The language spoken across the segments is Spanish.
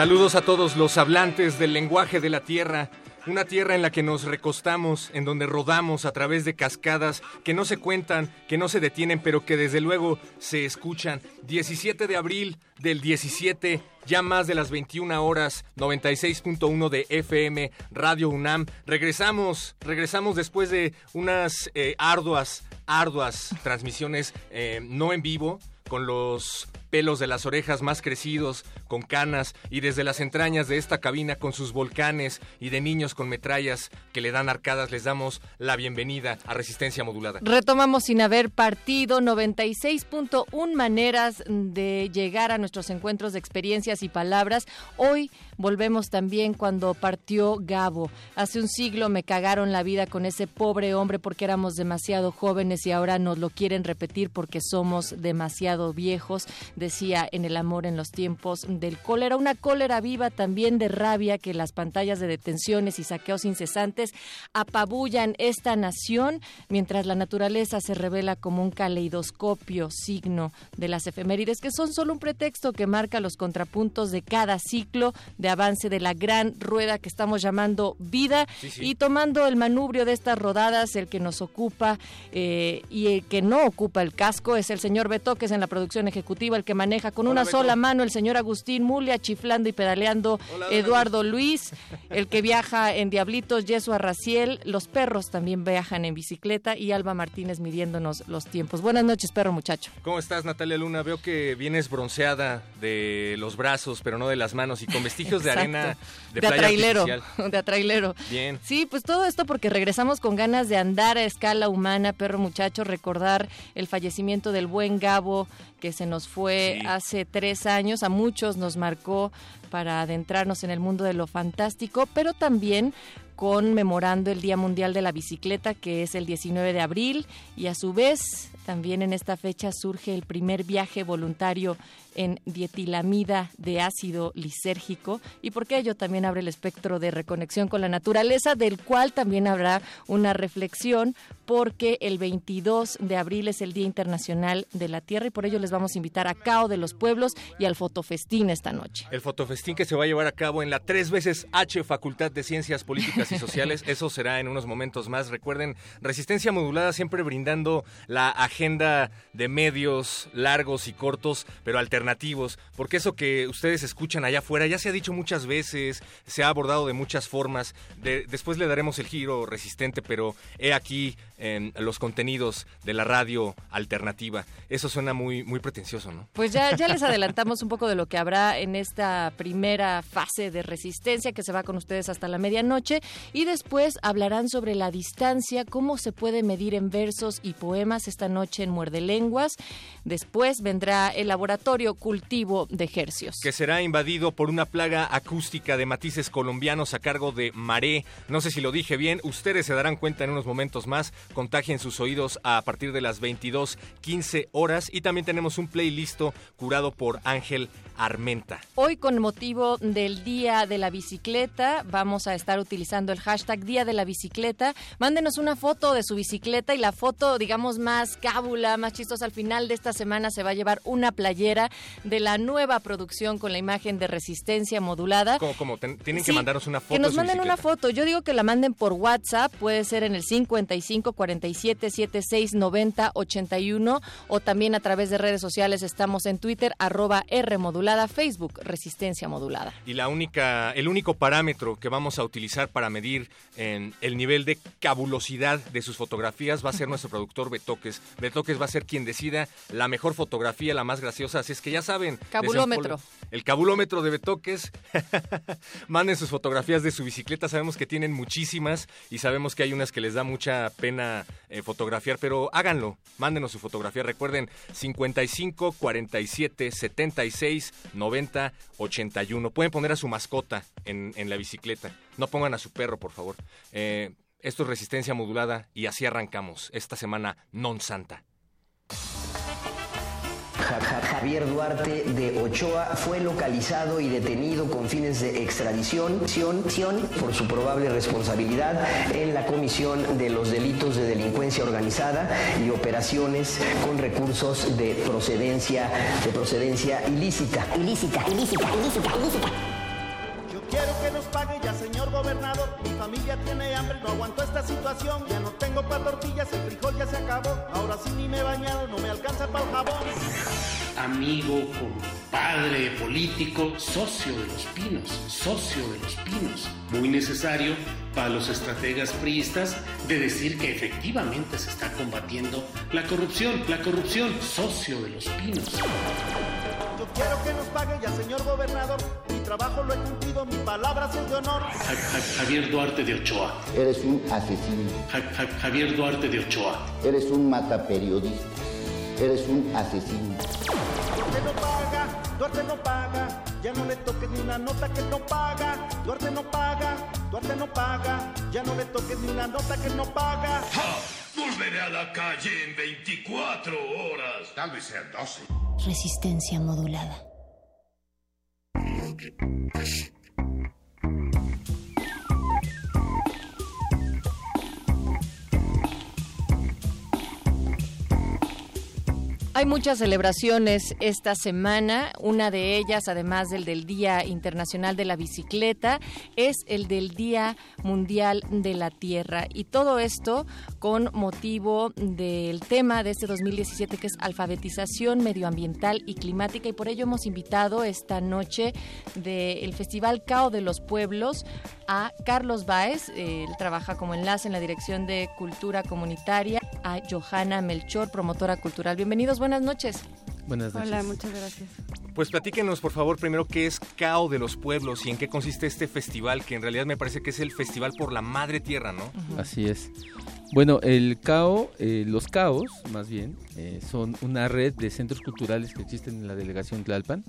Saludos a todos los hablantes del lenguaje de la tierra. Una tierra en la que nos recostamos, en donde rodamos a través de cascadas que no se cuentan, que no se detienen, pero que desde luego se escuchan. 17 de abril del 17, ya más de las 21 horas, 96.1 de FM, Radio UNAM. Regresamos, regresamos después de unas eh, arduas, arduas transmisiones, eh, no en vivo, con los pelos de las orejas más crecidos, con canas y desde las entrañas de esta cabina con sus volcanes y de niños con metrallas que le dan arcadas, les damos la bienvenida a Resistencia Modulada. Retomamos sin haber partido 96.1 maneras de llegar a nuestros encuentros de experiencias y palabras. Hoy volvemos también cuando partió Gabo. Hace un siglo me cagaron la vida con ese pobre hombre porque éramos demasiado jóvenes y ahora nos lo quieren repetir porque somos demasiado viejos decía en El amor en los tiempos del cólera, una cólera viva también de rabia que las pantallas de detenciones y saqueos incesantes apabullan esta nación, mientras la naturaleza se revela como un caleidoscopio signo de las efemérides, que son solo un pretexto que marca los contrapuntos de cada ciclo de avance de la gran rueda que estamos llamando vida. Y tomando el manubrio de estas rodadas, el que nos ocupa eh, y el que no ocupa el casco es el señor Beto, que es en la producción ejecutiva, el que maneja con una sola mano el señor Agustín Mulia, chiflando y pedaleando Eduardo Luis, el que viaja en Diablitos, Yesua Raciel, los perros también viajan en bicicleta y Alba Martínez midiéndonos los tiempos. Buenas noches, perro muchacho. ¿Cómo estás, Natalia Luna? Veo que vienes bronceada de los brazos, pero no de las manos y con vestigios de arena de, de playa atrailero, artificial. de atrailero. Bien. Sí, pues todo esto porque regresamos con ganas de andar a escala humana, perro muchacho, recordar el fallecimiento del buen Gabo que se nos fue Hace tres años, a muchos nos marcó para adentrarnos en el mundo de lo fantástico, pero también conmemorando el Día Mundial de la Bicicleta, que es el 19 de abril, y a su vez también en esta fecha surge el primer viaje voluntario en dietilamida de ácido lisérgico y porque ello también abre el espectro de reconexión con la naturaleza, del cual también habrá una reflexión porque el 22 de abril es el Día Internacional de la Tierra y por ello les vamos a invitar a Cao de los Pueblos y al Fotofestín esta noche. El fotofestín que se va a llevar a cabo en la tres veces H Facultad de Ciencias Políticas y Sociales, eso será en unos momentos más. Recuerden, Resistencia Modulada siempre brindando la agenda de medios largos y cortos, pero alternativos, porque eso que ustedes escuchan allá afuera ya se ha dicho muchas veces, se ha abordado de muchas formas. De- después le daremos el giro resistente, pero he aquí en los contenidos de la radio alternativa. Eso suena muy, muy pretencioso, ¿no? Pues ya, ya les adelantamos un poco de lo que habrá en esta primera fase de resistencia que se va con ustedes hasta la medianoche y después hablarán sobre la distancia, cómo se puede medir en versos y poemas esta noche en Muerde Lenguas. Después vendrá el laboratorio cultivo de hercios. que será invadido por una plaga acústica de matices colombianos a cargo de Maré. No sé si lo dije bien, ustedes se darán cuenta en unos momentos más. Contagien sus oídos a partir de las 22.15 horas. Y también tenemos un playlist curado por Ángel Armenta. Hoy con, mo- motivo del Día de la Bicicleta, vamos a estar utilizando el hashtag Día de la Bicicleta. Mándenos una foto de su bicicleta y la foto, digamos, más cábula, más chistosa al final de esta semana se va a llevar una playera de la nueva producción con la imagen de resistencia modulada. ¿Cómo, Tienen que mandarnos una foto. Que nos manden una foto. Yo digo que la manden por WhatsApp, puede ser en el 55 47 76 90 81 o también a través de redes sociales. Estamos en Twitter, arroba R modulada, Facebook, Resistencia Modulada. Y la única, el único parámetro que vamos a utilizar para medir en el nivel de cabulosidad de sus fotografías va a ser nuestro productor Betoques. Betoques va a ser quien decida la mejor fotografía, la más graciosa. Así es que ya saben. Cabulómetro. El cabulómetro de Betoques. Manden sus fotografías de su bicicleta. Sabemos que tienen muchísimas y sabemos que hay unas que les da mucha pena eh, fotografiar, pero háganlo. Mándenos su fotografía. Recuerden, 55 47 76 90 81. Pueden poner a su mascota en, la bicicleta. No pongan a su perro, por favor. Eh, esto es resistencia modulada y así arrancamos esta semana non santa. Javier Duarte de Ochoa fue localizado y detenido con fines de extradición por su probable responsabilidad en la comisión de los delitos de delincuencia organizada y operaciones con recursos de procedencia de procedencia ilícita. Ilícita, ilícita, ilícita, ilícita. Quiero que nos pague ya, señor gobernador. Mi familia tiene hambre, no aguanto esta situación. Ya no tengo para tortillas, el frijol ya se acabó. Ahora sí ni me he bañado, no me alcanza para el jabón. Amigo, padre, político, socio de los pinos, socio de los pinos. Muy necesario para los estrategas priistas de decir que efectivamente se está combatiendo la corrupción, la corrupción, socio de los pinos. Yo quiero que nos pague ya, señor gobernador. Trabajo lo he cumplido, mi palabra es de honor. Javier Duarte de Ochoa. Eres un asesino. Javier Duarte de Ochoa. Eres un mataperiodista. Eres un asesino. Duarte no paga, Duarte no paga. Ya no le toques ni una nota que no paga. Duarte no paga, Duarte no paga. Ya no le toques ni una nota que no paga. Volveré a la calle en 24 horas. Tal vez sean 12. Resistencia modulada. よし。Hay muchas celebraciones esta semana. Una de ellas, además del del Día Internacional de la Bicicleta, es el del Día Mundial de la Tierra. Y todo esto con motivo del tema de este 2017 que es alfabetización medioambiental y climática. Y por ello hemos invitado esta noche del Festival Cao de los Pueblos a Carlos Baez. Él trabaja como enlace en la Dirección de Cultura Comunitaria. A Johanna Melchor, promotora cultural. Bienvenidos buenas noches. Buenas noches. Hola, muchas gracias. Pues platíquenos, por favor, primero qué es CAO de los Pueblos y en qué consiste este festival, que en realidad me parece que es el Festival por la Madre Tierra, ¿no? Así es. Bueno, el CAO, eh, los CAOs, más bien, eh, son una red de centros culturales que existen en la delegación Tlalpan.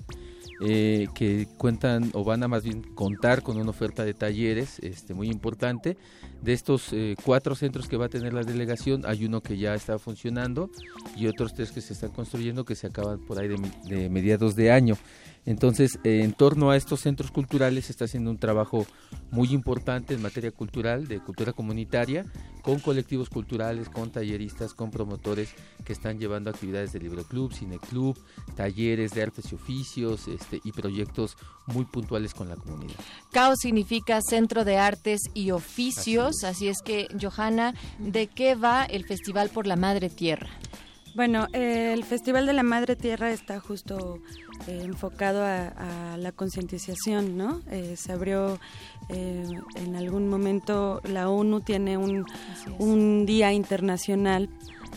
Eh, que cuentan o van a más bien contar con una oferta de talleres este, muy importante. De estos eh, cuatro centros que va a tener la delegación, hay uno que ya está funcionando y otros tres que se están construyendo que se acaban por ahí de mediados de año. Entonces, eh, en torno a estos centros culturales se está haciendo un trabajo muy importante en materia cultural, de cultura comunitaria, con colectivos culturales, con talleristas, con promotores que están llevando actividades de libroclub, cineclub, talleres de artes y oficios este, y proyectos muy puntuales con la comunidad. CAO significa Centro de Artes y Oficios, así es que, Johanna, ¿de qué va el Festival por la Madre Tierra? Bueno, el Festival de la Madre Tierra está justo eh, enfocado a, la concientización, ¿no? Eh, se abrió eh, en algún momento, la ONU tiene un, un, Día Internacional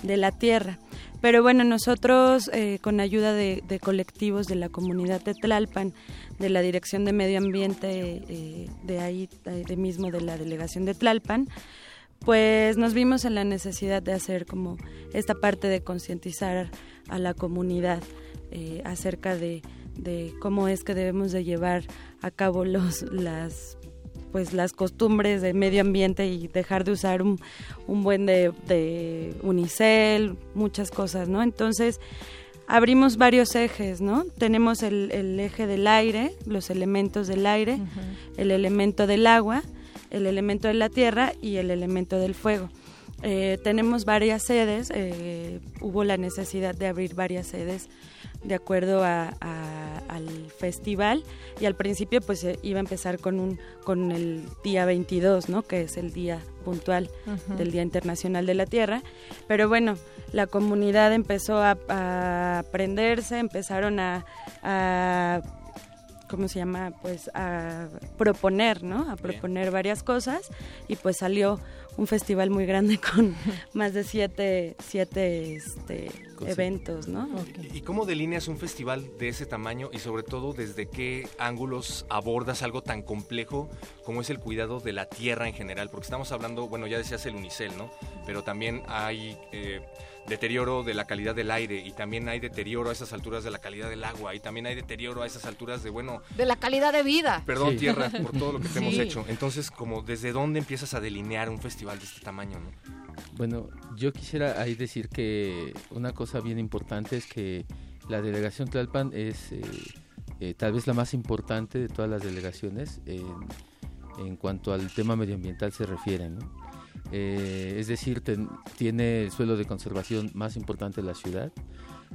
de la Tierra. Pero bueno, nosotros con ayuda de, de, colectivos de la comunidad de Tlalpan, de la Dirección de Medio Ambiente, de ahí, de mismo de la delegación de Tlalpan, pues nos vimos en la necesidad de hacer como esta parte de concientizar a la comunidad eh, acerca de, cómo es que debemos de llevar a cabo los las pues las costumbres de medio ambiente y dejar de usar un, un buen de, de unicel, muchas cosas, ¿no? Entonces, abrimos varios ejes, ¿no? Tenemos el, el eje del aire, los elementos del aire, el elemento del agua, el elemento de la tierra y el elemento del fuego. Eh, tenemos varias sedes, eh, hubo la necesidad de abrir varias sedes de acuerdo a, al festival. Y al principio pues eh, iba a empezar con un con el día 22 no que es el día puntual del día internacional de la tierra. Pero bueno la comunidad empezó a, a aprenderse empezaron a, a ¿cómo se llama? Pues a proponer, ¿no? A proponer varias cosas y pues salió un festival muy grande con más de siete, siete este, eventos, ¿no? ¿Y cómo delineas un festival de ese tamaño y sobre todo desde qué ángulos abordas algo tan complejo como es el cuidado de la tierra en general? Porque estamos hablando, bueno, ya decías el unicel, ¿no? Pero también hay... Eh, deterioro de la calidad del aire y también hay deterioro a esas alturas de la calidad del agua y también hay deterioro a esas alturas de, bueno... De la calidad de vida. Perdón, tierra, por todo lo que te hemos hecho. Entonces, como desde dónde empiezas a delinear un festival de este tamaño, ¿no? Bueno, yo quisiera ahí decir que una cosa bien importante es que la delegación Tlalpan es eh, eh, tal vez la más importante de todas las delegaciones en, en cuanto al tema medioambiental se refiere, ¿no? Eh, es decir, tiene el suelo de conservación más importante de la ciudad,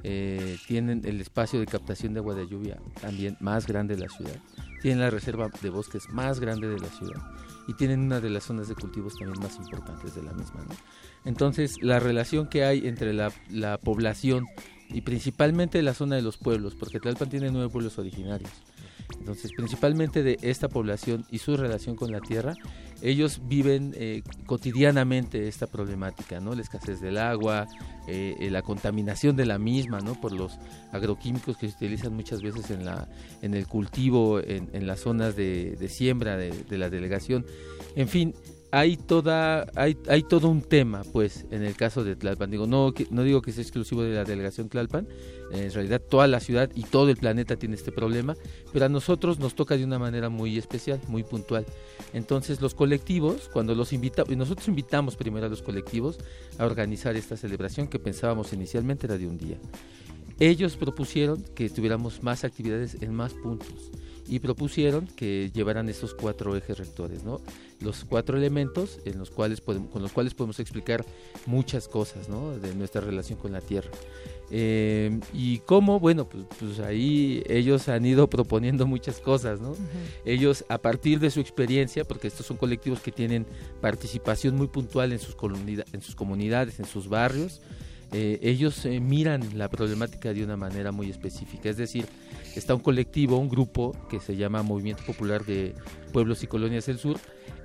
eh, tienen el espacio de captación de agua de lluvia también más grande de la ciudad, tienen la reserva de bosques más grande de la ciudad. Y tienen una de las zonas de cultivos también más importantes de la misma. Entonces, la relación que hay entre la, la población y principalmente la zona de los pueblos, porque Tlalpan tiene nueve pueblos originarios, entonces, principalmente de esta población y su relación con la tierra, ellos viven eh, cotidianamente esta problemática, ¿no? La escasez del agua, eh, eh, la contaminación de la misma, ¿no? Por los agroquímicos que se utilizan muchas veces en, la, en el cultivo, en, las zonas de, siembra de, de la delegación. En fin, hay toda hay, hay todo un tema pues en el caso de Tlalpan digo no no digo que sea exclusivo de la delegación Tlalpan en realidad toda la ciudad y todo el planeta tiene este problema pero a nosotros nos toca de una manera muy especial muy puntual entonces los colectivos cuando los invitamos nosotros invitamos primero a los colectivos a organizar esta celebración que pensábamos inicialmente era de un día ellos propusieron que tuviéramos más actividades en más puntos y propusieron que llevaran estos cuatro ejes rectores. Los cuatro elementos en los cuales con los cuales podemos explicar muchas cosas. De nuestra relación con la Tierra. Eh, y cómo, bueno, pues, pues, ahí ellos han ido proponiendo muchas cosas, ¿no? Ellos, a partir de su experiencia, porque estos son colectivos que tienen participación muy puntual en sus, en sus comunidades, en sus barrios, eh, ellos eh, miran la problemática de una manera muy específica. Es decir, está un colectivo, un grupo que se llama Movimiento Popular de Pueblos y Colonias del Sur.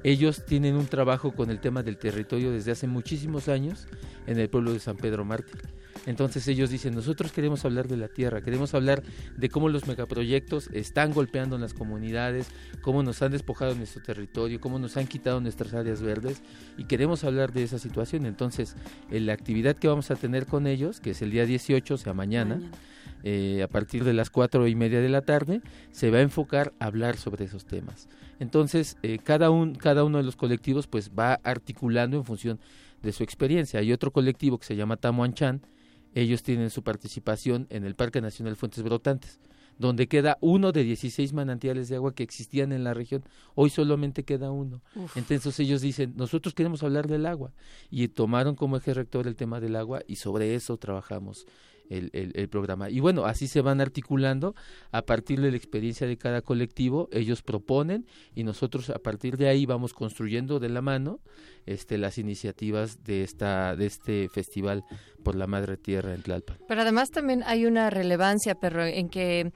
Ellos tienen un trabajo con el tema del territorio desde hace muchísimos años en el pueblo de San Pedro Mártir. Entonces ellos dicen, nosotros queremos hablar de la tierra, queremos hablar de cómo los megaproyectos están golpeando en las comunidades, cómo nos han despojado nuestro territorio, cómo nos han quitado nuestras áreas verdes y queremos hablar de esa situación. Entonces, en la actividad que vamos a tener con ellos, que es el día 18, o sea, mañana eh, a partir de las cuatro y media de la tarde, se va a enfocar a hablar sobre esos temas. Entonces, eh, cada, un, cada uno de los colectivos pues va articulando en función de su experiencia. Hay otro colectivo que se llama Tamuanchan, ellos tienen su participación en el Parque Nacional Fuentes Brotantes, donde queda uno de 16 manantiales de agua que existían en la región. Hoy solamente queda uno. Entonces ellos dicen, nosotros queremos hablar del agua. Y tomaron como eje rector el tema del agua y sobre eso trabajamos el, el, programa. Y bueno, así se van articulando a partir de la experiencia de cada colectivo, ellos proponen y nosotros a partir de ahí vamos construyendo de la mano este, las iniciativas de, esta, de este festival por la Madre Tierra en Tlalpan. Pero además también hay una relevancia, pero en que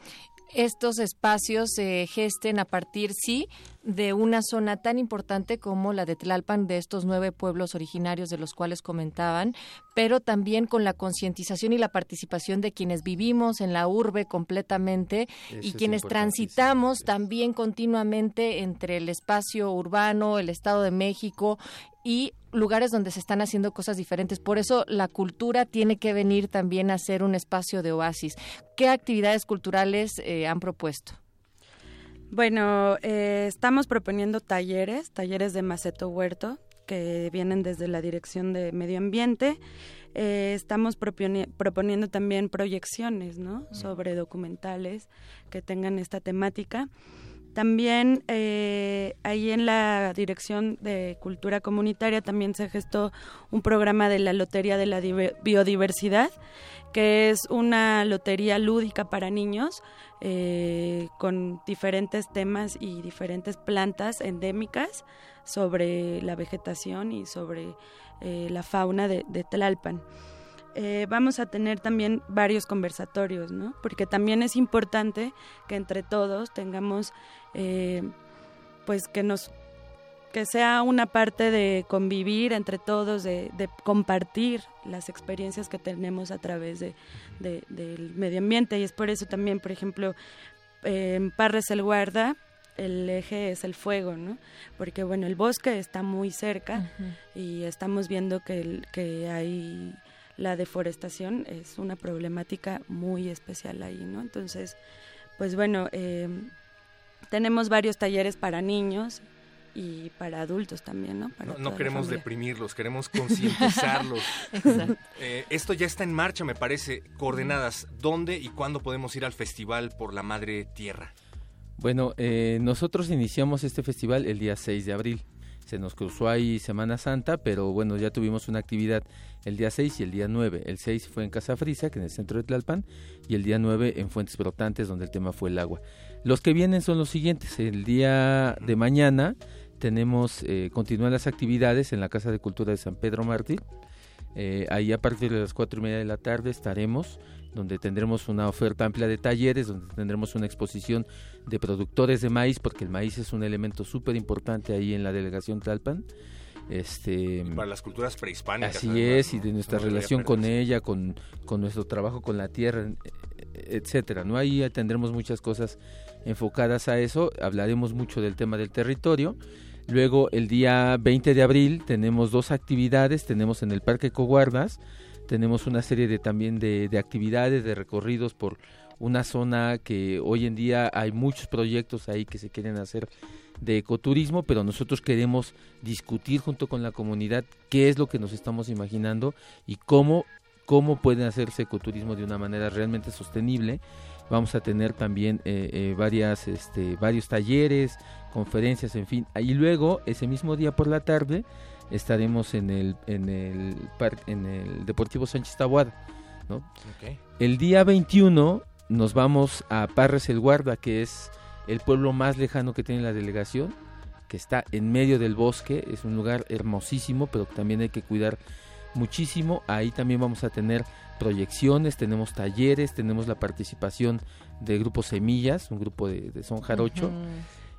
estos espacios se gesten a partir, sí, de una zona tan importante como la de Tlalpan, de estos nueve pueblos originarios de los cuales comentaban, pero también con la concientización y la participación de quienes vivimos en la urbe completamente y quienes transitamos también continuamente entre el espacio urbano, el Estado de México y lugares donde se están haciendo cosas diferentes. Por eso la cultura tiene que venir también a ser un espacio de oasis. ¿Qué actividades culturales eh, han propuesto? Bueno, eh, estamos proponiendo talleres, talleres de maceto huerto, que vienen desde la Dirección de Medio Ambiente. Eh, estamos proponiendo también proyecciones ¿no? sobre documentales que tengan esta temática. También eh, ahí en la Dirección de Cultura Comunitaria también se gestó un programa de la Lotería de la Biodiversidad, que es una lotería lúdica para niños eh, con diferentes temas y diferentes plantas endémicas sobre la vegetación y sobre eh, la fauna de, Tlalpan. Vamos a tener también varios conversatorios, ¿no? Porque también es importante que entre todos tengamos, pues que nos que sea una parte de convivir entre todos, de, compartir las experiencias que tenemos a través de, del medio ambiente. Y es por eso también, por ejemplo, en Parres el Guarda, el eje es el fuego, ¿no? Porque, bueno, el bosque está muy cerca y estamos viendo que, que hay la deforestación es una problemática muy especial ahí, ¿no? Entonces, pues bueno, eh, tenemos varios talleres para niños, y para adultos también, ¿no? no, queremos deprimirlos, queremos concientizarlos. eh, esto ya está en marcha, me parece. Coordenadas, ¿dónde y cuándo podemos ir al Festival por la Madre Tierra? Bueno, eh, nosotros iniciamos este festival el día 6 de abril. Se nos cruzó ahí Semana Santa, pero bueno, ya tuvimos una actividad el día 6 y el día 9. El 6 fue en Casa Frisa, que en el centro de Tlalpan, y el día 9 en Fuentes Brotantes, donde el tema fue el agua. Los que vienen son los siguientes. El día de mañana tenemos, eh, continúan las actividades en la Casa de Cultura de San Pedro Mártir. Eh, ahí a partir de las cuatro y media de la tarde estaremos, donde tendremos una oferta amplia de talleres, donde tendremos una exposición de productores de maíz, porque el maíz es un elemento súper importante ahí en la delegación Talpan. Este, para las culturas prehispánicas. Así es, y de nuestra relación con ella, con, con, nuestro trabajo con la tierra, etcétera. ¿no? Ahí tendremos muchas cosas enfocadas a eso, hablaremos mucho del tema del territorio Luego el día 20 de abril tenemos dos actividades, tenemos en el Parque Coguardas, tenemos una serie de también de, actividades, de recorridos por una zona que hoy en día hay muchos proyectos ahí que se quieren hacer de ecoturismo, pero nosotros queremos discutir junto con la comunidad qué es lo que nos estamos imaginando y cómo, cómo pueden hacerse ecoturismo de una manera realmente sostenible. Vamos a tener también eh, eh, varias, este, varios talleres, conferencias, en fin. Y luego, ese mismo día por la tarde, estaremos en el, en el, en el Deportivo Sánchez Tabuada. ¿no? El día 21 nos vamos a Parres el Guarda, que es el pueblo más lejano que tiene la delegación, que está en medio del bosque, es un lugar hermosísimo, pero también hay que cuidar muchísimo. Ahí también vamos a tener proyecciones, tenemos talleres, tenemos la participación de Grupo Semillas, un grupo de, son jarocho.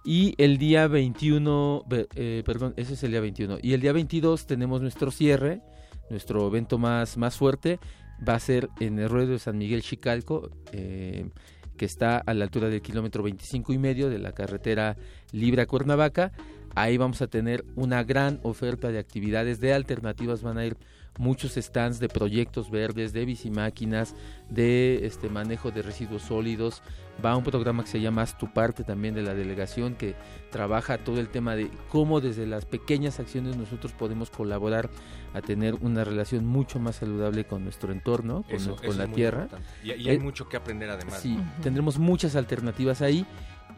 Y el día 21, eh, perdón, ese es el día 21. Y el día 22 tenemos nuestro cierre, nuestro evento más, más fuerte. Va a ser en el ruedo de San Miguel Chicalco, eh, que está a la altura del kilómetro 25 y medio de la carretera Libre a Cuernavaca. Ahí vamos a tener una gran oferta de actividades de alternativas. Van a ir muchos stands de proyectos verdes, de bicimáquinas, de este manejo de residuos sólidos. Va un programa que se llama Haz tu parte también de la delegación que trabaja todo el tema de cómo desde las pequeñas acciones nosotros podemos colaborar a tener una relación mucho más saludable con nuestro entorno, con, la tierra. Y, hay eh, mucho que aprender además. Sí, tendremos muchas alternativas ahí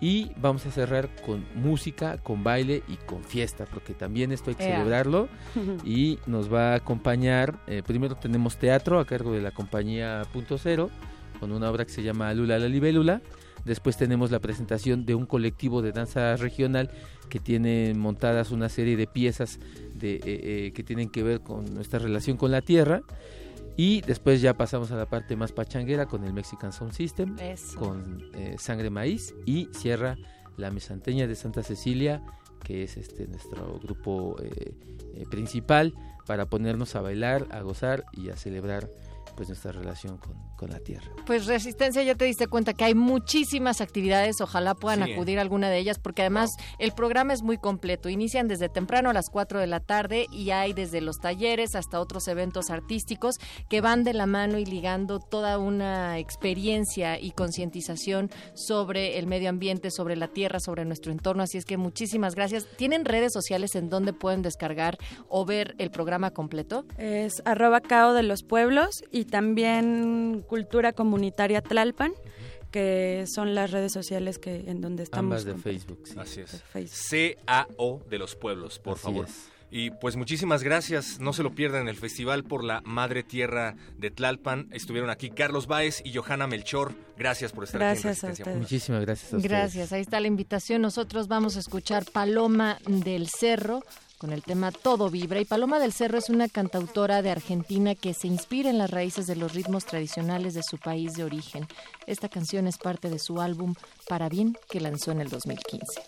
y vamos a cerrar con música, con baile y con fiesta, porque también esto hay que celebrarlo. y nos va a acompañar, eh, primero tenemos teatro a cargo de la compañía Punto Cero, con una obra que se llama Lula la Libélula. Después tenemos la presentación de un colectivo de danza regional que tiene montadas una serie de piezas de, eh, eh, que tienen que ver con nuestra relación con la tierra. Y después ya pasamos a la parte más pachanguera con el Mexican Sound System, con eh, Sangre Maíz y cierra la Mesanteña de Santa Cecilia, que es este nuestro grupo eh, eh, principal para ponernos a bailar, a gozar y a celebrar pues nuestra relación con, con, la tierra. Pues Resistencia, ya te diste cuenta que hay muchísimas actividades, ojalá puedan acudir a alguna de ellas, porque además el programa es muy completo. Inician desde temprano a las 4 de la tarde y hay desde los talleres hasta otros eventos artísticos que van de la mano y ligando toda una experiencia y concientización sobre el medio ambiente, sobre la tierra, sobre nuestro entorno. Así es que muchísimas gracias. ¿Tienen redes sociales en donde pueden descargar o ver el programa completo? Es arroba cao de los pueblos y también Cultura Comunitaria Tlalpan que son las redes sociales que en donde estamos. Ambas de Facebook. Sí. Así es. C-A-O de los pueblos, por favor. Y pues muchísimas gracias, no se lo pierdan el Festival por la Madre Tierra de Tlalpan. Estuvieron aquí Carlos Baez y Johanna Melchor. Gracias por estar gracias aquí en Muchísimas gracias a ustedes. Gracias, ahí está la invitación. Nosotros vamos a escuchar Paloma del Cerro con el tema Todo Vibra. Y Paloma del Cerro es una cantautora de Argentina que se inspira en las raíces de los ritmos tradicionales de su país de origen. Esta canción es parte de su álbum Para Bien que lanzó en el 2015.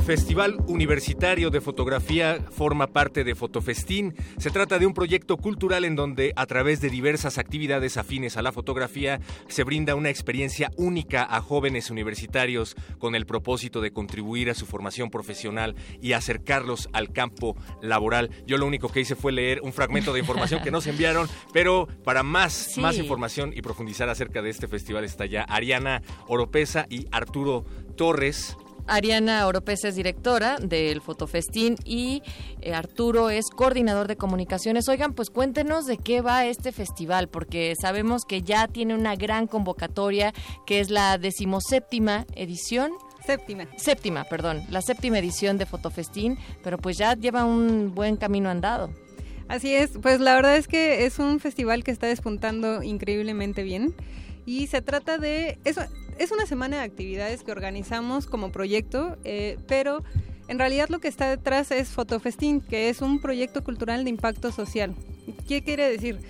El Festival Universitario de Fotografía forma parte de Fotofestín. Se trata de un proyecto cultural en donde, a través de diversas actividades afines a la fotografía, se brinda una experiencia única a jóvenes universitarios con el propósito de contribuir a su formación profesional y acercarlos al campo laboral. Yo lo único que hice fue leer un fragmento de información que nos enviaron, pero para más, más información y profundizar acerca de este festival está ya Ariana Oropesa y Arturo Torres Ariana Oropesa es directora del Fotofestín y eh, Arturo es coordinador de comunicaciones. Oigan, pues cuéntenos de qué va este festival, porque sabemos que ya tiene una gran convocatoria, que es la decimoséptima edición. Séptima. Séptima, perdón, la séptima edición de Fotofestín, pero pues ya lleva un buen camino andado. Así es, pues la verdad es que es un festival que está despuntando increíblemente bien y se trata de eso es una semana de actividades que organizamos como proyecto, eh, pero en realidad lo que está detrás es Fotofestín, que es un proyecto cultural de impacto social. ¿Qué quiere decir?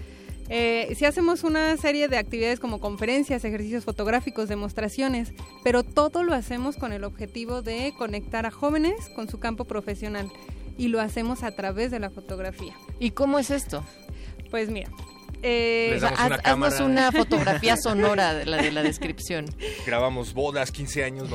Eh, si hacemos una serie de actividades como conferencias, ejercicios fotográficos, demostraciones, pero todo lo hacemos con el objetivo de conectar a jóvenes con su campo profesional y lo hacemos a través de la fotografía. ¿Y cómo es esto? Pues mira, eh, haznos una fotografía sonora de la, de la descripción. Grabamos bodas, 15 años,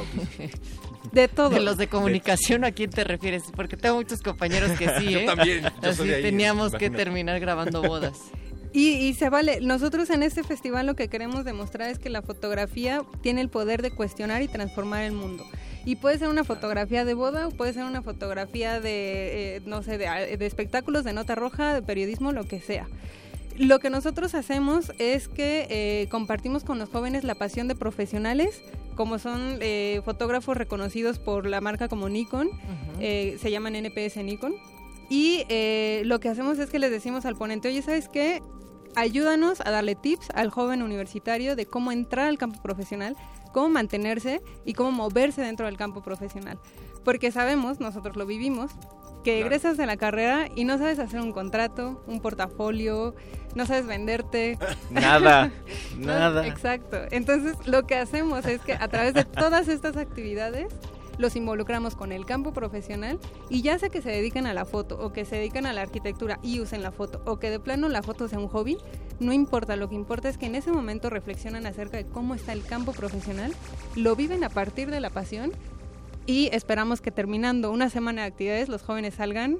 De todo. De los de comunicación, ¿a quién te refieres? Porque tengo muchos compañeros que sí, Yo ¿eh? también. Yo Así soy de ahí, teníamos que terminar grabando bodas. Y, y se vale, nosotros en este festival lo que queremos demostrar es que la fotografía tiene el poder de cuestionar y transformar el mundo. Y puede ser una fotografía de boda o puede ser una fotografía de, eh, no sé, de, de espectáculos, de nota roja, de periodismo, lo que sea. Lo que nosotros hacemos es que eh, compartimos con los jóvenes la pasión de profesionales, como son eh, fotógrafos reconocidos por la marca como Nikon, eh, se llaman NPS Nikon. Y eh, lo que hacemos es que les decimos al ponente, oye, ¿sabes qué? Ayúdanos a darle tips al joven universitario de cómo entrar al campo profesional, cómo mantenerse y cómo moverse dentro del campo profesional. Porque sabemos, nosotros lo vivimos, que egresas de la carrera y no sabes hacer un contrato, un portafolio, no sabes venderte. Nada, No, nada. Exacto. Entonces, lo que hacemos es que a través de todas estas actividades los involucramos con el campo profesional y ya sea que se dediquen a la foto o que se dedican a la arquitectura y usen la foto o que de plano la foto sea un hobby, no importa, lo que importa es que en ese momento reflexionan acerca de cómo está el campo profesional, lo viven a partir de la pasión y esperamos que terminando una semana de actividades los jóvenes salgan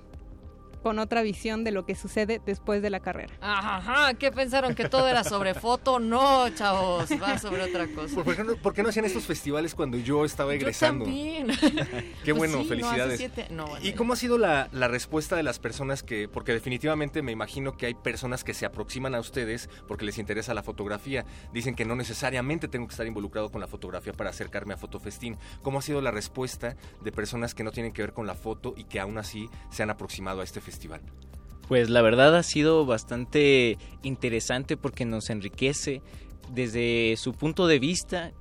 con otra visión de lo que sucede después de la carrera. Ajá, ¿qué pensaron? ¿Que todo era sobre foto? No, chavos, va sobre otra cosa. ¿Por, no, por qué no hacían estos festivales cuando yo estaba egresando? Yo también. Qué Pues bueno, sí, no, hace felicidades. siete- no, bueno. ¿Y cómo ha sido la, la respuesta de las personas que, porque definitivamente me imagino que hay personas que se aproximan a ustedes porque les interesa la fotografía, dicen que no necesariamente tengo que estar involucrado con la fotografía para acercarme a Fotofestín. ¿Cómo ha sido la respuesta de personas que no tienen que ver con la foto y que aún así se han aproximado a este festival? Pues la verdad ha sido bastante interesante porque nos enriquece desde su punto de vista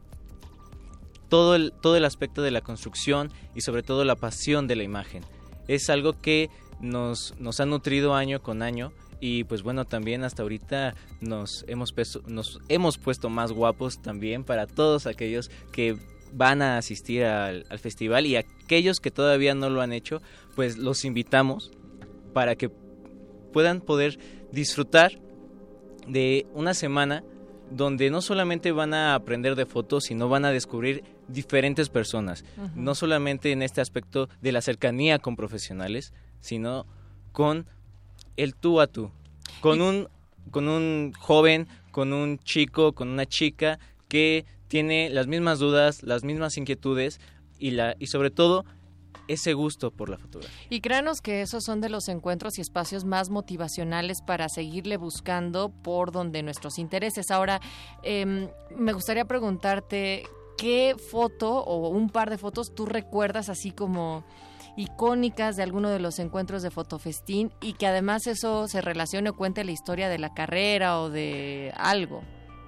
todo el, todo el aspecto de la construcción y sobre todo la pasión de la imagen. Es algo que nos, nos ha nutrido año con año y pues bueno, también hasta ahorita nos hemos, peso- nos hemos puesto más guapos también para todos aquellos que van a asistir al, al festival y aquellos que todavía no lo han hecho, pues los invitamos para que puedan poder disfrutar de una semana donde no solamente van a aprender de fotos, sino van a descubrir diferentes personas. No solamente en este aspecto de la cercanía con profesionales, sino con el tú a tú. Con un, con un joven, con un chico, con una chica que tiene las mismas dudas, las mismas inquietudes y, la, y sobre todo ese gusto por la fotografía. Y créanos que esos son de los encuentros y espacios más motivacionales para seguirle buscando por donde nuestros intereses. Ahora, em, me gustaría preguntarte, ¿qué foto o un par de fotos tú recuerdas así como icónicas de alguno de los encuentros de Fotofestín y que además eso se relacione o cuente la historia de la carrera o de algo?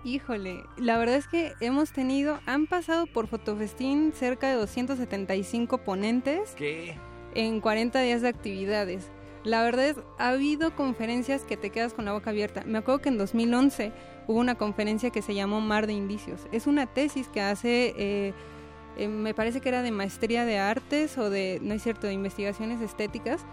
Híjole, la verdad es que hemos tenido, han pasado por Fotofestín cerca de 275 ponentes. ¿Qué? en 40 días de actividades. La verdad es, ha habido conferencias que te quedas con la boca abierta. Me acuerdo que en 2011 hubo una conferencia que se llamó Mar de Indicios. Es una tesis que hace, eh, eh, me parece que era de maestría de artes o de, no es cierto, de investigaciones estéticas,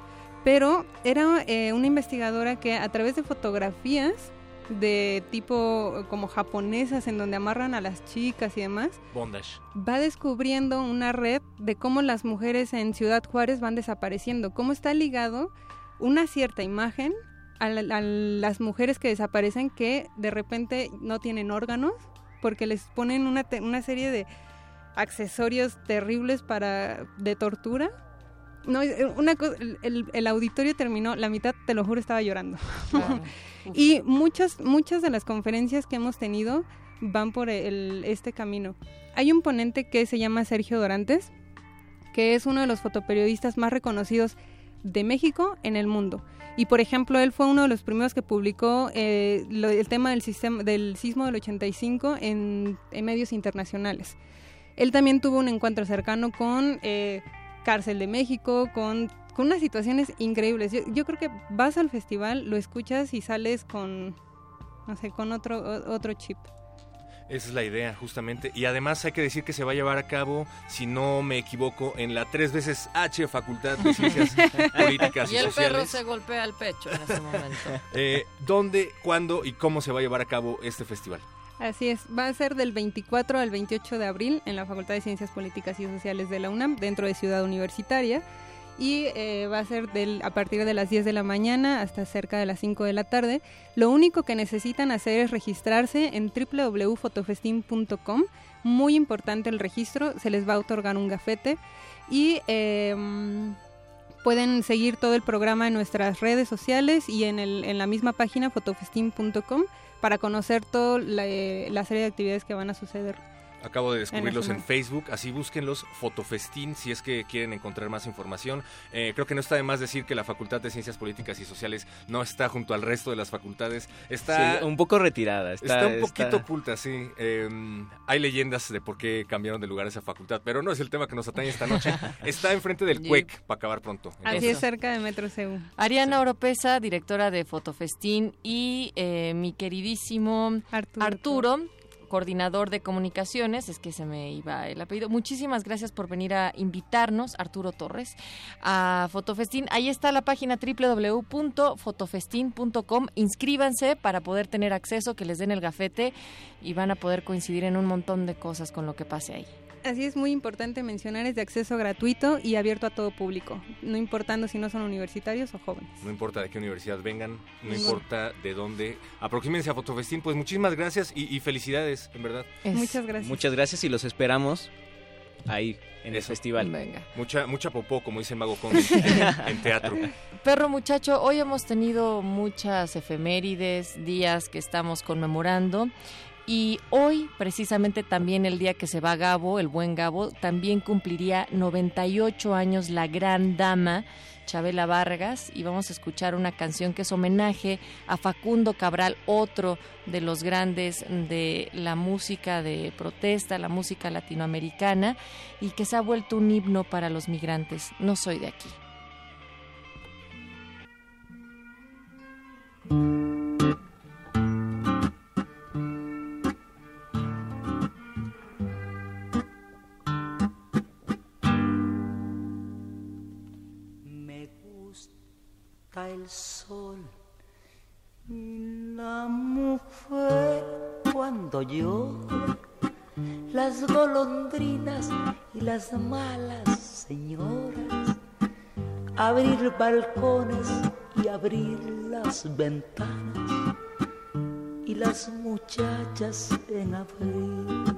pero era eh, una investigadora que a través de fotografías de tipo como japonesas en donde amarran a las chicas y demás, Bondage. va descubriendo una red de cómo las mujeres en Ciudad Juárez van desapareciendo, cómo está ligado una cierta imagen a, la- a las mujeres que desaparecen que de repente no tienen órganos porque les ponen una, una serie de accesorios terribles para de tortura. No, eh, una cosa, el, auditorio terminó, la mitad, te lo juro, estaba llorando. y muchas, muchas de las conferencias que hemos tenido van por el- este camino. Hay un ponente que se llama Sergio Dorantes, que es uno de los fotoperiodistas más reconocidos de México en el mundo. Y por ejemplo, él fue uno de los primeros que publicó eh, lo- el tema del, sistema, del sismo del 85 en, en medios internacionales. Él también tuvo un encuentro cercano con eh, Cárcel de México, con, con unas situaciones increíbles. Yo, yo creo que vas al festival, lo escuchas y sales con, no sé, con otro, otro chip. Esa es la idea, justamente. Y además hay que decir que se va a llevar a cabo, si no me equivoco, en la tres veces H Facultad de Ciencias Políticas y, Y el perro se golpea el pecho en ese momento. Eh, ¿Dónde, cuándo y cómo se va a llevar a cabo este festival? Así es, va a ser del 24 al 28 de abril en la Facultad de Ciencias Políticas y Sociales de la UNAM, dentro de Ciudad Universitaria. Y eh, va a ser del, a partir de las 10 de la mañana hasta cerca de las 5 de la tarde. Lo único que necesitan hacer es registrarse en www.fotofestin.com. Muy importante el registro, se les va a otorgar un gafete. Y eh, pueden seguir todo el programa en nuestras redes sociales y en, en la misma página fotofestin.com para conocer toda la, eh, la serie de actividades que van a suceder. Acabo de descubrirlos en. Facebook, así búsquenlos, Fotofestín, si es que quieren encontrar más información. Eh, creo que no está de más decir que la Facultad de Ciencias Políticas y Sociales no está junto al resto de las facultades. Está Sí, un poco retirada. Está, Está un poquito está- oculta, sí. Eh, hay leyendas de por qué cambiaron de lugar esa facultad, pero no es el tema que nos atañe esta noche. Está enfrente del. CUEC, para acabar pronto. Así es, cerca de Metro CU. Ariana Oropesa, directora de Fotofestín, y eh, mi queridísimo Arturo, coordinador de comunicaciones, es que se me iba el apellido. Muchísimas gracias por venir a invitarnos, Arturo Torres, a Fotofestín. Ahí está la página www.fotofestin.com. Inscríbanse para poder tener acceso, que les den el gafete y van a poder coincidir en un montón de cosas con lo que pase ahí. Así es muy importante mencionar, es de acceso gratuito y abierto a todo público, no importando si no son universitarios o jóvenes. No importa de qué universidad vengan, no importa de dónde. Aproxímense a Fotofestín. Pues muchísimas gracias y, y felicidades, en verdad. Muchas gracias. Muchas gracias y los esperamos ahí en el Eso. festival. Mucha, mucha popó, como dice Mago Con, en, en teatro. Perro muchacho, hoy hemos tenido muchas efemérides, días que estamos conmemorando. Y hoy, precisamente también el día que se va Gabo, el buen Gabo, también cumpliría 98 años la gran dama Chabela Vargas y vamos a escuchar una canción que es homenaje a Facundo Cabral, otro de los grandes de la música de protesta, la música latinoamericana y que se ha vuelto un himno para los migrantes. No soy de aquí. El sol y la mujer cuando llora, las golondrinas y las malas señoras, abrir balcones y abrir las ventanas y las muchachas en abril.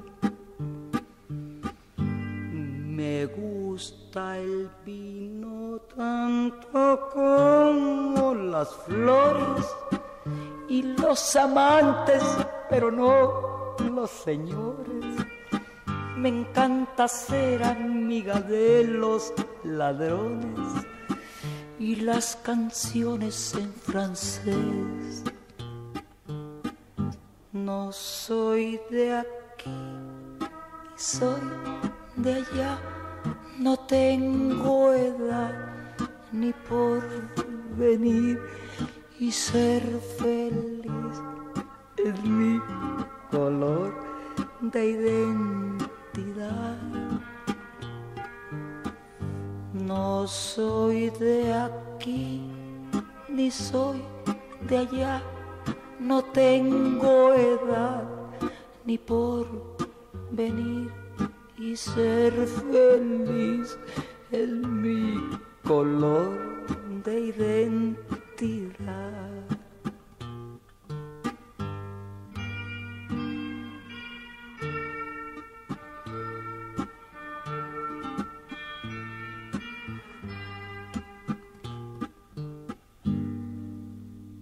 Me gusta el vino tanto como las flores y los amantes, pero no los señores. Me encanta ser amiga de los ladrones y las canciones en francés. No soy de aquí, soy de allá, no tengo edad ni por venir y ser feliz. Es mi color de identidad. No soy de aquí ni soy de allá, no tengo edad ni por venir y ser feliz es mi color de identidad.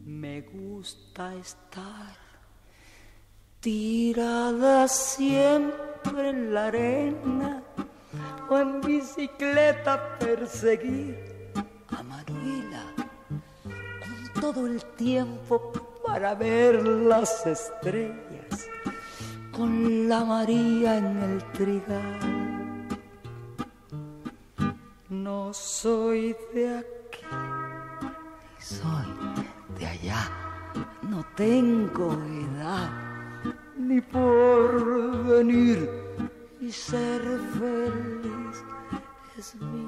Me gusta estar tirada siempre en la arena o en bicicleta perseguir a Manuela con todo el tiempo para ver las estrellas con la María en el trigal. No soy de aquí, ni soy de allá, no tengo edad ni por venir y ser feliz. Es mi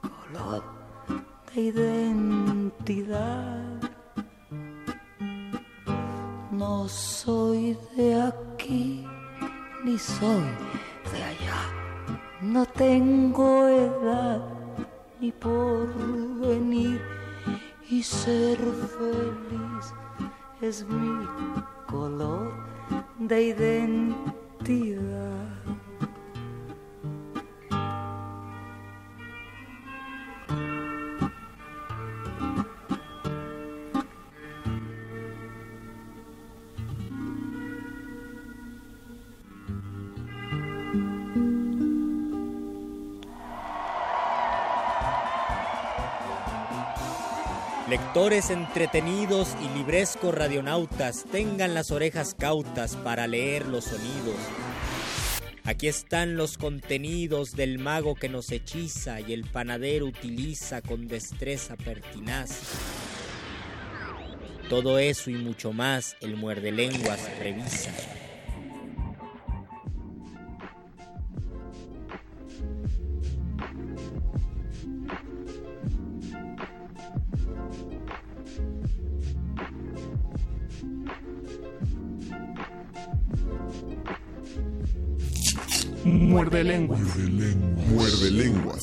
color de identidad. No soy de aquí ni soy de allá, no tengo edad ni por venir y ser feliz. Es mi color de identidad. Lectores entretenidos y librescos radionautas, tengan las orejas cautas para leer los sonidos. Aquí están los contenidos del mago que nos hechiza y el panadero utiliza con destreza pertinaz. Todo eso y mucho más el muerde lenguas revisa. Muerde lenguas. Muerde lenguas.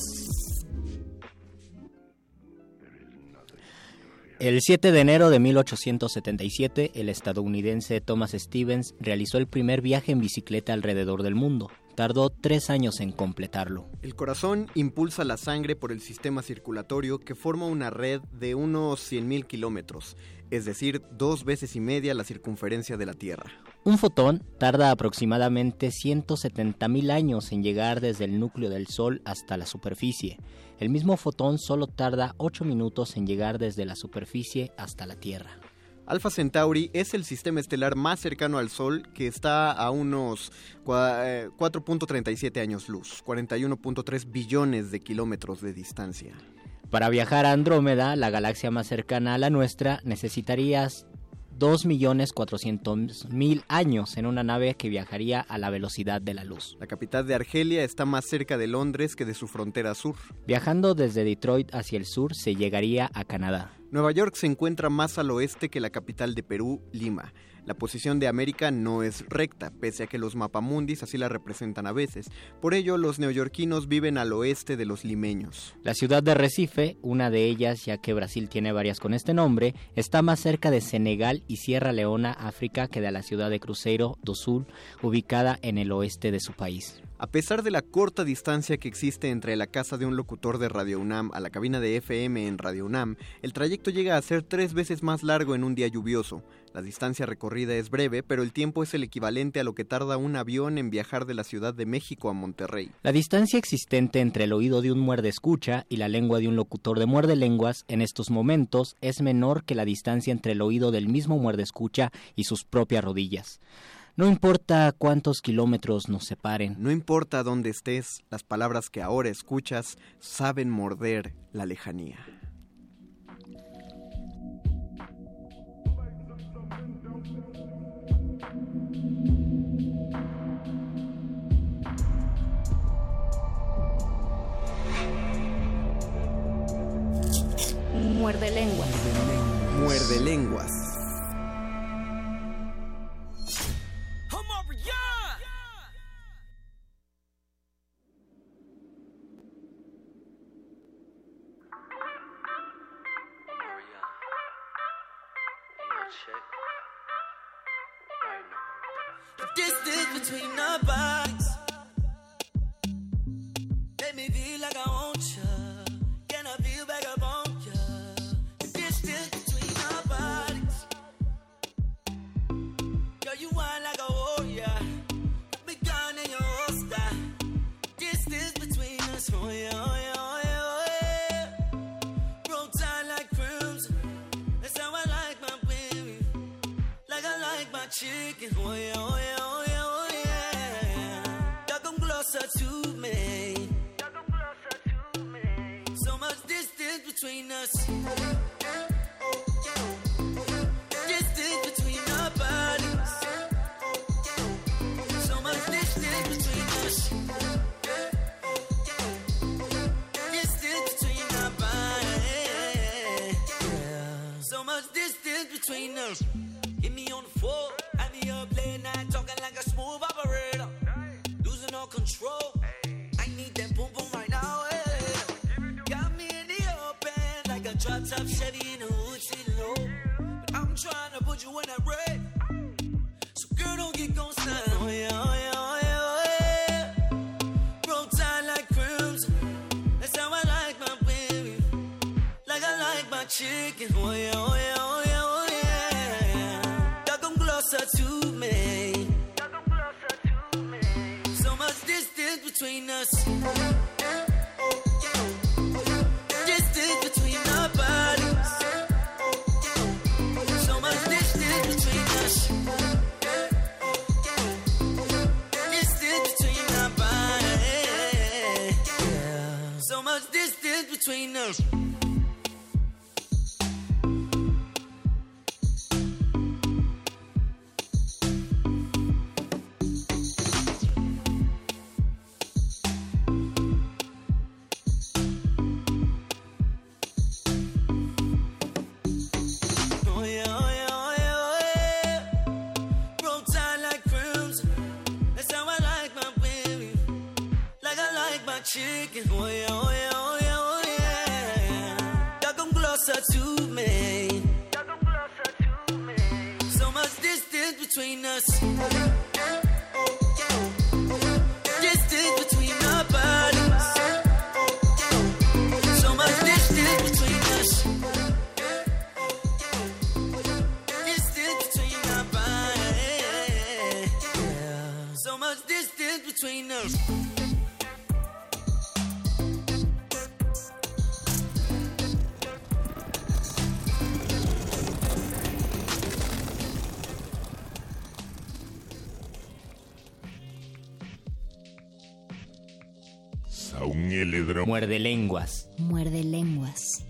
El 7 de enero de 1877, el estadounidense Thomas Stevens realizó el primer viaje en bicicleta alrededor del mundo. Tardó tres años en completarlo. El corazón impulsa la sangre por el sistema circulatorio que forma una red de unos 100.000 kilómetros, es decir, dos veces y media la circunferencia de la Tierra. Un fotón tarda aproximadamente 170.000 años en llegar desde el núcleo del Sol hasta la superficie. El mismo fotón solo tarda 8 minutos en llegar desde la superficie hasta la Tierra. Alpha Centauri es el sistema estelar más cercano al Sol que está a unos cua- eh, 4.37 años luz, 41.3 billones de kilómetros de distancia. Para viajar a Andrómeda, la galaxia más cercana a la nuestra, necesitarías 2.400.000 años en una nave que viajaría a la velocidad de la luz. La capital de Argelia está más cerca de Londres que de su frontera sur. Viajando desde Detroit hacia el sur, se llegaría a Canadá. Nueva York se encuentra más al oeste que la capital de Perú, Lima. La posición de América no es recta, pese a que los mapamundis así la representan a veces. Por ello, los neoyorquinos viven al oeste de los limeños. La ciudad de Recife, una de ellas ya que Brasil tiene varias con este nombre, está más cerca de Senegal y Sierra Leona, África, que de la ciudad de Cruzeiro do Sul, ubicada en el oeste de su país. A pesar de la corta distancia que existe entre la casa de un locutor de Radio UNAM a la cabina de FM en Radio UNAM, el trayecto llega a ser tres veces más largo en un día lluvioso. La distancia recorrida es breve, pero el tiempo es el equivalente a lo que tarda un avión en viajar de la Ciudad de México a Monterrey. La distancia existente entre el oído de un muerde escucha y la lengua de un locutor de muerde lenguas en estos momentos es menor que la distancia entre el oído del mismo muerde escucha y sus propias rodillas. No importa cuántos kilómetros nos separen. No importa dónde estés, las palabras que ahora escuchas saben morder la lejanía. Muerde lenguas. Muerde lenguas. Oh yeah, oh yeah, oh yeah, oh yeah. Y'all come closer to me. So much distance between us. Muerde lenguas. Muerde lenguas.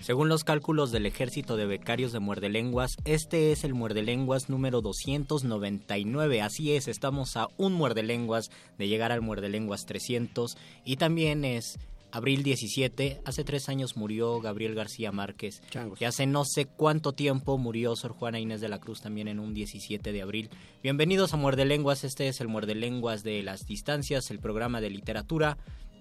Según los cálculos del ejército de becarios de Muerde Lenguas, este es el Muerde Lenguas número 299. Así es, estamos a un Muerde Lenguas de llegar al Muerde Lenguas 300. Y también es abril 17. Hace tres años murió Gabriel García Márquez. Y hace no sé cuánto tiempo murió Sor Juana Inés de la Cruz también en un 17 de abril. Bienvenidos a Muerde Lenguas. Este es el Muerde Lenguas de las distancias, el programa de literatura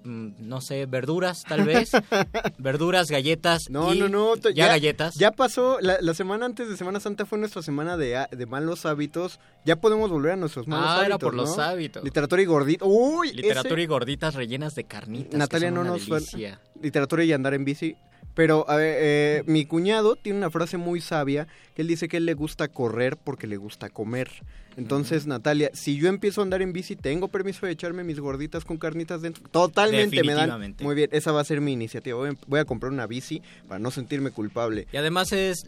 no sé, verduras tal vez, verduras, galletas. No, y no, no. Ya, galletas. Ya pasó, la, la semana antes de Semana Santa fue nuestra semana de, a- de malos hábitos. Ya podemos volver a nuestros malos Ah, hábitos. era por ¿no? los hábitos. Literatura y gordito. Uy, Literatura ese- y gorditas rellenas de carnitas. que Natalia son no una nos. Literatura y andar en bici. Pero a ver, eh, mi cuñado tiene una frase muy sabia que él dice que él le gusta correr porque le gusta comer. Entonces, Natalia, si yo empiezo a andar en bici, ¿tengo permiso de echarme mis gorditas con carnitas dentro? Totalmente, me dan. Muy bien, esa va a ser mi iniciativa. Voy a, voy a comprar una bici para no sentirme culpable. Y además es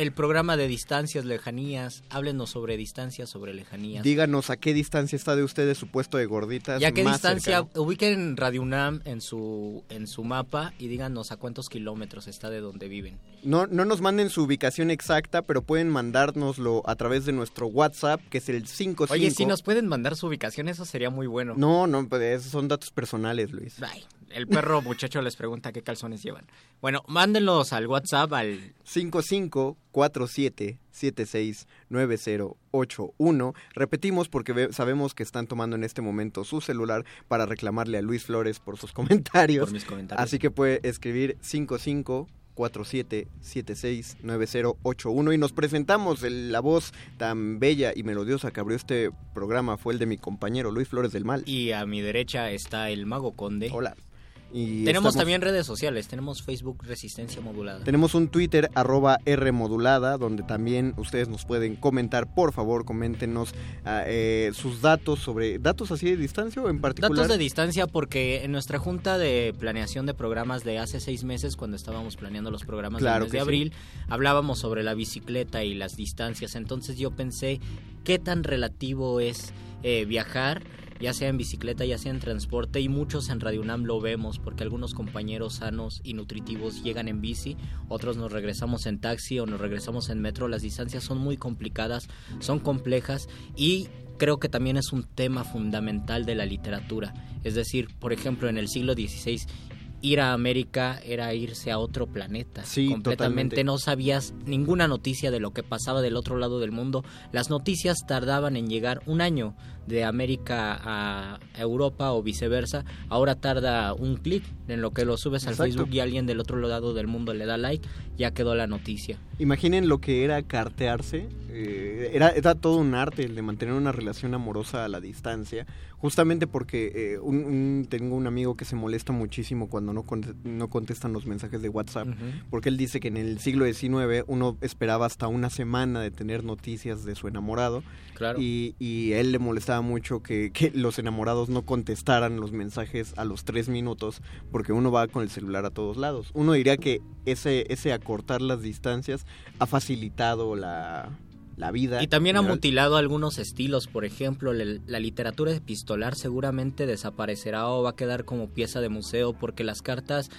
el programa de distancias, lejanías. Háblenos sobre distancias, sobre lejanías. Díganos a qué distancia está de ustedes su puesto de gorditas. ¿Y a qué más distancia? cercano. Ubiquen Radio UNAM en su, en su mapa y díganos a cuántos kilómetros está de donde viven. No, no nos manden su ubicación exacta, pero pueden mandárnoslo a través de nuestro WhatsApp, que es el 55. Oye, si nos pueden mandar su ubicación, eso sería muy bueno. No, no, pues esos son datos personales, Luis. Ay, el perro muchacho les pregunta qué calzones llevan. Bueno, mándenlos al WhatsApp al 5547769081. Repetimos porque sabemos que están tomando en este momento su celular para reclamarle a Luis Flores por sus comentarios. Por mis comentarios. Así que puede escribir 5547769081 y nos presentamos. El- la voz tan bella y melodiosa que abrió este programa fue el de mi compañero Luis Flores del Mal. y a mi derecha está el Mago Conde. Hola. Y Tenemos estamos- también redes sociales, tenemos Facebook Resistencia Modulada. Tenemos un Twitter arroba R modulada donde también ustedes nos pueden comentar. Por favor, coméntenos ah, eh, sus datos sobre datos así de distancia o en particular. Datos de distancia porque en nuestra junta de planeación de programas de hace seis meses, cuando estábamos planeando los programas Claro del mes de sí. abril, hablábamos sobre la bicicleta y las distancias. Entonces yo pensé, ¿qué tan relativo es eh, viajar? Ya sea en bicicleta, ya sea en transporte, y muchos en Radio UNAM lo vemos, porque algunos compañeros sanos y nutritivos llegan en bici, otros nos regresamos en taxi o nos regresamos en metro, las distancias son muy complicadas, son complejas y creo que también es un tema fundamental de la literatura. Es decir, por ejemplo, en el siglo XVI, ir a América era irse a otro planeta. Sí, completamente. totalmente. No sabías ninguna noticia de lo que pasaba del otro lado del mundo. Las noticias tardaban en llegar un año de América a Europa o viceversa. Ahora tarda un clic en lo que lo subes al Exacto. Facebook y alguien del otro lado del mundo le da like, ya quedó la noticia. Imaginen lo que era cartearse. eh, era, era todo un arte el de mantener una relación amorosa a la distancia. Justamente porque eh, un- un- tengo un amigo que se molesta muchísimo cuando no contestan los mensajes de WhatsApp. Porque él dice que en el siglo XIX uno esperaba hasta una semana de tener noticias de su enamorado. Claro. Y, él le molestaba mucho que, que los enamorados no contestaran los mensajes a los tres minutos porque uno va con el celular a todos lados. Uno diría que ese, ese acortar las distancias ha facilitado la, la vida. Y también ha mutilado algunos estilos, por ejemplo, la literatura epistolar seguramente desaparecerá o va a quedar como pieza de museo porque las cartas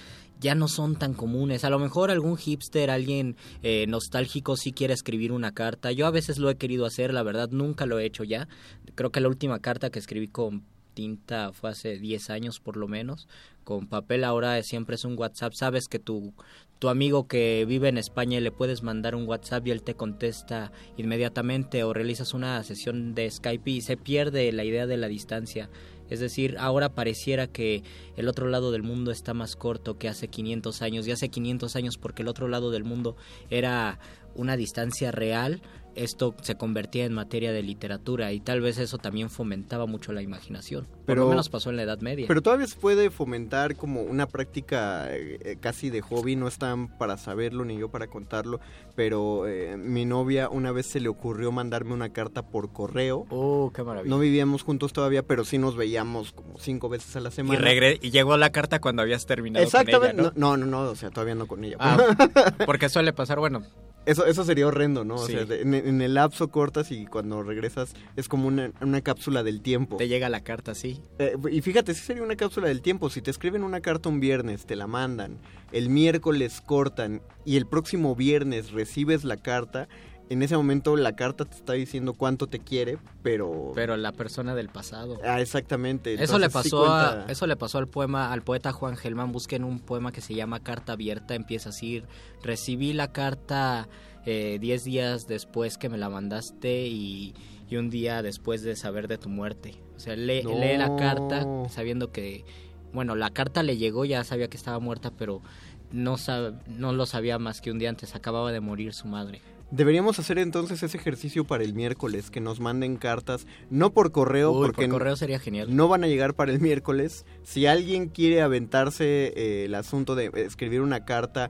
ya no son tan comunes. A lo mejor algún hipster, alguien eh, nostálgico sí quiere escribir una carta. Yo a veces lo he querido hacer, la verdad nunca lo he hecho ya. Creo que la última carta que escribí con tinta fue hace 10 años por lo menos. Con papel ahora siempre es un WhatsApp. Sabes que tu, tu amigo que vive en España le puedes mandar un WhatsApp y él te contesta inmediatamente o realizas una sesión de Skype y se pierde la idea de la distancia. Es decir, ahora pareciera que el otro lado del mundo está más corto que hace 500 años. Y hace 500 años porque el otro lado del mundo era una distancia real, esto se convertía en materia de literatura y tal vez eso también fomentaba mucho la imaginación. Por lo menos pasó en la Edad Media. Pero todavía se puede fomentar como una práctica eh, eh, casi de hobby, no están para saberlo ni yo para contarlo, pero eh, mi novia una vez se le ocurrió mandarme una carta por correo. Oh, qué maravilla. No vivíamos juntos todavía, pero sí nos veíamos como cinco veces a la y, semana. regre- y llegó la carta cuando habías terminado Exactamente, con ella, no, no, no, no, o sea, todavía no con ella. Ah, porque suele pasar, bueno. Eso, eso sería horrendo, ¿no? O sea, en, en el lapso cortas y cuando regresas es como una, una cápsula del tiempo. Te llega la carta, sí. Eh, y fíjate, sí sería una cápsula del tiempo. Si te escriben una carta un viernes, te la mandan, el miércoles cortan y el próximo viernes recibes la carta, en ese momento la carta te está diciendo cuánto te quiere, pero... Pero la persona del pasado. Ah, exactamente. Eso le sí pasó a, eso le pasó al poema al poeta Juan Gelman busquen un poema que se llama Carta abierta empieza así recibí la carta eh, 10 días después que me la mandaste y, y un día después de saber de tu muerte o sea lee, No. lee la carta sabiendo que bueno la carta le llegó ya sabía que estaba muerta pero no sab- no lo sabía más que un día antes acababa de morir su madre Deberíamos hacer entonces ese ejercicio para el miércoles, que nos manden cartas, no por correo, Uy, porque por correo sería genial no van a llegar para el miércoles. Si alguien quiere aventarse eh, el asunto de escribir una carta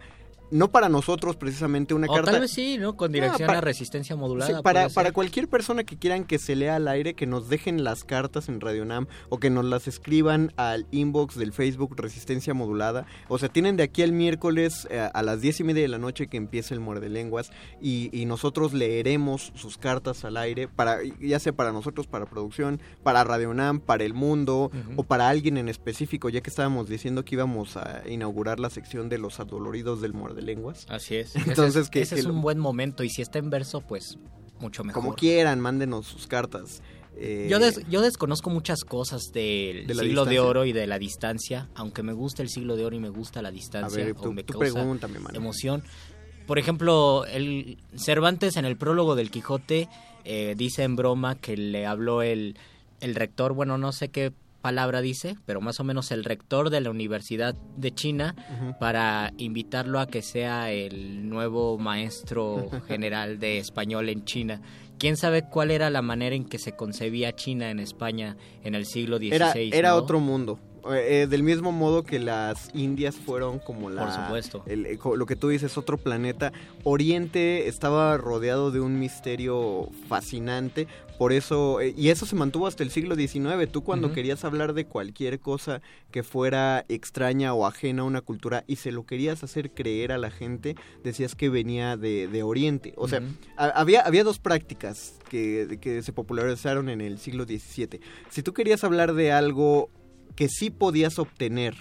no para nosotros precisamente una o carta... tal vez sí, ¿no? Con dirección para- a resistencia modulada. Sí, para, para cualquier persona que quieran que se lea al aire, que nos dejen las cartas en Radio Nam o que nos las escriban al inbox del Facebook Resistencia Modulada. O sea, tienen de aquí al miércoles eh, a las diez y media de la noche que empiece el Muerde Lenguas y, y nosotros leeremos sus cartas al aire, para ya sea para nosotros, para producción, para Radio Nam, para el mundo o para alguien en específico, ya que estábamos diciendo que íbamos a inaugurar la sección de los adoloridos del Muerde Lenguas. Así es. Entonces, ese es, que- ese es lo- un buen momento y si está en verso, pues mucho mejor. Como quieran, mándenos sus cartas. Eh, Yo, des- yo desconozco muchas cosas del ¿De la siglo de oro y de la distancia, aunque me gusta el siglo de oro y me gusta la distancia. A ver, o tú- me tú causa pregúntame, mano. emoción. Por ejemplo, el Cervantes en el prólogo del Quijote eh, dice en broma que le habló el, el rector, bueno, no sé qué palabra dice, pero más o menos el rector de la Universidad de China para invitarlo a que sea el nuevo maestro general de español en China. ¿Quién sabe cuál era la manera en que se concebía China en España en el siglo XVI? Era, era ¿no? otro mundo. Eh, eh, del mismo modo que las Indias fueron como la... Por supuesto. el- eh, lo que tú dices, otro planeta. Oriente estaba rodeado de un misterio fascinante. Por eso... eh, y eso se mantuvo hasta el siglo XIX. Tú cuando querías hablar de cualquier cosa que fuera extraña o ajena a una cultura y se lo querías hacer creer a la gente, decías que venía de, de Oriente. O sea, había, había dos prácticas que, que se popularizaron en el siglo XVII. Si tú querías hablar de algo que sí podías obtener,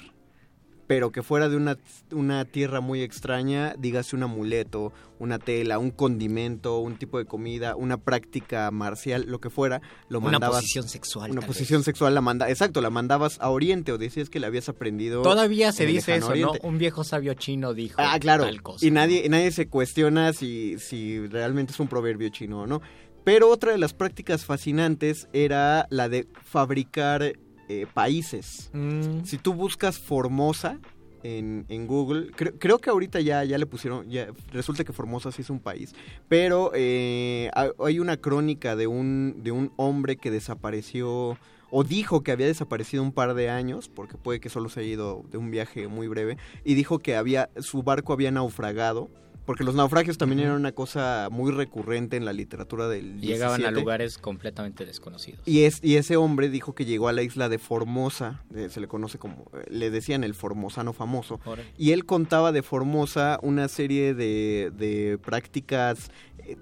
pero que fuera de una, una tierra muy extraña, dígase un amuleto, una tela, un condimento, un tipo de comida, una práctica marcial, lo que fuera, lo Una mandabas... posición sexual, Una posición sexual la manda, exacto, la mandabas a Oriente o decías que la habías aprendido. Todavía se dice eso, ¿no? Un viejo sabio chino dijo Ah, claro. tal cosa. Y nadie, nadie se cuestiona si, si realmente es un proverbio chino o no. Pero otra de las prácticas fascinantes era la de fabricar eh, países. Mm. Si tú buscas Formosa en, en Google, creo, creo que ahorita ya, ya le pusieron, ya resulta que Formosa sí es un país, pero eh, ha- hay una crónica de un, de un hombre que desapareció o dijo que había desaparecido un par de años, porque puede que solo se haya ido de un viaje muy breve, y dijo que había su barco había naufragado, porque los naufragios también eran una cosa muy recurrente en la literatura del Llegaban a 17. lugares completamente desconocidos. Y, es, y ese hombre dijo que llegó a la isla de Formosa, eh, se le conoce como, eh, le decían el formosano famoso, Órale. y él contaba de Formosa una serie de, de prácticas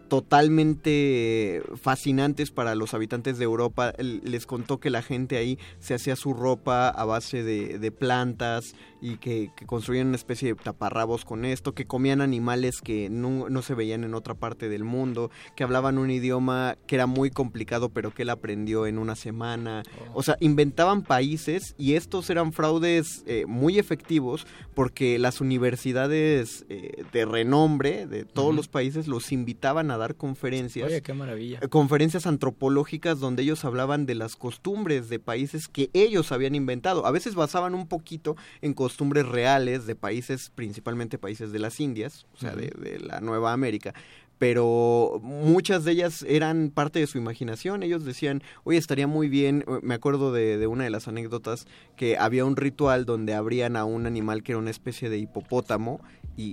totalmente fascinantes para los habitantes de Europa. Les contó que la gente ahí se hacía su ropa a base de, de plantas y que, que construían una especie de taparrabos con esto, que comían animales que no, no se veían en otra parte del mundo, que hablaban un idioma que era muy complicado pero que él aprendió en una semana. O sea, inventaban países y estos eran fraudes eh, muy efectivos porque las universidades eh, de renombre de todos los países los invitaban a dar conferencias. Oye, qué maravilla. eh, Conferencias antropológicas donde ellos hablaban de las costumbres de países que ellos habían inventado. A veces basaban un poquito en costumbres reales de países, principalmente países de las Indias, o sea, de, de la Nueva América. Pero muchas de ellas eran parte de su imaginación. Ellos decían, oye, estaría muy bien. eh, Me acuerdo de, de una de las anécdotas que había un ritual donde abrían a un animal que era una especie de hipopótamo y,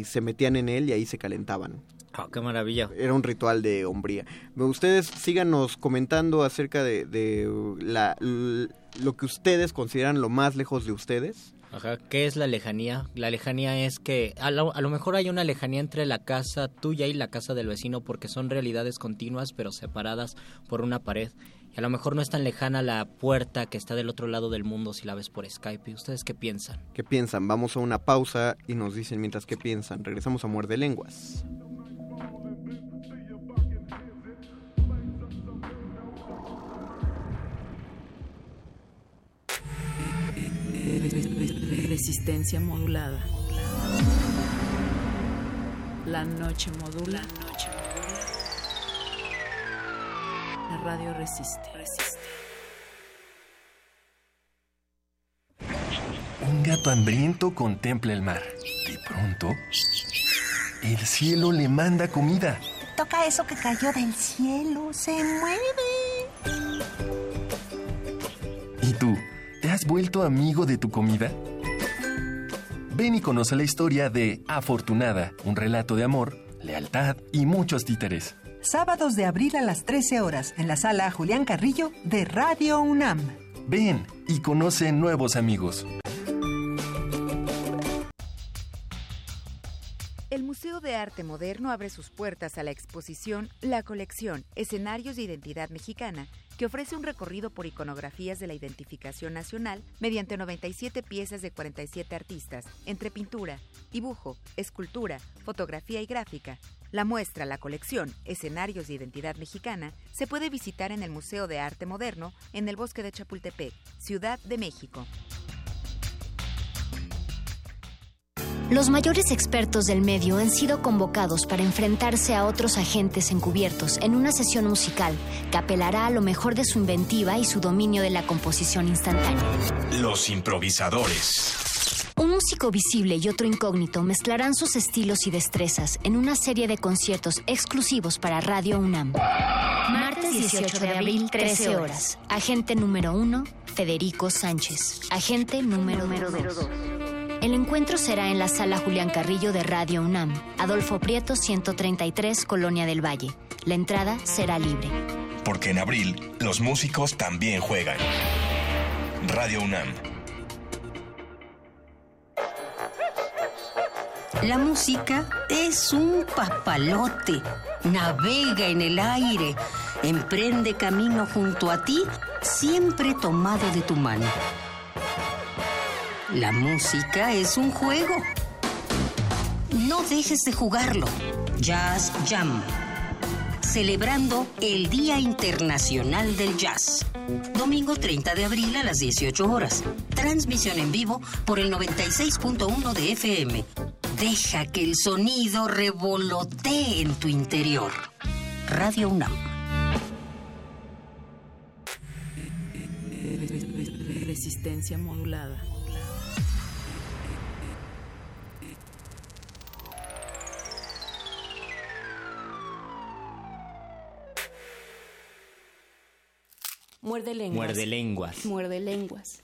y se metían en él y ahí se calentaban. Ah, qué maravilla. Era un ritual de hombría. Ustedes síganos comentando acerca de, de la, lo que ustedes consideran lo más lejos de ustedes. Ajá, ¿qué es la lejanía? La lejanía es que a lo, a lo mejor hay una lejanía entre la casa tuya y la casa del vecino porque son realidades continuas pero separadas por una pared. Y a lo mejor no es tan lejana la puerta que está del otro lado del mundo si la ves por Skype. ¿Y ustedes qué piensan? ¿Qué piensan? Vamos a una pausa y nos dicen mientras qué piensan. Regresamos a Muerde Lenguas. Resistencia modulada. La noche modula. La radio resiste. Un gato hambriento contempla el mar. De pronto, el cielo le manda comida. Toca eso que cayó del cielo, se mueve. ¿Y tú? ¿Te has vuelto amigo de tu comida? Ven y conoce la historia de Afortunada, un relato de amor, lealtad y muchos títeres. Sábados de abril a las 13 horas en la sala Julián Carrillo de Radio UNAM. Ven y conoce nuevos amigos. El Museo de Arte Moderno abre sus puertas a la exposición La Colección, Escenarios de Identidad Mexicana, que ofrece un recorrido por iconografías de la identificación nacional mediante 97 piezas de 47 artistas, entre pintura, dibujo, escultura, fotografía y gráfica. La muestra, la colección Escenarios de Identidad Mexicana se puede visitar en el Museo de Arte Moderno en el Bosque de Chapultepec, Ciudad de México. Los mayores expertos del medio han sido convocados para enfrentarse a otros agentes encubiertos en una sesión musical que apelará a lo mejor de su inventiva y su dominio de la composición instantánea. Los improvisadores. Un músico visible y otro incógnito mezclarán sus estilos y destrezas en una serie de conciertos exclusivos para Radio UNAM. Martes 18 de abril, 13 horas. Agente número 1, Federico Sánchez. Agente número 2. El encuentro será en la sala Julián Carrillo de Radio UNAM, Adolfo Prieto 133, Colonia del Valle. La entrada será libre. Porque en abril los músicos también juegan. Radio UNAM. La música es un papalote. Navega en el aire. Emprende camino junto a ti, siempre tomado de tu mano. La música es un juego. No dejes de jugarlo. Jazz Jam. Celebrando el Día Internacional del Jazz. Domingo 30 de abril a las 18 horas. Transmisión en vivo por el 96.1 de FM. Deja que el sonido revolotee en tu interior. Radio UNAM. Resistencia modulada. Muerde lenguas. Muerde lenguas. Muerde lenguas.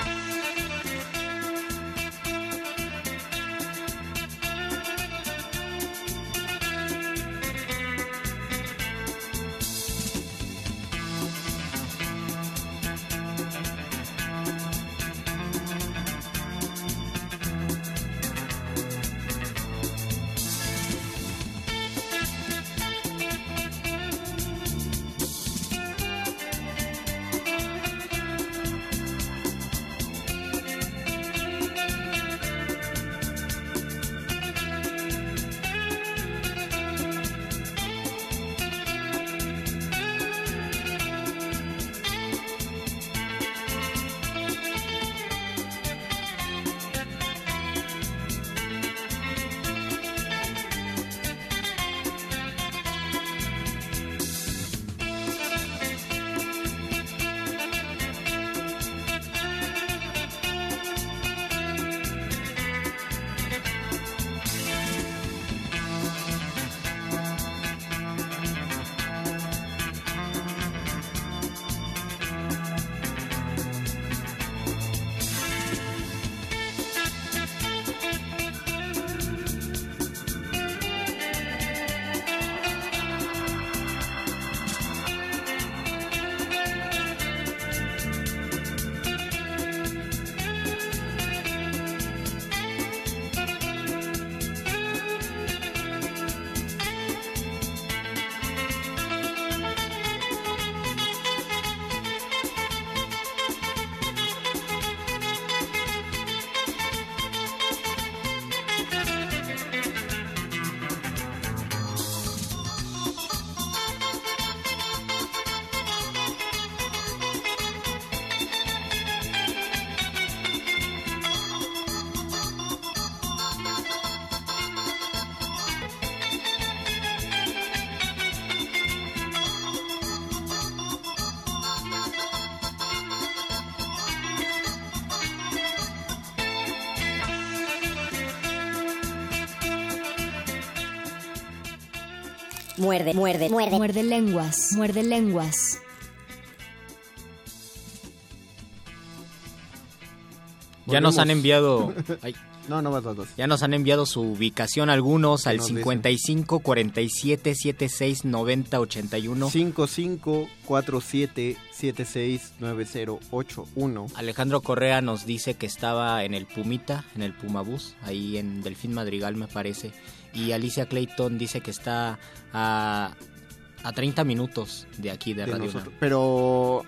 Muerde, muerde, muerde. Muerde lenguas. Muerde lenguas. Ya nos han enviado. Ay, No, no dos. Ya nos han enviado su ubicación algunos al nos dicen? 55 47 76 90 81. 55 47 76 9081. Alejandro Correa nos dice que estaba en el Pumita, en el Pumabús, ahí en Delfín Madrigal me parece. Y Alicia Clayton dice que está a, a 30 minutos de aquí, de, de Radio nosotros. Pero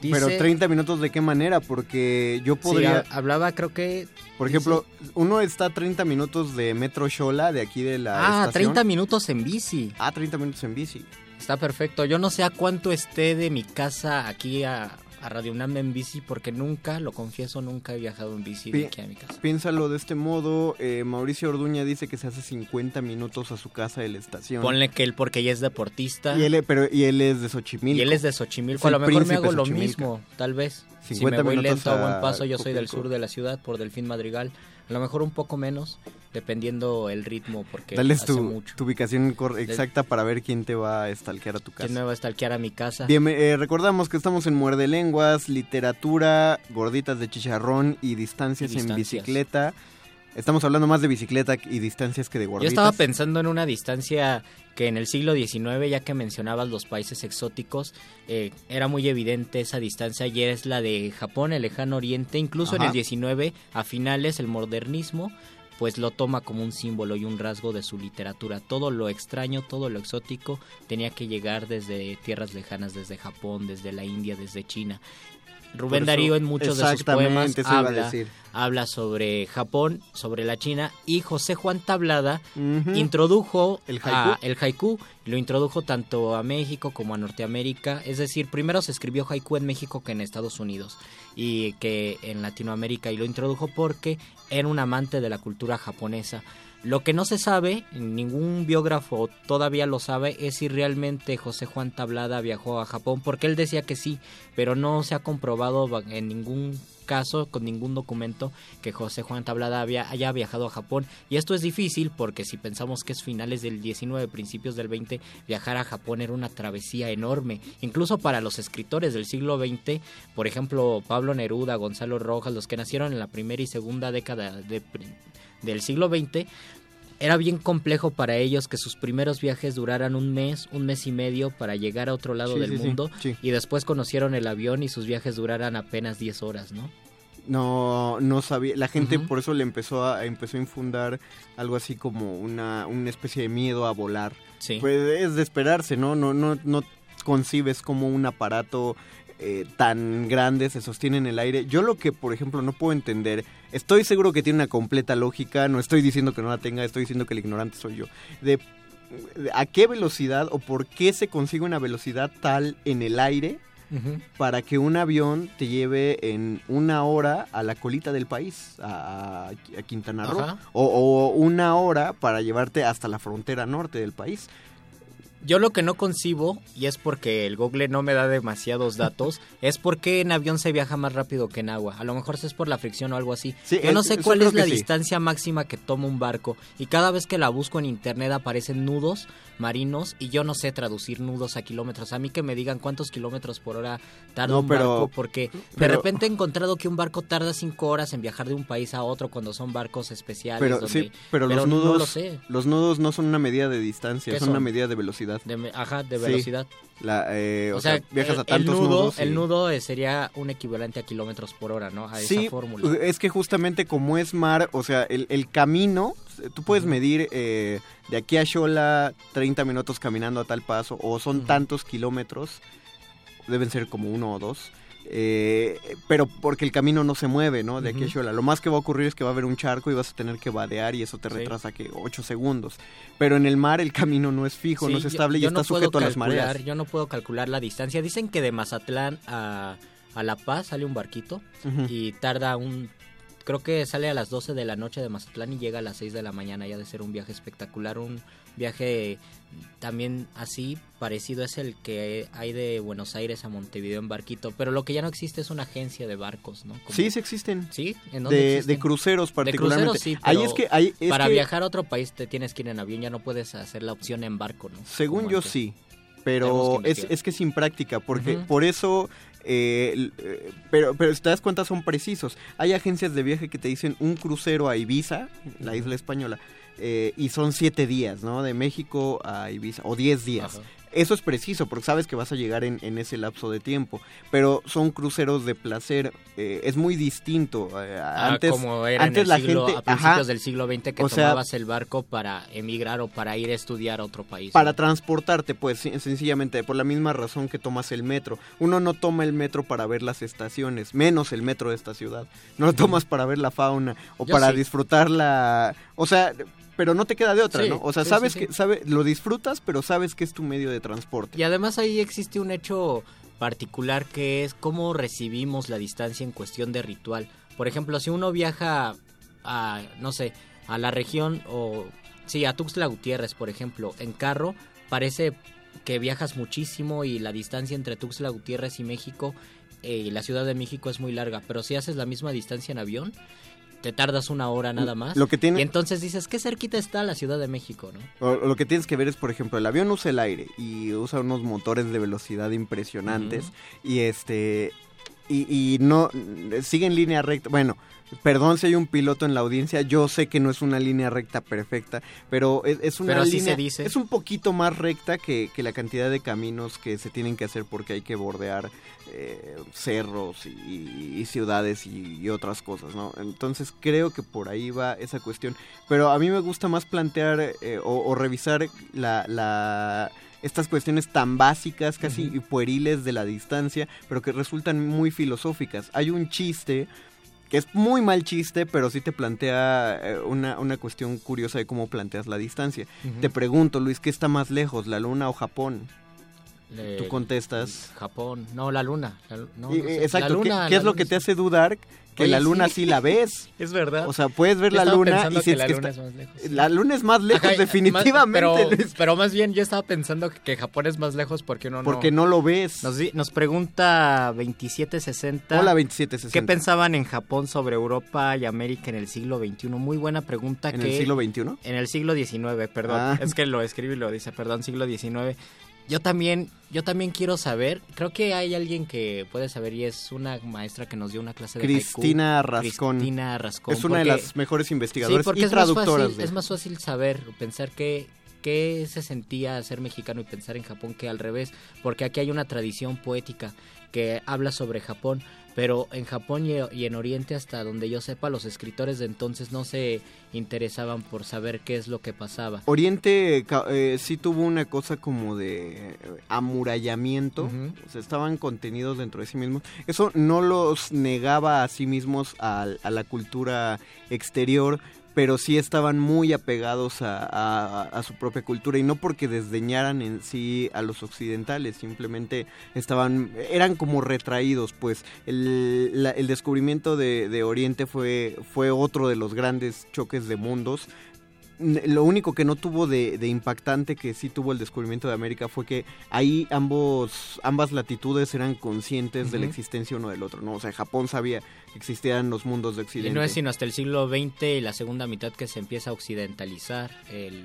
Dice- pero 30 minutos de qué manera? Porque yo podría ha- hablaba creo que... Por ejemplo, uno está a 30 minutos de Metro Xola, de aquí de la Ah, estación. 30 minutos en bici. Ah, 30 minutos en bici. Está perfecto. Yo no sé a cuánto esté de mi casa aquí a, a Radio UNAM en bici porque nunca, lo confieso, nunca he viajado en bici de Pi- aquí a mi casa. Piénsalo de este modo, eh, Mauricio Orduña dice que se hace 50 minutos a su casa de la estación. Ponle que él porque ella es deportista. Y él, pero, y él es de Xochimilco. Y él es de Xochimilco. Es A lo mejor me hago lo mismo, tal vez. Si 50 me voy minutos lento a buen paso, yo soy del sur de la ciudad por Delfín Madrigal. A lo mejor un poco menos, dependiendo el ritmo, porque Dales hace tu, mucho. tu ubicación exacta para ver quién te va a stalkear a tu casa. ¿Quién me va a stalkear a mi casa? Bien, eh, recordamos que estamos en Muerde Lenguas, literatura, gorditas de chicharrón y distancias, Y en bicicleta. Estamos hablando más de bicicleta y distancias que de Yo gorditas. estaba pensando en una distancia que en el siglo XIX, ya que mencionabas los países exóticos, eh, era muy evidente esa distancia y es la de Japón, el lejano oriente, incluso en el XIX, a finales, el modernismo pues lo toma como un símbolo y un rasgo de su literatura. Todo lo extraño, todo lo exótico tenía que llegar desde tierras lejanas, desde Japón, desde la India, desde China. Rubén eso, Darío en muchos de sus poemas habla, habla sobre Japón, sobre la China y José Juan Tablada introdujo ¿El a- haiku? el haiku, lo introdujo tanto a México como a Norteamérica, es decir, primero se escribió haiku en México que en Estados Unidos y que en Latinoamérica y lo introdujo porque era un amante de la cultura japonesa. Lo que no se sabe, ningún biógrafo todavía lo sabe, es si realmente José Juan Tablada viajó a Japón, porque él decía que sí, pero no se ha comprobado en ningún caso, con ningún documento, que José Juan Tablada haya viajado a Japón. Y esto es difícil porque si pensamos que es finales del 19, principios del 20, viajar a Japón era una travesía enorme. Incluso para los escritores del siglo XX, por ejemplo, Pablo Neruda, Gonzalo Rojas, los que nacieron en la primera y segunda década de del siglo XX, era bien complejo para ellos que sus primeros viajes duraran un mes, un mes y medio para llegar a otro lado Sí, del sí, mundo sí. y después conocieron el avión y sus viajes duraran apenas 10 horas, ¿no? No, no sabía. La gente por eso le empezó a, empezó a infundar algo así como una, una especie de miedo a volar. Sí. Pues es de esperarse, ¿no? No, no, no concibes como un aparato eh, tan grande se sostiene en el aire. Yo lo que, por ejemplo, no puedo entender, estoy seguro que tiene una completa lógica, no estoy diciendo que no la tenga, estoy diciendo que el ignorante soy yo. De, a qué velocidad o por qué se consigue una velocidad tal en el aire para que un avión te lleve en una hora a la colita del país, a, a Quintana Roo, o una hora para llevarte hasta la frontera norte del país. Yo lo que no concibo, y es porque el Google no me da demasiados datos, es por qué en avión se viaja más rápido que en agua. A lo mejor es por la fricción o algo así. Sí, Yo no sé cuál es la sí. distancia máxima que toma un barco. Y cada vez que la busco en internet aparecen nudos marinos y yo no sé traducir nudos a kilómetros. A mí que me digan cuántos kilómetros por hora tarda No, un pero- barco, porque de repente he encontrado que un barco tarda cinco horas en viajar de un país a otro cuando son barcos especiales. Pero donde- sí, pero, los no nudos, lo sé. los nudos no son una medida de distancia, ¿Qué son, son? una medida de velocidad. De ajá, de Sí. velocidad. La, eh, o, o sea, sea, viajas a el- tantos el nudo, nudos. y- El nudo eh, sería un equivalente a kilómetros por hora, ¿no? A Sí, esa fórmula. es que justamente como es mar, o sea, el, el camino, tú puedes medir eh, de aquí a Xola 30 minutos caminando a tal paso, o son tantos kilómetros, deben ser como uno o dos, eh, pero porque el camino no se mueve, ¿no? De aquí a. Xola. Lo más que va a ocurrir es que va a haber un charco y vas a tener que vadear y eso te Sí. retrasa que 8 segundos. Pero en el mar el camino no es fijo, Sí, no es yo- estable y está no sujeto a las mareas. Yo no puedo calcular la distancia. Dicen que de Mazatlán a, a La Paz sale un barquito y tarda un... Creo que sale a las 12 de la noche de Mazatlán y llega a las 6 de la mañana. Ya de ser un viaje espectacular, un viaje también así parecido es el que hay de Buenos Aires a Montevideo en barquito. Pero lo que ya no existe es una agencia de barcos, ¿no? Como- Sí, sí existen. ¿Sí? ¿En dónde de, existen? de cruceros De particularmente. cruceros, sí, ahí es que ahí es para que- viajar a otro país te tienes que ir en avión, ya no puedes hacer la opción en barco, ¿no? Según Como yo sí. pero que es, es que sin práctica, porque por eso, eh, eh, pero, pero si te das cuenta son precisos. Hay agencias de viaje que te dicen un crucero a Ibiza, la isla española, eh, y son siete días, ¿no? De México a Ibiza, o diez días. Ajá. Eso es preciso, porque sabes que vas a llegar en, en ese lapso de tiempo. Pero son cruceros de placer, eh, es muy distinto. eh, Ah, antes, como era antes en el la siglo, gente, a principios ajá, del siglo XX que o sea, tomabas el barco para emigrar o para ir a estudiar a otro país. Para transportarte, pues sen- sencillamente, por la misma razón que tomas el metro. Uno no toma el metro para ver las estaciones, menos el metro de esta ciudad. No lo tomas para ver la fauna o Yo para sí. disfrutar la... O sea, pero no te queda de otra, Sí, ¿no? O sea, sí, sabes sí, que sabe, lo disfrutas, pero sabes que es tu medio de transporte. Y además ahí existe un hecho particular que es cómo recibimos la distancia en cuestión de ritual. Por ejemplo, si uno viaja a, no sé, a la región o, sí, a Tuxtla Gutiérrez, por ejemplo, en carro, parece que viajas muchísimo y la distancia entre Tuxtla Gutiérrez y México eh, y la Ciudad de México es muy larga. Pero si haces la misma distancia en avión, te tardas una hora nada más. Lo que tiene- Y entonces dices, qué cerquita está la Ciudad de México, ¿no? O- lo que tienes que ver es, por ejemplo, el avión usa el aire y usa unos motores de velocidad impresionantes y este y, y no sigue en línea recta. Bueno, perdón si hay un piloto en la audiencia, yo sé que no es una línea recta perfecta, pero es, es una Pero línea se dice. es un poquito más recta que, que la cantidad de caminos que se tienen que hacer porque hay que bordear eh, cerros y, y ciudades y, y otras cosas, ¿no? Entonces creo que por ahí va esa cuestión. Pero a mí me gusta más plantear eh, o, o revisar la, la- estas cuestiones tan básicas, casi pueriles de la distancia, pero que resultan muy filosóficas. Hay un chiste que es muy mal chiste, pero sí te plantea eh, una, una cuestión curiosa de cómo planteas la distancia. Te pregunto, Luis, ¿qué está más lejos, la luna o Japón? Le- Tú contestas. Japón, no, la luna. la- no, sé. exacto, La ¿qué- luna, ¿qué, la es lo que te hace dudar que Oye, la luna sí. sí la ves? Es verdad. O sea, puedes ver Yo la luna y que sientes la que luna está- es más lejos. La luna es más lejos, Ajá, definitivamente. más- pero, pero más bien yo estaba pensando que, que Japón es más lejos porque uno no... porque no lo ves. Nos, nos pregunta 2760. Hola 2760. ¿Qué pensaban en Japón sobre Europa y América en el siglo XXI? Muy buena pregunta. ¿En que, el siglo XXI? En el siglo XIX, perdón. Ah. Es que lo escribe y lo dice, perdón, siglo XIX. Yo también, yo también quiero saber, creo que hay alguien que puede saber y es una maestra que nos dio una clase de haiku. Cristina Rascón. Cristina Rascón. Es una de las mejores Sí, investigadoras porque y es más, traductoras fácil, de... es más fácil saber, pensar qué, qué se sentía ser mexicano y pensar en Japón que al revés, porque aquí hay una tradición poética que habla sobre Japón, pero en Japón y, en Oriente, hasta donde yo sepa, los escritores de entonces no se interesaban por saber qué es lo que pasaba. Oriente eh, sí tuvo una cosa como de amurallamiento, o sea, estaban contenidos dentro de sí mismos. Eso no los negaba a sí mismos al- a, la cultura exterior, pero sí estaban muy apegados a, su propia cultura y no porque desdeñaran en sí a los occidentales, simplemente estaban, eran como retraídos, pues el descubrimiento de, de Oriente fue, fue otro de los grandes choques de mundos. Lo único que no tuvo de, de impactante que sí tuvo el descubrimiento de América fue que ahí ambos ambas latitudes eran conscientes de la existencia uno del otro, ¿no? O sea, Japón sabía que existían los mundos de Y Occidente. no es sino hasta el siglo XX y la segunda mitad que se empieza a occidentalizar el,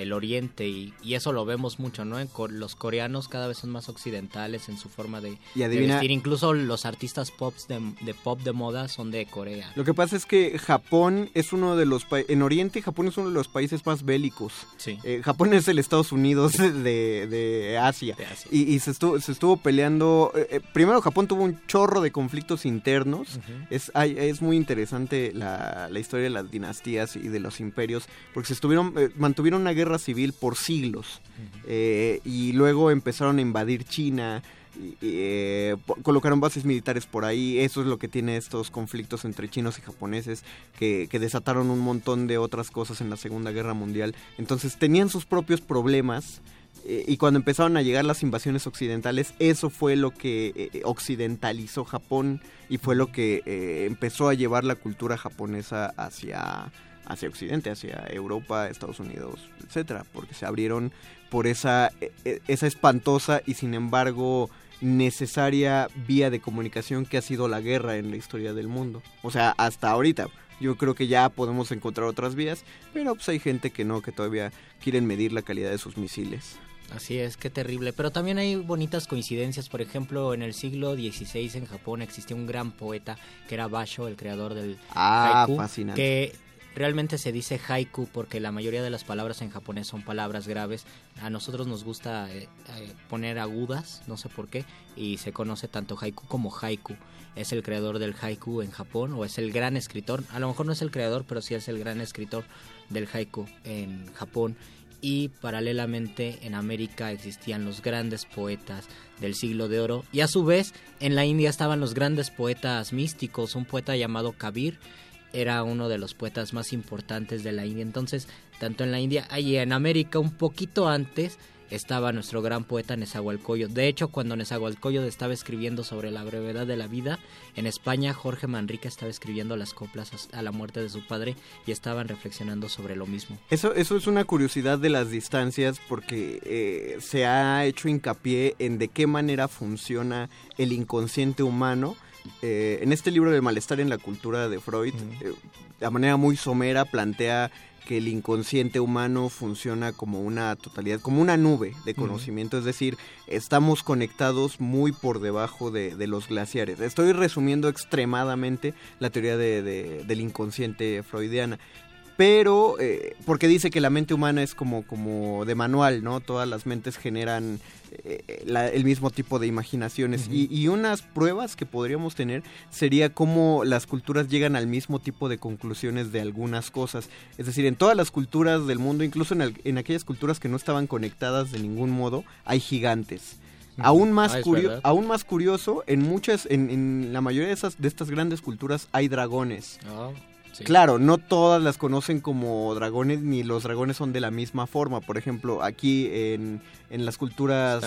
el Oriente y, y eso lo vemos mucho, ¿no? En co- los coreanos cada vez son más occidentales en su forma de, Y de vestir. Incluso los artistas pops de, de pop de moda son de Corea. Lo que pasa es que Japón es uno de los países, en Oriente Japón es uno de los países más bélicos. Sí. Eh, Japón es el Estados Unidos de, de Asia. Y, y se, estuvo, se estuvo peleando. eh, eh, primero Japón tuvo un chorro de conflictos internos. Es, hay- es muy interesante la, la historia de las dinastías y de los imperios. Porque se estuvieron, eh, mantuvieron una guerra civil por siglos. Eh, y luego empezaron a invadir China. y- eh, colocaron bases militares por ahí. Eso es lo que tiene estos conflictos entre chinos y japoneses que, que desataron un montón de otras cosas en la Segunda Guerra Mundial. Entonces tenían sus propios problemas. eh, y cuando empezaron a llegar las invasiones occidentales, eso fue lo que eh, occidentalizó Japón y fue lo que empezó a llevar la cultura japonesa hacia, hacia Occidente, hacia Europa, Estados Unidos, etcétera, porque se abrieron por esa, eh, eh, esa espantosa y sin embargo necesaria vía de comunicación que ha sido la guerra en la historia del mundo. O sea, hasta ahorita. Yo creo que ya podemos encontrar otras vías, pero pues hay gente que no, que todavía quieren medir la calidad de sus misiles. Así es, qué terrible. Pero también hay bonitas coincidencias. Por ejemplo, en el siglo XVI en Japón existía un gran poeta que era Basho, el creador del Ah, haiku, fascinante. que realmente se dice haiku porque la mayoría de las palabras en japonés son palabras graves. A nosotros nos gusta eh, eh, poner agudas, no sé por qué, y se conoce tanto haiku como haiku. Es el creador del haiku en Japón o es el gran escritor. A lo mejor no es el creador, pero sí es el gran escritor del haiku en Japón y paralelamente en América existían los grandes poetas del siglo de oro y a su vez en la India estaban los grandes poetas místicos, un poeta llamado Kabir era uno de los poetas más importantes de la India, entonces tanto en la India y en América un poquito antes estaba nuestro gran poeta Nezahualcóyotl. De hecho, cuando Nezahualcóyotl estaba escribiendo sobre la brevedad de la vida, en España Jorge Manrique estaba escribiendo las coplas a la muerte de su padre y estaban reflexionando sobre lo mismo. Eso, eso es una curiosidad de las distancias porque eh, se ha hecho hincapié en de qué manera funciona el inconsciente humano. Eh, en este libro del malestar en la cultura de Freud, eh, de manera muy somera plantea que el inconsciente humano funciona como una totalidad, como una nube de conocimiento, es decir, estamos conectados muy por debajo de, de los glaciares. Estoy resumiendo extremadamente la teoría de- de- del inconsciente freudiana pero eh, porque dice que la mente humana es como como de manual, ¿no? Todas las mentes generan eh, la- el mismo tipo de imaginaciones y, y unas pruebas que podríamos tener sería cómo las culturas llegan al mismo tipo de conclusiones de algunas cosas. Es decir, en todas las culturas del mundo, incluso en, en aquellas culturas que no estaban conectadas de ningún modo, hay gigantes. Aún más, Ah, es curio- verdad. aún más curioso, en muchas, en, en la mayoría de, esas, de estas grandes culturas hay dragones. Ah, Claro, no todas las conocen como dragones, ni los dragones son de la misma forma. Por ejemplo, aquí en, en las culturas...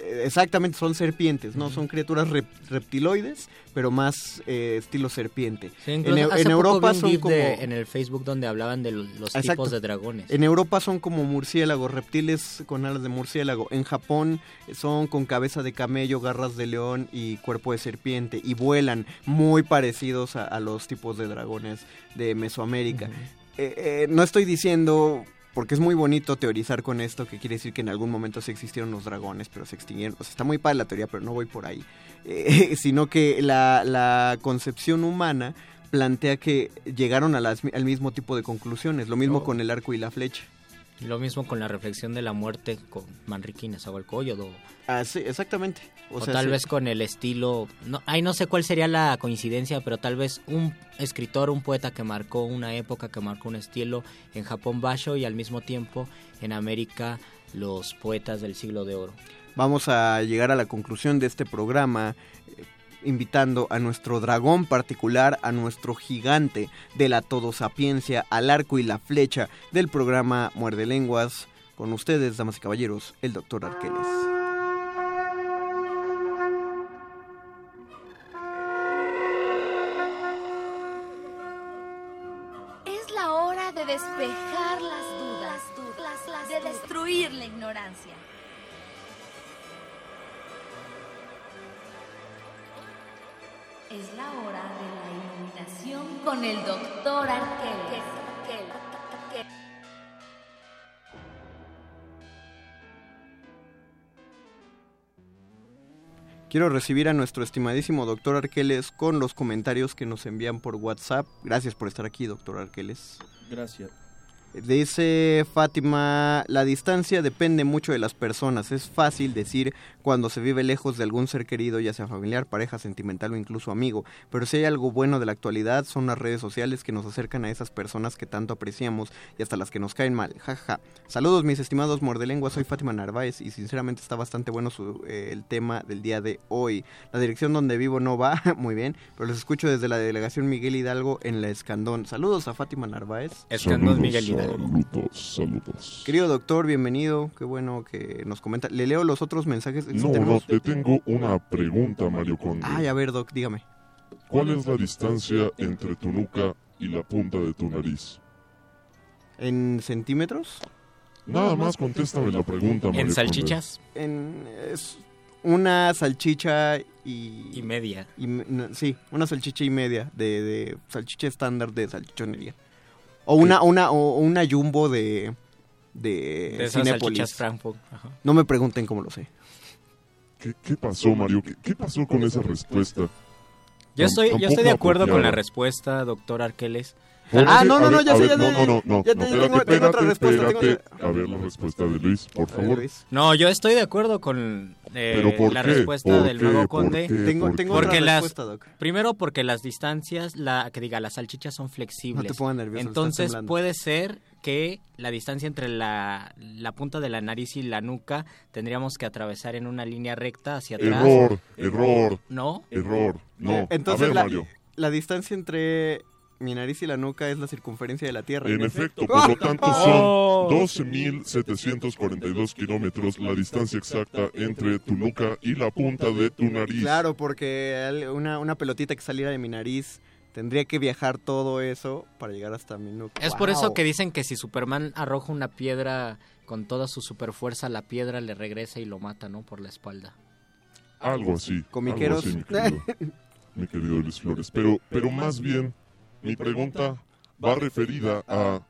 Eh, Exactamente, son serpientes, ¿no? Son criaturas rep- reptiloides, pero más eh, estilo serpiente. Sí, en, Europa son como... de- en el Facebook donde hablaban de lo- los Exacto. tipos de dragones. En Europa son como murciélagos, reptiles con alas de murciélago. En Japón son con cabeza de camello, garras de león y cuerpo de serpiente. Y vuelan muy parecidos a, a los tipos de dragones de Mesoamérica. Eh, eh, no estoy diciendo, porque es muy bonito teorizar con esto, que quiere decir que en algún momento sí existieron los dragones, pero se extinguieron. O sea, está muy padre la teoría, pero no voy por ahí. Eh, sino que la, la concepción humana plantea que llegaron a las- al mismo tipo de conclusiones. Lo mismo Oh. con el arco y la flecha. Lo mismo con la reflexión de la muerte con Manrique y Nezahualcóyotl. O, Ah, sí, exactamente. O, o sea, tal sí. vez con el estilo... No, ahí no sé cuál sería la coincidencia, pero tal vez un escritor, un poeta que marcó una época, que marcó un estilo en Japón Basho y al mismo tiempo en América los poetas del siglo de oro. Vamos a llegar a la conclusión de este programa invitando a nuestro dragón particular, a nuestro gigante de la todosapiencia, al arco y la flecha del programa Muerde Lenguas. Con ustedes, damas y caballeros, el doctor Arqueles. La hora de la iluminación con el doctor Arqueles. Quiero recibir a nuestro estimadísimo doctor Arqueles con los comentarios que nos envían por WhatsApp. Gracias por estar aquí, doctor Arqueles. Gracias. Dice Fátima, la distancia depende mucho de las personas. Es fácil decir cuando se vive lejos de algún ser querido, ya sea familiar, pareja, sentimental o incluso amigo. Pero si hay algo bueno de la actualidad, son las redes sociales que nos acercan a esas personas que tanto apreciamos y hasta las que nos caen mal. Jaja. Saludos mis estimados mordelenguas, soy Fátima Narváez y sinceramente está bastante bueno su- eh, el tema del día de hoy. La dirección donde vivo no va, muy bien, pero los escucho desde la delegación Miguel Hidalgo en la Escandón. Saludos a Fátima Narváez. Escandón Miguel Hidalgo. Saludos, saludos. Querido doctor, bienvenido. Qué bueno que nos comenta. Le leo los otros mensajes. No, no, te tengo una pregunta, Mario Conde. Ay, a ver, doc, dígame. ¿Cuál es la distancia entre tu nuca y la punta de tu nariz? ¿En centímetros? Nada más contéstame la pregunta, Mario Conde. salchichas? En, es una salchicha y... Y media. y me- no, sí, una salchicha y media de, de salchicha estándar de salchichonería. O una, una, o una jumbo de, de, De esas Cinépolis. salchichas Frankfurt, ajá. No me pregunten cómo lo sé. ¿Qué, qué pasó, Mario? ¿Qué, qué pasó con esa respuesta? Yo estoy, yo estoy de acuerdo con la respuesta, doctor Arqueles. ¿Por Ah, no, no, no, ya sé, ya no, sé. no, no, no, Ya no, tengo- espérate, tengo otra espérate, respuesta. A ver la respuesta de Luis, por favor. No, yo estoy de acuerdo con eh, ¿Pero por la qué? respuesta ¿Por del qué? mago ¿Por conde. qué? Tengo- ¿Por tengo qué? otra porque las, respuesta, Doc. Primero porque las distancias, la que diga, las salchichas son flexibles. No te pongas nervioso, Entonces puede ser que la distancia entre la, la punta de la nariz y la nuca tendríamos que atravesar en una línea recta hacia atrás. Error, error. ¿No? Error, no. Entonces a ver, la, Mario. la distancia entre mi nariz y la nuca es la circunferencia de la Tierra. En efecto, por lo tanto son 12.742 kilómetros la distancia exacta entre tu nuca y la punta de tu nariz. Claro, porque una, una pelotita que saliera de mi nariz tendría que viajar todo eso para llegar hasta mi nuca. Es por eso que dicen que si Superman arroja una piedra con toda su superfuerza, la piedra le regresa y lo mata, ¿no? Por la espalda. Algo así. Comiqueros. algo así, mi querido, mi querido Luis Flores. Pero, pero más bien, mi pregunta va referida a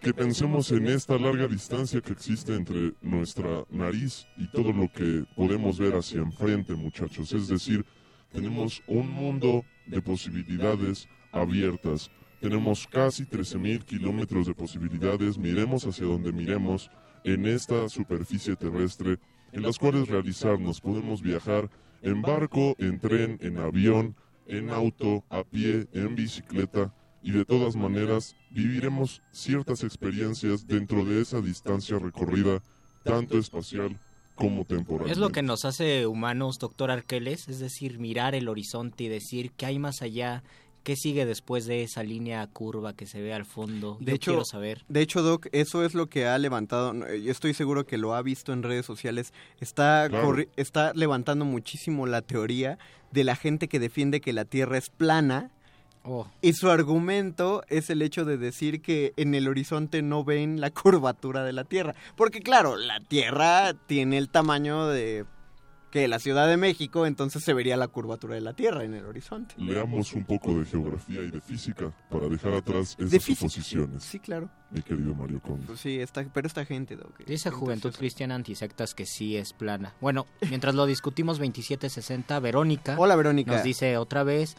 que pensemos en esta larga distancia que existe entre nuestra nariz y todo lo que podemos ver hacia enfrente, muchachos. Es decir, tenemos un mundo de posibilidades abiertas. Tenemos casi 13.000 kilómetros de posibilidades, miremos hacia donde miremos, en esta superficie terrestre, en las cuales realizarnos. Podemos viajar en barco, en tren, en avión, en auto, a pie, en bicicleta, y de todas maneras viviremos ciertas experiencias dentro de esa distancia recorrida, tanto espacial como temporal. Es lo que nos hace humanos, doctor Arqueles, es decir, mirar el horizonte y decir qué hay más allá, qué sigue después de esa línea curva que se ve al fondo. De Yo hecho, quiero saber. de hecho, Doc, eso es lo que ha levantado. Yo estoy seguro que lo ha visto en redes sociales. Está, Claro. está levantando muchísimo la teoría de la gente que defiende que la Tierra es plana. Oh. Y su argumento es el hecho de decir que en el horizonte no ven la curvatura de la Tierra. Porque claro, la Tierra tiene el tamaño de que la Ciudad de México, entonces se vería la curvatura de la Tierra en el horizonte. Leamos un poco de geografía y de física para dejar atrás esas De suposiciones. Sí, claro. Mi querido Mario Conde. Pues sí, esta, pero esta gente, Doc. Dice Juventud Cristiana Antisectas que sí es plana. Bueno, mientras lo discutimos 2760, Verónica. Hola, Verónica. Nos dice otra vez.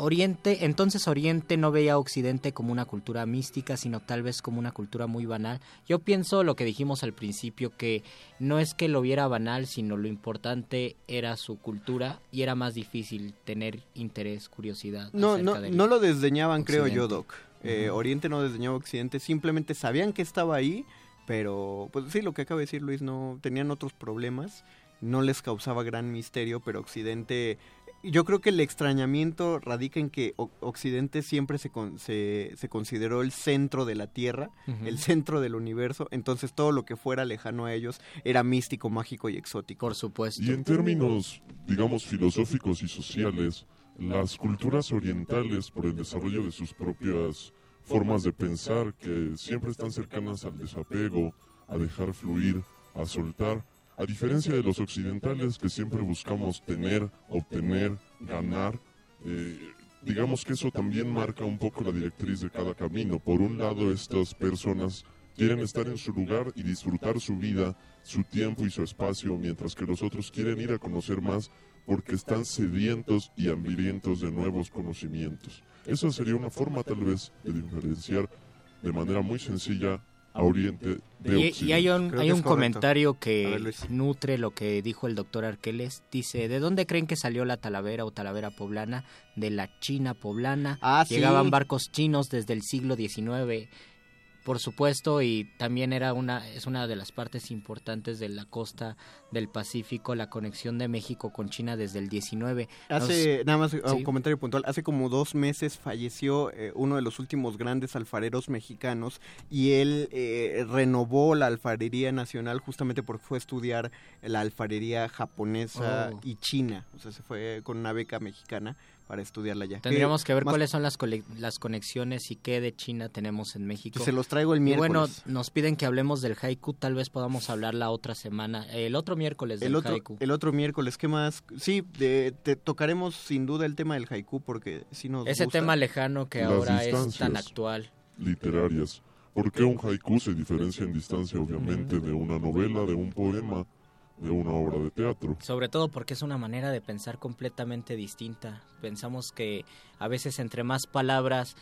Oriente, entonces Oriente no veía a Occidente como una cultura mística, sino tal vez como una cultura muy banal. Yo pienso lo que dijimos al principio, que no es que lo viera banal, sino lo importante era su cultura y era más difícil tener interés, curiosidad. No, no, no lo desdeñaban, creo yo. Doc. Eh. Oriente no desdeñaba Occidente, simplemente sabían que estaba ahí, pero pues sí, lo que acaba de decir Luis, no tenían otros problemas, no les causaba gran misterio, pero Occidente, yo creo que el extrañamiento radica en que O- Occidente siempre se, con- se, se consideró el centro de la Tierra, el centro del universo, entonces todo lo que fuera lejano a ellos era místico, mágico y exótico. Por supuesto. Y en términos, digamos, filosóficos y sociales, las culturas orientales, por el desarrollo de sus propias formas de pensar, que siempre están cercanas al desapego, a dejar fluir, a soltar, a diferencia de los occidentales que siempre buscamos tener, obtener, ganar, eh, digamos que eso también marca un poco la directriz de cada camino. Por un lado, estas personas quieren estar en su lugar y disfrutar su vida, su tiempo y su espacio, mientras que los otros quieren ir a conocer más porque están sedientos y hambrientos de nuevos conocimientos. Esa sería una forma tal vez de diferenciar de manera muy sencilla a Oriente de Y, Occidente. y hay un, Creo hay que un comentario que ver, nutre lo que dijo el doctor Arqueles. Dice, ¿de dónde creen que salió la talavera o talavera poblana? De la China poblana. Ah, sí. Llegaban barcos chinos desde el siglo XIX, por supuesto, y también era una, es una de las partes importantes de la costa del Pacífico, la conexión de México con China desde el XIX. Nos- Hace, nada más Sí. un comentario puntual, hace como dos meses falleció eh, uno de los últimos grandes alfareros mexicanos y él eh, renovó la alfarería nacional justamente porque fue a estudiar la alfarería japonesa Oh. y china, o sea, se fue con una beca mexicana para estudiarla allá. Tendríamos que ver más- cuáles son las, las conexiones y qué de China tenemos en México. Se los traigo el Y bueno, miércoles. nos piden que hablemos del haiku, tal vez podamos hablar la otra semana, el otro miércoles del El otro, haiku. el otro miércoles, ¿qué más? Sí, de- te tocaremos sin duda el tema del haiku porque si nos Ese gusta. tema lejano que Las ahora es tan actual. literarias. ¿Por qué un haiku se diferencia en distancia, obviamente, de una novela, de un poema, de una obra de teatro? Sobre todo porque es una manera de pensar completamente distinta. Pensamos que a veces entre más palabras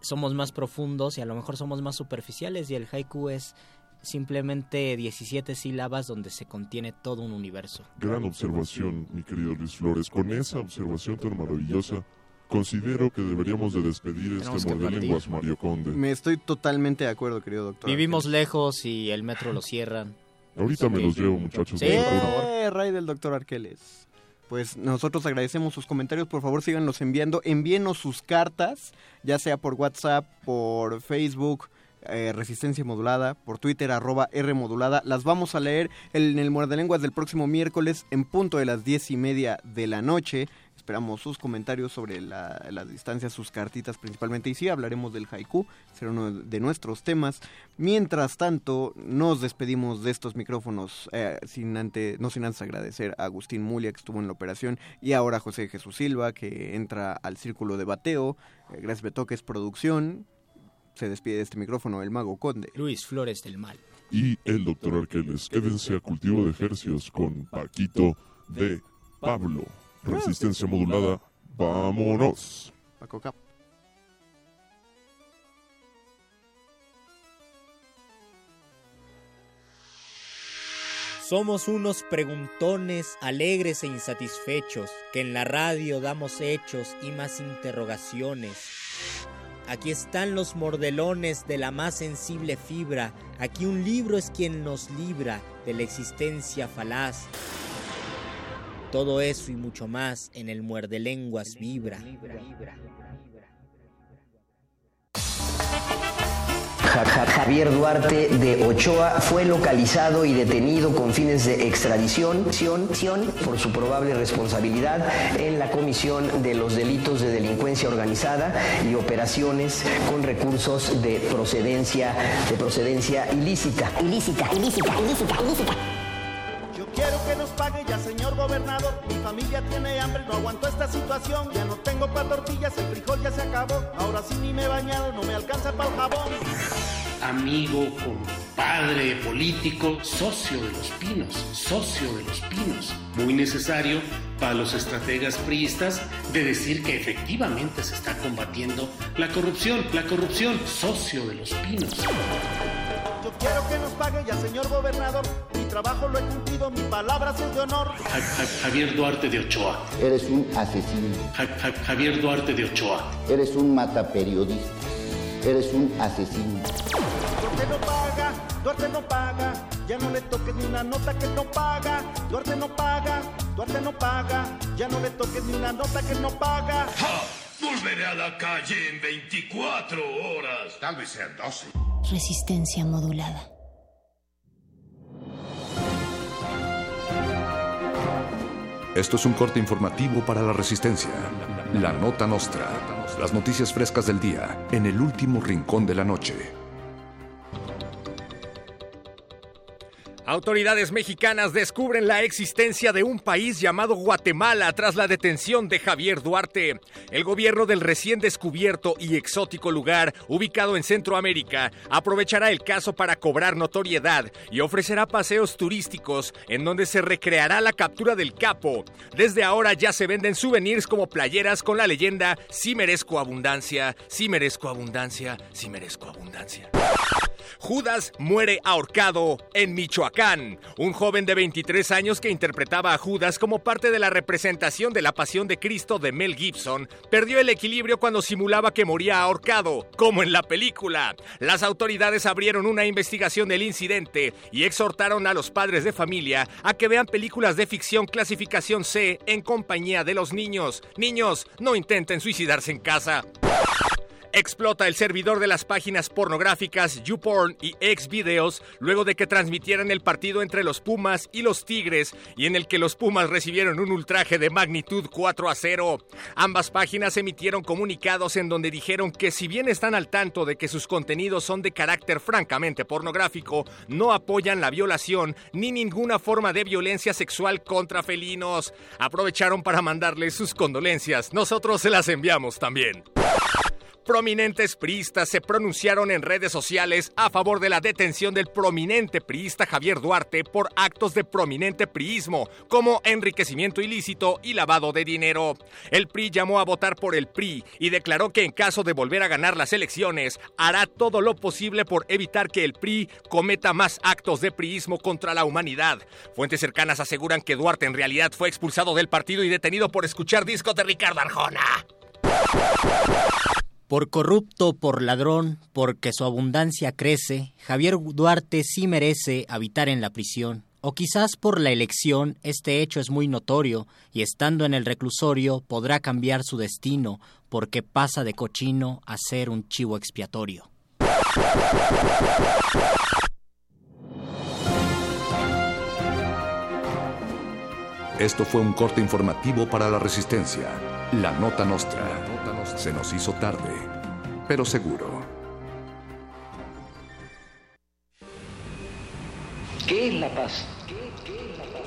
somos más profundos y a lo mejor somos más superficiales y el haiku es simplemente 17 sílabas donde se contiene todo un universo. Gran observación, mi querido Luis Flores. Con esa observación tan maravillosa, considero que deberíamos de despedir Tenemos este modelo lenguas Mario Conde. Me estoy totalmente de acuerdo, querido doctor. Vivimos lejos y el metro lo cierran. Ahorita me los llevo, muchachos. Sí, favor. Eh, Ray del doctor Arqueles. Pues nosotros agradecemos sus comentarios, por favor síganlos enviando, envíenos sus cartas, ya sea por WhatsApp, por Facebook, eh, Resistencia Modulada, por Twitter, arroba R Modulada. Las vamos a leer en el Muerde Lenguas del próximo miércoles en punto de las diez y media de la noche. Esperamos sus comentarios sobre la, las distancias, sus cartitas principalmente. Y sí, hablaremos del haiku, será uno de nuestros temas. Mientras tanto, nos despedimos de estos micrófonos, eh, sin antes, no sin antes agradecer a Agustín Mulia, que estuvo en la operación, y ahora a José Jesús Silva, que entra al círculo de bateo. Eh, gracias, Beto, que es producción. Se despide de este micrófono el Mago Conde. Luis Flores del Mal. Y el doctor Arqueles. Quédense a cultivo de ejercicios con Paquito de Pablo. Resistencia modulada. Vámonos. Paco Cap. Somos unos preguntones alegres e insatisfechos, que en la radio damos hechos y más interrogaciones. Aquí están los mordelones de la más sensible fibra, aquí un libro es quien nos libra de la existencia falaz. Todo eso y mucho más en el muerde lenguas vibra. Ja- Ja- Javier Duarte de Ochoa fue localizado y detenido con fines de extradición ción- ción por su probable responsabilidad en la comisión de los delitos de delincuencia organizada y operaciones con recursos de procedencia de procedencia ilícita. Ilícita, ilícita, ilícita, ilícita. Quiero que nos pague ya, señor gobernador. Mi familia tiene hambre, no aguanto esta situación. Ya no tengo para tortillas, el frijol ya se acabó. Ahora sí ni me he no me alcanza para el jabón. amigo, compadre político, socio de los pinos, socio de los pinos. Muy necesario para los estrategas priistas de decir que efectivamente se está combatiendo la corrupción, la corrupción, socio de los pinos. Quiero que nos pague ya, señor gobernador. Mi trabajo lo he cumplido, mi palabra es de honor. Ja- Ja- Javier Duarte de Ochoa. Eres un asesino. Ja- Ja- Javier Duarte de Ochoa. Eres un mataperiodista. Eres un asesino. Duarte no paga, Duarte no paga. Ya no le toques ni una nota que no paga. Duarte no paga, Duarte no paga. Ya no le toques ni una nota que no paga. Volveré a la calle en 24 horas. Tal vez sean 12. Resistencia modulada. Esto es un corte informativo para la resistencia. La nota nostra. Las noticias frescas del día en el último rincón de la noche. Autoridades mexicanas descubren la existencia de un país llamado Guatemala tras la detención de Javier Duarte. El gobierno del recién descubierto y exótico lugar, ubicado en Centroamérica, aprovechará el caso para cobrar notoriedad y ofrecerá paseos turísticos en donde se recreará la captura del capo. Desde ahora ya se venden souvenirs como playeras con la leyenda Si merezco abundancia, si merezco abundancia, si merezco abundancia. Judas muere ahorcado en Michoacán. Un joven de 23 años que interpretaba a Judas como parte de la representación de la Pasión de Cristo de Mel Gibson perdió el equilibrio cuando simulaba que moría ahorcado, como en la película. Las autoridades abrieron una investigación del incidente y exhortaron a los padres de familia a que vean películas de ficción clasificación C en compañía de los niños. Niños, no intenten suicidarse en casa. Explota el servidor de las páginas pornográficas YouPorn y Xvideos luego de que transmitieran el partido entre los Pumas y los Tigres y en el que los Pumas recibieron un ultraje de magnitud 4 a 0. Ambas páginas emitieron comunicados en donde dijeron que si bien están al tanto de que sus contenidos son de carácter francamente pornográfico, no apoyan la violación ni ninguna forma de violencia sexual contra felinos. Aprovecharon para mandarles sus condolencias. Nosotros se las enviamos también. Prominentes priistas se pronunciaron en redes sociales a favor de la detención del prominente priista Javier Duarte por actos de prominente priismo, como enriquecimiento ilícito y lavado de dinero. El PRI llamó a votar por el PRI y declaró que en caso de volver a ganar las elecciones, hará todo lo posible por evitar que el PRI cometa más actos de priismo contra la humanidad. Fuentes cercanas aseguran que Duarte en realidad fue expulsado del partido y detenido por escuchar discos de Ricardo Arjona. Por corrupto, por ladrón, porque su abundancia crece, Javier Duarte sí merece habitar en la prisión. O quizás por la elección, este hecho es muy notorio, y estando en el reclusorio podrá cambiar su destino, porque pasa de cochino a ser un chivo expiatorio. Esto fue un corte informativo para la Resistencia. La Nota Nostra. Se nos hizo tarde, pero seguro. ¿Qué es la paz?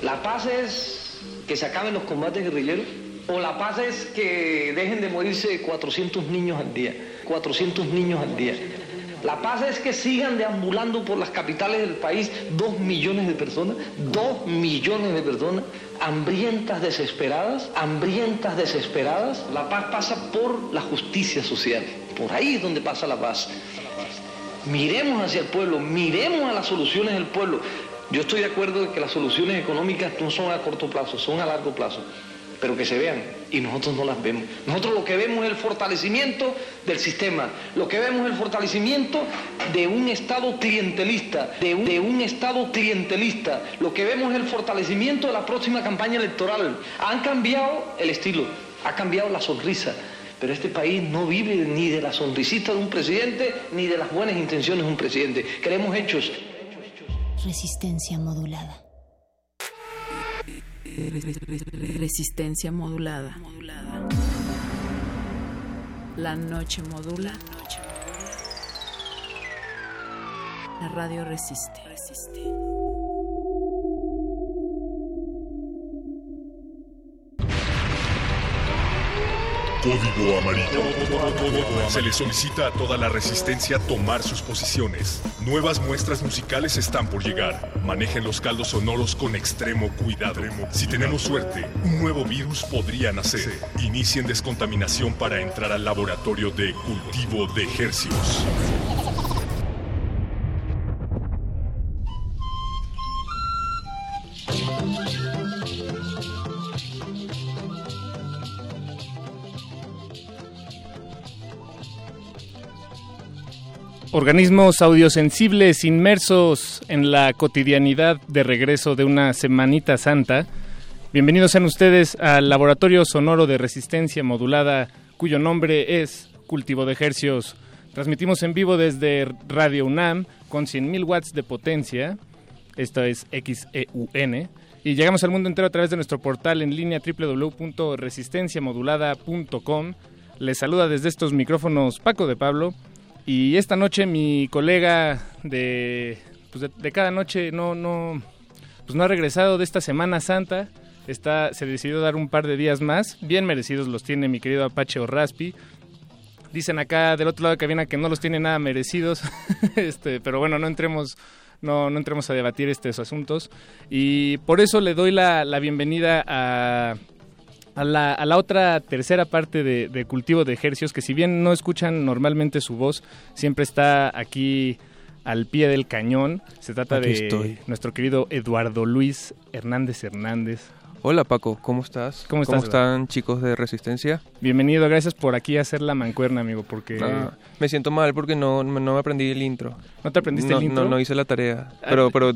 ¿La paz es que se acaben los combates guerrilleros? ¿O la paz es que dejen de morirse 400 niños al día? 400 niños al día. La paz es que sigan deambulando por las capitales del país dos millones de personas, dos millones de personas, hambrientas, desesperadas, hambrientas, desesperadas. La paz pasa por la justicia social. Por ahí es donde pasa la paz. Miremos hacia el pueblo, miremos a las soluciones del pueblo. Yo estoy de acuerdo de que las soluciones económicas no son a corto plazo, son a largo plazo pero que se vean y nosotros no las vemos. Nosotros lo que vemos es el fortalecimiento del sistema, lo que vemos es el fortalecimiento de un Estado clientelista, de un, de un Estado clientelista, lo que vemos es el fortalecimiento de la próxima campaña electoral. Han cambiado el estilo, ha cambiado la sonrisa. Pero este país no vive ni de la sonrisita de un presidente ni de las buenas intenciones de un presidente. Queremos hechos. Resistencia modulada. Resistencia modulada. La noche modula. La radio resiste. Código Amarillo. Se le solicita a toda la resistencia tomar sus posiciones. Nuevas muestras musicales están por llegar. Manejen los caldos sonoros con extremo cuidado. Si tenemos suerte, un nuevo virus podría nacer. Inicien descontaminación para entrar al laboratorio de cultivo de ejercicios. Organismos audiosensibles inmersos en la cotidianidad de regreso de una Semanita Santa. Bienvenidos sean ustedes al Laboratorio Sonoro de Resistencia Modulada, cuyo nombre es Cultivo de Ejercios. Transmitimos en vivo desde Radio UNAM con 100.000 watts de potencia. Esto es XEUN. Y llegamos al mundo entero a través de nuestro portal en línea www.resistenciamodulada.com. Les saluda desde estos micrófonos Paco de Pablo. Y esta noche mi colega de, pues de, cada noche no, no, pues no ha regresado de esta Semana Santa. Está, se decidió dar un par de días más. Bien merecidos los tiene mi querido Apache o Raspi. Dicen acá del otro lado de cabina que no los tiene nada merecidos. este, pero bueno, no entremos, no, no entremos a debatir estos asuntos. Y por eso le doy la, la bienvenida a a la, a la otra tercera parte de, cultivo de ejercios, que si bien no escuchan normalmente su voz, siempre está aquí al pie del cañón. Se trata de nuestro querido Eduardo Luis Hernández Hernández. Hola Paco, ¿cómo estás? ¿Cómo, están chicos de Resistencia? Bienvenido, gracias por aquí hacer la mancuerna, amigo, porque... Ah, me siento mal porque no, no me aprendí el intro. ¿No te aprendiste el intro? No, no hice la tarea, pero, pero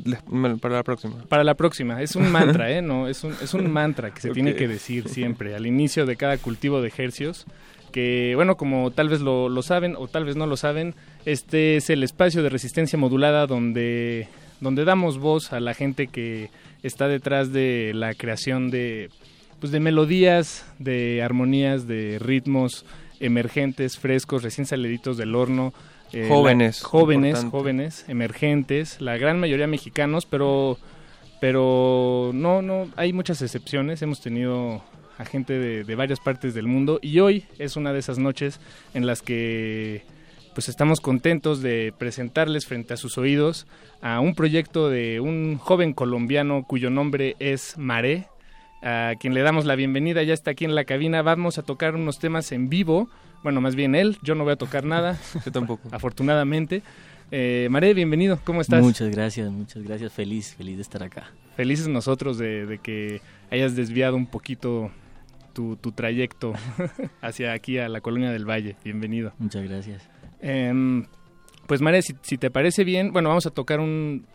para la próxima. Para la próxima, es un mantra, ¿eh? No, es un, es un mantra que se tiene que decir siempre al inicio de cada cultivo de ejercios que, bueno, como tal vez lo, lo, saben o tal vez no lo saben, este es el espacio de resistencia modulada donde, donde damos voz a la gente que está detrás de la creación de, pues de melodías, de armonías, de ritmos emergentes, frescos, recién saliditos del horno. Eh, jóvenes. jóvenes, jóvenes, emergentes, la gran mayoría mexicanos, pero, pero no, no, hay muchas excepciones. Hemos tenido a gente de, de varias partes del mundo y hoy es una de esas noches en las que pues estamos contentos de presentarles frente a sus oídos a un proyecto de un joven colombiano cuyo nombre es Maré, a quien le damos la bienvenida, ya está aquí en la cabina, vamos a tocar unos temas en vivo, bueno, más bien él, yo no voy a tocar nada, yo tampoco, afortunadamente. Eh, Maré, bienvenido, ¿cómo estás? Muchas gracias, muchas gracias, feliz, feliz de estar acá. Felices nosotros de, de que hayas desviado un poquito tu, tu trayecto hacia aquí, a la Colonia del Valle, bienvenido. Muchas gracias. Eh, pues Mare, si, si, te parece bien, bueno, vamos a tocar un...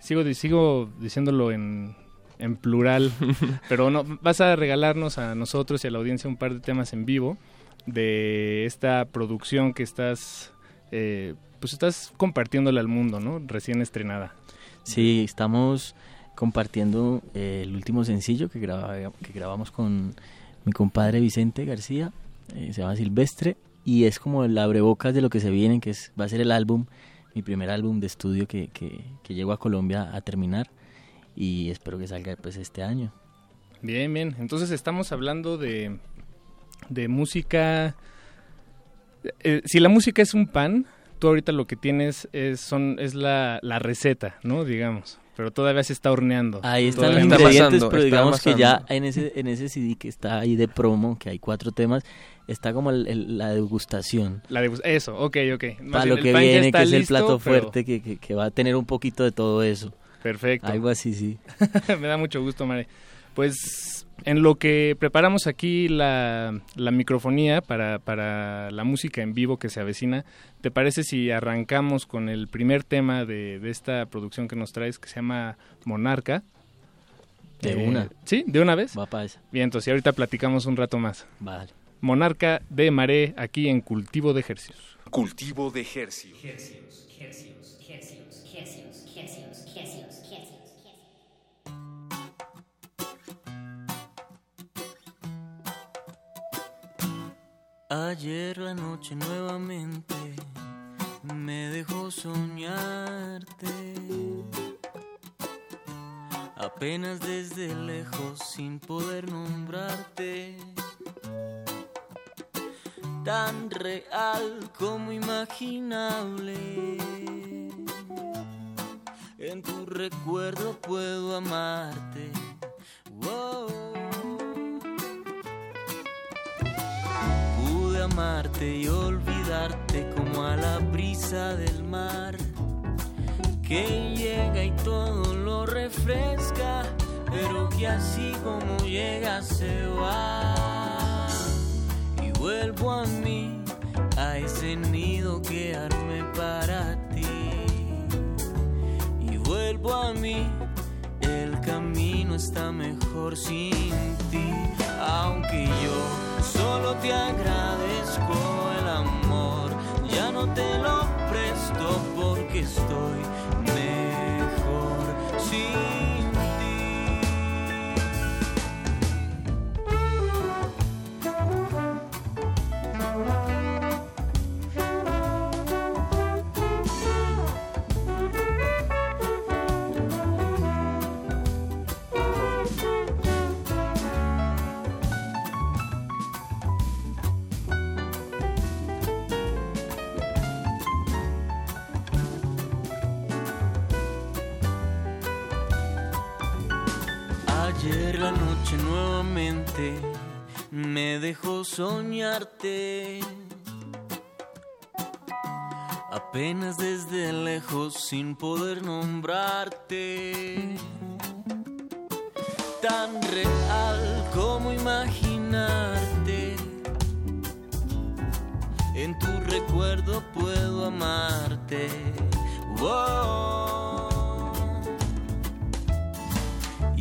Sigo, sigo diciéndolo en, en plural, pero no, vas a regalarnos a nosotros y a la audiencia un par de temas en vivo de esta producción que estás, eh, pues estás compartiéndola al mundo, ¿no? Recién estrenada. Sí, estamos compartiendo eh, el último sencillo que, graba, que grabamos con mi compadre Vicente García, eh, se llama Silvestre, y es como el abrebocas de lo que se viene, que es, va a ser el álbum, mi primer álbum de estudio que, que, que llego a Colombia a terminar y espero que salga pues este año. Bien, bien. Entonces estamos hablando de, de música. Eh, si la música es un pan, tú ahorita lo que tienes es, son, es la, la receta, ¿no? Digamos. Pero todavía se está horneando. Ahí están los ingredientes, pasando, pero digamos que ya en ese, en ese CD que está ahí de promo, que hay cuatro temas, está como el, el, la degustación. La degust eso, ok, ok. Para lo que viene, que es el plato fuerte, pero... que, que, que va a tener un poquito de todo eso. Perfecto. Algo así, sí. Me da mucho gusto, Mare. Pues en lo que preparamos aquí la, la microfonía para, para, la música en vivo que se avecina, ¿te parece si arrancamos con el primer tema de, de esta producción que nos traes que se llama Monarca? De eh, una. ¿Sí? ¿De una vez? Va para esa. Bien, entonces ahorita platicamos un rato más. Vale. Monarca de Maré aquí en Cultivo de Ejercicios. Cultivo de Ejercicios. Ayer la noche nuevamente me dejó soñarte. Apenas desde lejos sin poder nombrarte. Tan real como imaginable. En tu recuerdo puedo amarte. Wow. amarte y olvidarte como a la brisa del mar que llega y todo lo refresca, pero que así como llega se va. Vuelvo a mí, a ese nido que armé para ti. Y vuelvo a mí, el camino está mejor sin ti, aunque yo solo te agradezco el amor, ya no te lo presto porque estoy Ayer la noche nuevamente me dejó soñarte. Apenas desde lejos sin poder nombrarte. Tan real como imaginarte. En tu recuerdo puedo amarte.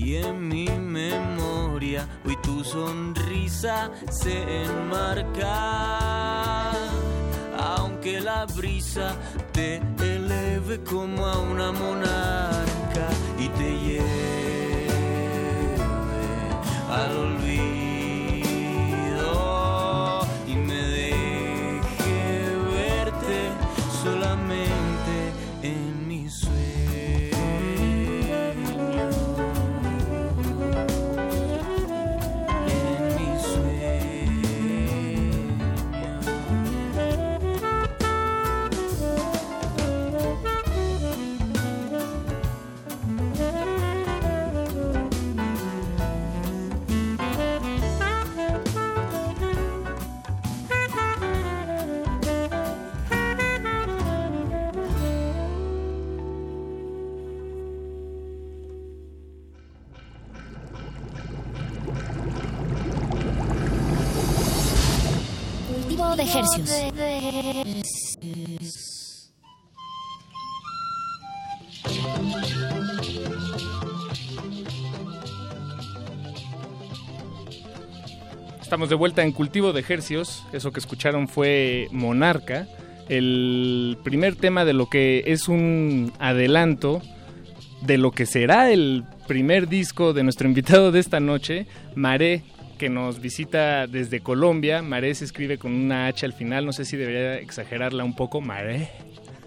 Y en mi memoria hoy tu sonrisa se enmarca. Aunque la brisa te eleve como a una monarca y te lleve al olvido Estamos de vuelta en Cultivo de Ejercios. Eso que escucharon fue Monarca, el primer tema de lo que es un adelanto de lo que será el primer disco de nuestro invitado de esta noche, Maré, que nos visita desde Colombia. Maré se escribe con una H al final, no sé si debería exagerarla un poco. Maré.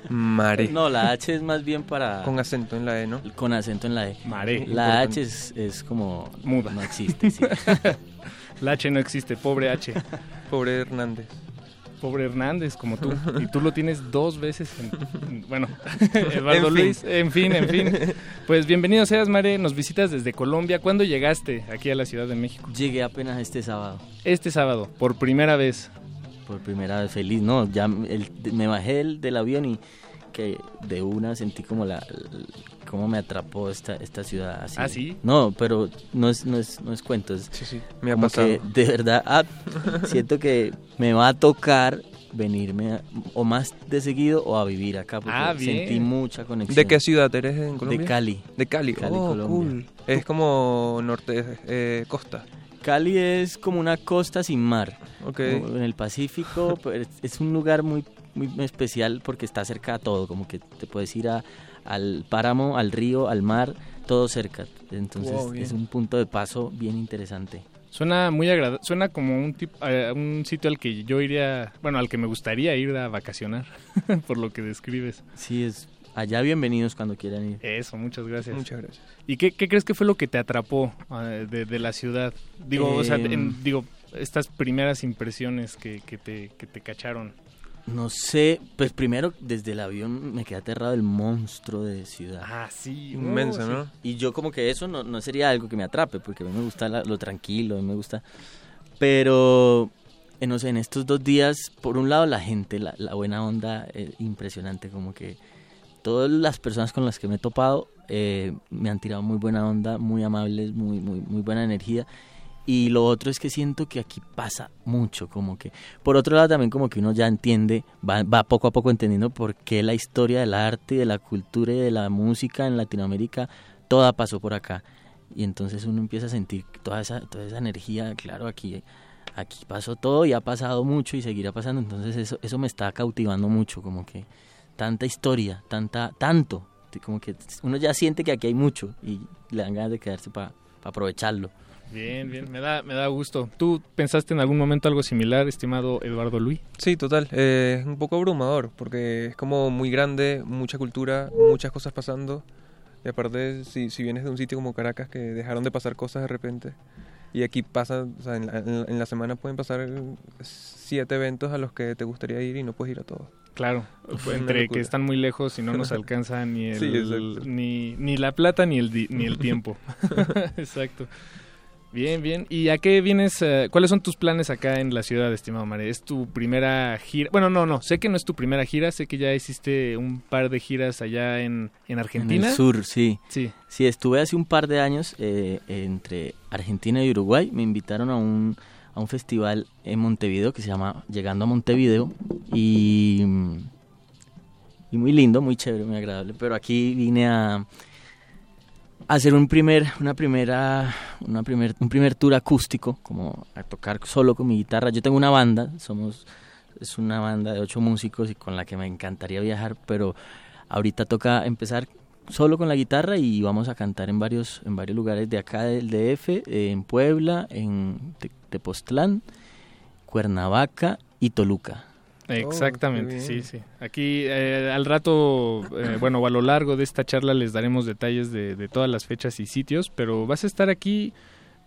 Mare. No, la H es más bien para... Con acento en la E, ¿no? Con acento en la E. Maré. La H es, es como... Muda. No existe, sí. La H no existe, pobre H. Pobre Hernández. Pobre Hernández, como tú. Y tú lo tienes dos veces. En, bueno, Eduardo En fin. Luis. En fin, en fin. Pues bienvenido seas, Mare. Nos visitas desde Colombia. ¿Cuándo llegaste aquí a la Ciudad de México? Llegué apenas este sábado. Este sábado, por primera vez. Por primera vez feliz, no, ya el- me bajé del, del avión y que de una sentí como la, el- cómo me atrapó esta esta ciudad así. ¿Ah, sí? No, pero no es no es no es cuento, es Me ha como pasado. que de verdad ah, siento que me va a tocar venirme a- o más de seguido o a vivir acá porque Ah, bien. sentí mucha conexión. ¿De qué ciudad eres en Colombia? De Cali. De Cali. Cali, oh, Colombia. cool. Es como norte, eh, costa. Cali es como una costa sin mar. Ok. Como En el Pacífico pero es- es un lugar muy muy especial porque está cerca a todo, como que te puedes ir a, al páramo, al río, al mar, todo cerca. Entonces Wow, es un punto de paso bien interesante. Suena muy agradable. Suena como un, tip- eh, un sitio al que yo iría, bueno, al que me gustaría ir a vacacionar, por lo que describes. Sí, es allá bienvenidos cuando quieran ir. Eso, muchas gracias. Muchas gracias. ¿Y qué, qué crees que fue lo que te atrapó eh, de, de la ciudad? Digo, o sea, Em. en- digo, estas primeras impresiones que, que te, que te cacharon. No sé, pues primero desde el avión me quedé aterrado del monstruo de ciudad. Ah, sí. Inmenso, oh, ¿no? Y yo como que eso no, no sería algo que me atrape, porque a mí me gusta la- lo tranquilo, a mí me gusta... Pero, eh, no sé, en estos dos días, por un lado la gente, la, la buena onda, eh, impresionante, como que todas las personas con las que me he topado eh, me han tirado muy buena onda, muy amables, muy, muy, muy buena energía. Y lo otro es que siento que aquí pasa mucho, como que... Por otro lado también como que uno ya entiende, va, va poco a poco entendiendo por qué la historia del arte, de la cultura y de la música en Latinoamérica, toda pasó por acá. Y entonces uno empieza a sentir toda esa, toda esa energía, claro, aquí, aquí pasó todo y ha pasado mucho y seguirá pasando. Entonces eso, eso me está cautivando mucho, como que tanta historia, tanta, tanto, como que uno ya siente que aquí hay mucho y le dan ganas de quedarse para aprovecharlo. Bien, bien, me da, me da gusto. ¿Tú pensaste en algún momento algo similar, estimado Eduardo Luis? Sí, total. Eh, es un poco abrumador porque es como muy grande, mucha cultura, muchas cosas pasando. Y aparte, si, si vienes de un sitio como Caracas que dejaron de pasar cosas de repente y aquí pasa, o sea, en la, en la- semana pueden pasar siete eventos a los que te gustaría ir y no puedes ir a todos. Claro, entre que están muy lejos y no nos alcanza ni el, Sí, ni, ni la plata ni el ni el tiempo. exacto. Bien, bien. ¿Y a qué vienes? eh, ¿Cuáles son tus planes acá en la ciudad, estimado Mare? ¿Es tu primera gira? Bueno, no, no. Sé que no es tu primera gira. Sé que ya hiciste un par de giras allá en, en Argentina. En el sur, sí. Sí. Sí, estuve hace un par de años eh, entre Argentina y Uruguay. Me invitaron a un, a un festival en Montevideo que se llama Llegando a Montevideo. Y, y muy lindo, muy chévere, muy agradable. Pero aquí vine a hacer un primer, una primera, una primer, un primer tour acústico, como a tocar solo con mi guitarra. Yo tengo una banda, somos es una banda de ocho músicos y con la que me encantaría viajar, pero ahorita toca empezar solo con la guitarra y vamos a cantar en varios en varios lugares de acá del DF, en Puebla, en Te- Tepoztlán, Cuernavaca y Toluca. Exactamente, sí, sí. Aquí eh, al rato, eh, bueno, o a lo largo de esta charla les daremos detalles de, de todas las fechas y sitios, pero vas a estar aquí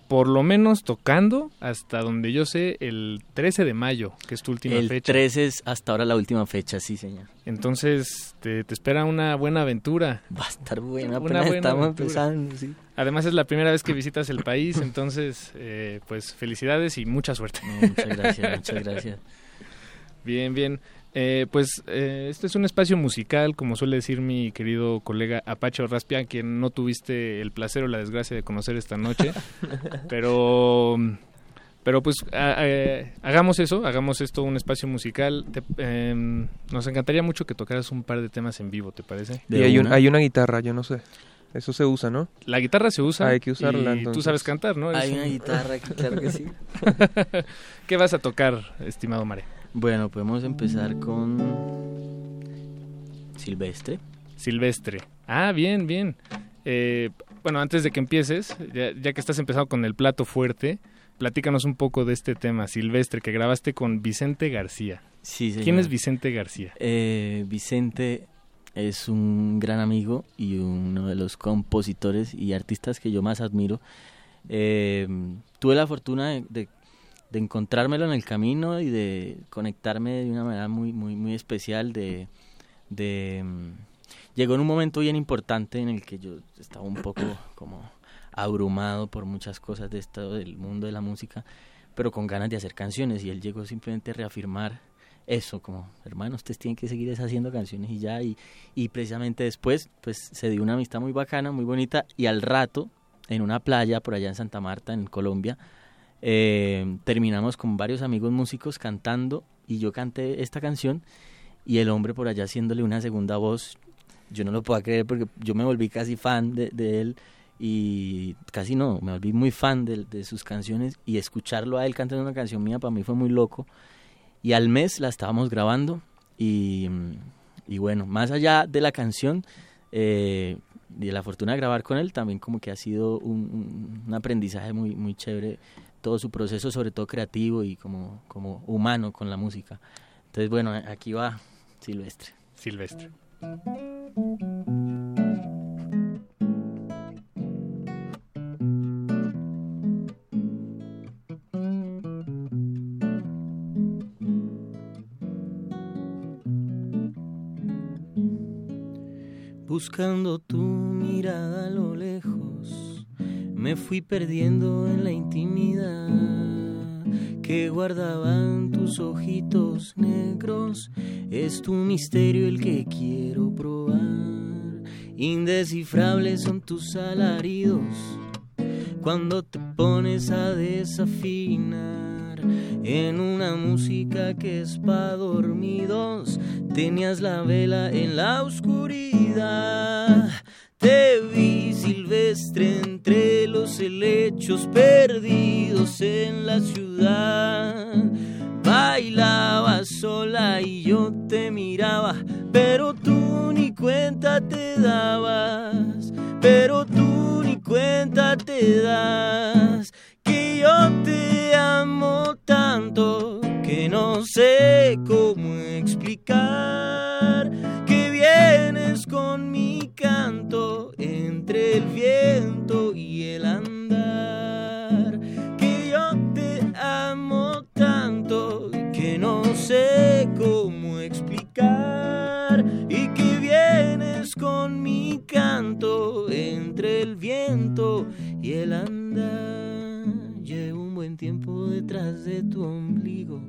por lo menos tocando hasta donde yo sé el 13 de mayo, que es tu última El fecha. 13 es hasta ahora la última fecha, sí, señor. Entonces te, te espera una buena aventura. Va a estar buena, Una buena estamos aventura. empezando, sí. Además es la primera vez que visitas el país, entonces eh, pues felicidades y mucha suerte. No, muchas gracias, muchas gracias. Bien, bien. Eh, pues eh, este es un espacio musical, como suele decir mi querido colega Apache Raspia, quien no tuviste el placer o la desgracia de conocer esta noche. pero, Pero pues hagamos eso, hagamos esto un espacio musical. Em, nos encantaría mucho que tocaras un par de temas en vivo, ¿te parece? Y hay, hay una guitarra, yo no sé. Eso se usa, ¿no? La guitarra se usa. Hay que usarla. Y tú sabes cantar, ¿no? Hay una guitarra, claro que sí. ¿Qué vas a tocar, estimado Mare? Bueno, podemos empezar con Silvestre. Silvestre. Ah, bien, bien. Eh, bueno, antes de que empieces, ya, que estás empezando con el plato fuerte, platícanos un poco de este tema, Silvestre, que grabaste con Vicente García. Sí, señor. ¿Quién es Vicente García? Eh, Vicente es un gran amigo y uno de los compositores y artistas que yo más admiro. Eh, tuve la fortuna de, de, encontrármelo en el camino y de conectarme de una manera muy, muy, muy especial. De, de mm, llegó en un momento bien importante en el que yo estaba un poco como abrumado por muchas cosas de esto del mundo de la música, pero con ganas de hacer canciones y él llegó simplemente a reafirmar eso, como hermano, ustedes tienen que seguir haciendo canciones y ya, y, y precisamente después, pues se dio una amistad muy bacana, muy bonita, y al rato, en una playa por allá en Santa Marta, en Colombia, eh, terminamos con varios amigos músicos cantando, y yo canté esta canción, y el hombre por allá haciéndole una segunda voz, yo no lo puedo creer porque yo me volví casi fan de, él, y casi no, me volví muy fan de, sus canciones y escucharlo a él cantando una canción mía para mí fue muy loco. Y al mes la estábamos grabando y, y bueno, más allá de la canción eh, y de la fortuna de grabar con él, también como que ha sido un, un, aprendizaje muy, muy chévere todo su proceso, sobre todo creativo y como, como humano con la música. Entonces, bueno, aquí va Silvestre. Silvestre. buscando tu mirada a lo me fui perdiendo en la intimidad que guardaban tus ojitos negros. Es tu misterio el que quiero probar. Indescifrables son tus alaridos cuando te pones a desafinar en una música que es para dormidos Tenías la vela en la oscuridad. Te vi silvestre entre los helechos perdidos en la ciudad. Bailaba sola y yo te miraba, pero tú ni cuenta te dabas. Pero tú ni cuenta te das que yo te amo tanto que no sé cómo explicar que vienes con entre el viento y el andar, que yo te amo tanto que no sé cómo explicar. Y que vienes con mi canto entre el viento y el andar. Llevo un buen tiempo detrás de tu ombligo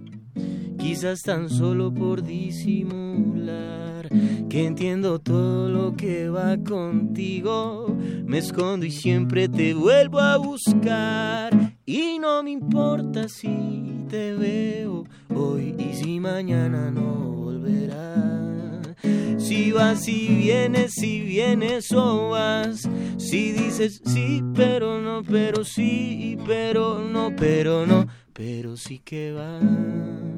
quizás tan solo por disimular que entiendo todo lo que va contigo. Me escondo y siempre te vuelvo a buscar y no me importa si te veo hoy y si mañana no volverás. Si vas, si vienes, si vienes o vas. Si dices sí, pero no, pero sí, pero no, pero no, pero sí que vas.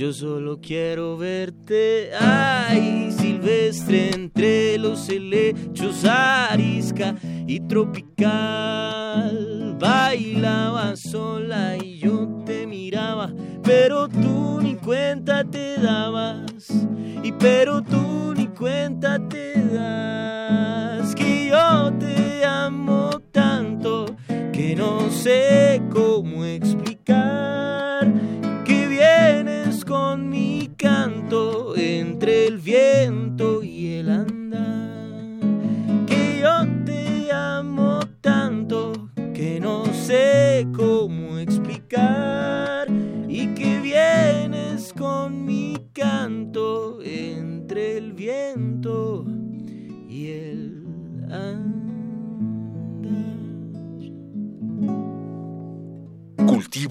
Yo solo quiero verte, ay, silvestre entre los helechos, arisca y tropical. Bailaba sola y yo te miraba, pero tú ni cuenta te dabas. Y pero tú ni cuenta te das que yo te amo tanto que no sé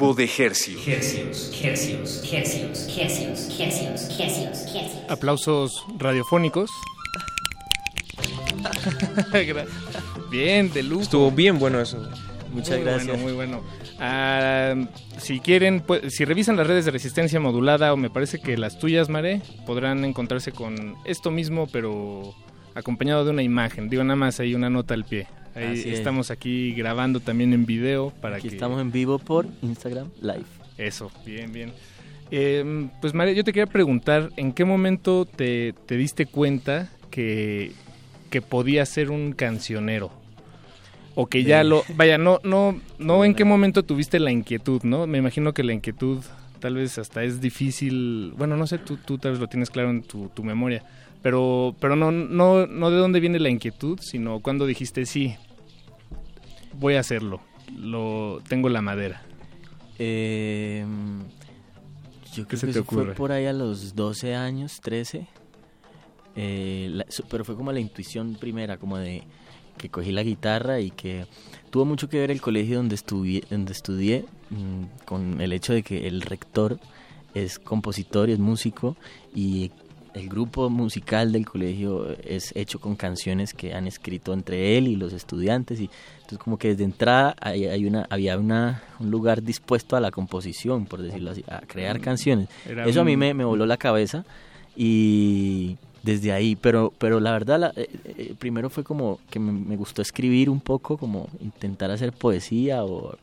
vivo de Hercios. Hercios, Hercios, Hercios, Hercios, Hercios, Hercios, Hercios. Aplausos radiofónicos. bien, de lujo. Estuvo bien bueno eso. Muchas Muy gracias. bueno, muy bueno. Ah, si quieren, pues, si revisan las redes de resistencia modulada o me parece que las tuyas, Mare, podrán encontrarse con esto mismo, pero acompañado de una imagen. Digo nada más ahí una nota al pie. Ahí Así es. estamos aquí grabando también en video para Aquí que estamos en vivo por Instagram Live. eso, bien, bien. Eh, pues María, yo te quería preguntar, ¿en qué momento te, te diste cuenta que, que podías ser un cancionero? O que ya lo... Vaya, no, no, no en qué momento tuviste la inquietud, ¿no? Me imagino que la inquietud tal vez hasta es difícil... Bueno, no sé, tú, tú tal vez lo tienes claro en tu, tu memoria. Pero, pero no, no, no de dónde viene la inquietud, sino cuando dijiste, sí, voy a hacerlo. Lo, tengo la madera. Eh, yo creo se que te fue por ahí a los 12 años, 13. Eh, la- pero fue como la intuición primera, como de que cogí la guitarra y que tuvo mucho que ver el colegio donde estudié, donde estudié mm, con el hecho de que el rector es compositor y es músico y el grupo musical del colegio es hecho con canciones que han escrito entre él y los estudiantes y entonces como que desde entrada hay, hay una había una un lugar dispuesto a la composición por decirlo así a crear canciones Era eso a mí me voló la cabeza y desde ahí pero pero la verdad la- eh, eh, primero fue como que me, me gustó escribir un poco como intentar hacer poesía o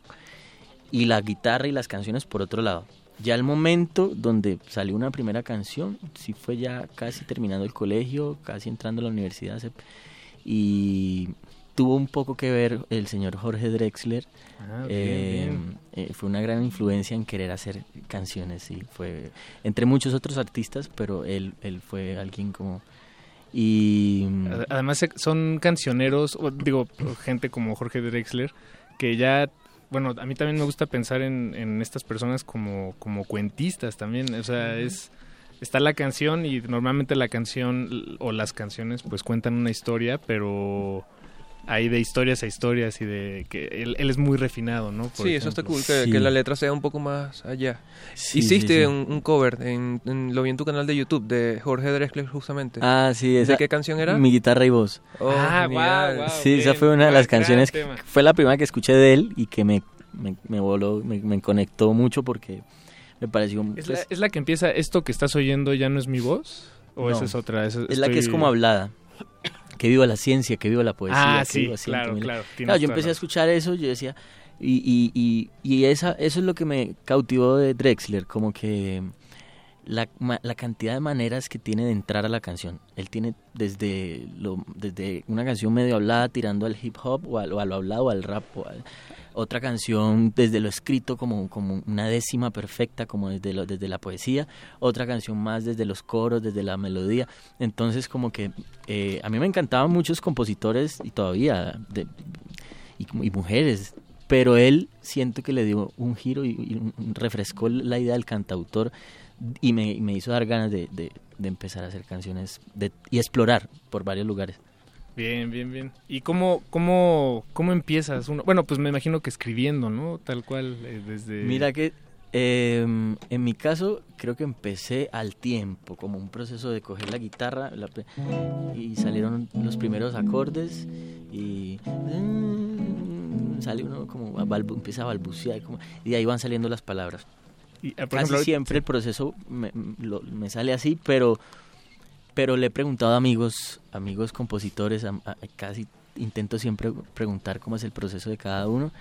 y la guitarra y las canciones por otro lado. Ya el momento donde salió una primera canción, sí fue ya casi terminando el colegio, casi entrando a la universidad, y tuvo un poco que ver el señor Jorge Drexler. Ah, bien, Eh, bien. eh, fue una gran influencia en querer hacer canciones, sí, fue entre muchos otros artistas, pero él, él fue alguien como... Y... Ad- Además se- son cancioneros, digo, gente como Jorge Drexler, que ya, bueno, a mí también me gusta pensar en, en estas personas como, como cuentistas también, o sea, es... Está la canción y normalmente la canción o las canciones pues cuentan una historia, pero hay de historias a historias y de que él, él es muy refinado, ¿no? Por sí, eso está ejemplo. cool, que, que la letra sea un poco más allá. Sí, Hiciste sí, sí. Un, un cover, en, en- lo vi en tu canal de YouTube, de Jorge Drexler justamente. Ah, sí, ¿De esa, qué canción era? Mi guitarra y voz. Oh, Ah, guau, guau. Sí, esa bien, fue una de las canciones, tema. fue la primera que escuché de él y que me, me, me voló, me, me conectó mucho porque me pareció... ¿Es, pues, la, es la que empieza, esto que estás oyendo ya no es mi voz? ¿O No. esa es otra? Esa- es la que es estoy- como hablada. Que viva la ciencia, que viva la poesía. Ah, que sí, viva claro, 100.000. claro, Claro, yo empecé a escuchar eso, yo decía, y, y, y, y esa, eso es lo que me cautivó de Drexler, como que la, la cantidad de maneras que tiene de entrar a la canción. Él tiene desde, lo, desde una canción medio hablada tirando al hip hop o, al- o a lo hablado o al rap o al- otra canción desde lo escrito como, como una décima perfecta, como desde, lo, desde la poesía, otra canción más desde los coros, desde la melodía. Entonces como que eh, a mí me encantaban muchos compositores y todavía, de, y, mujeres, pero él siento que le dio un giro y, y refrescó la idea del cantautor y me, y me hizo dar ganas de, de- de empezar a hacer canciones de, y explorar por varios lugares. Bien, bien, bien. ¿Y cómo, cómo, cómo empiezas? Uno? Bueno, pues me imagino que escribiendo, ¿no? Tal cual, eh, desde... Mira que eh, en mi caso creo que empecé al tiempo, como un proceso de coger la guitarra la y salieron los primeros acordes y mm, sale uno como balbu- empieza a balbucear como- y de ahí van saliendo las palabras. Y, ah, por Casi ejemplo, siempre el proceso me, lo- me sale así, pero pero le he preguntado a amigos, amigos compositores, a- a- casi intento siempre preguntar cómo es el proceso de cada uno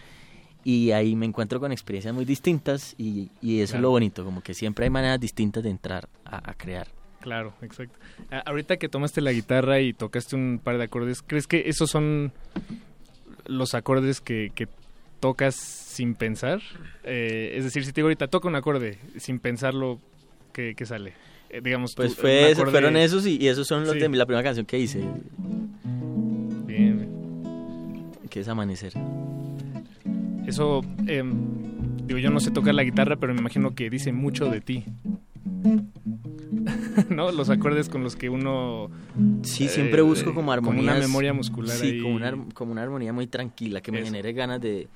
y ahí me encuentro con experiencias muy distintas y, y eso es lo bonito, como que siempre hay maneras distintas de entrar a, a crear. Claro, exacto. Ah, ahorita que tomaste la guitarra y tocaste un par de acordes, ¿crees que esos son los acordes que, que tocas sin pensar? Eh, es decir, si te digo ahorita, toca un acorde sin pensarlo, ¿qué, qué sale? Eh, digamos, Pues un fue eso, fueron esos y, y esos son los Sí. de la primera canción que hice, Bien, que es Amanecer. Eso, em, digo, yo no sé tocar la guitarra, pero me imagino que dice mucho de ti. ¿No? Los acordes con los que uno... Sí, eh, siempre busco como armonías. Como una memoria muscular Sí, ahí. como una, como una armonía muy tranquila que me Eso. genere ganas de,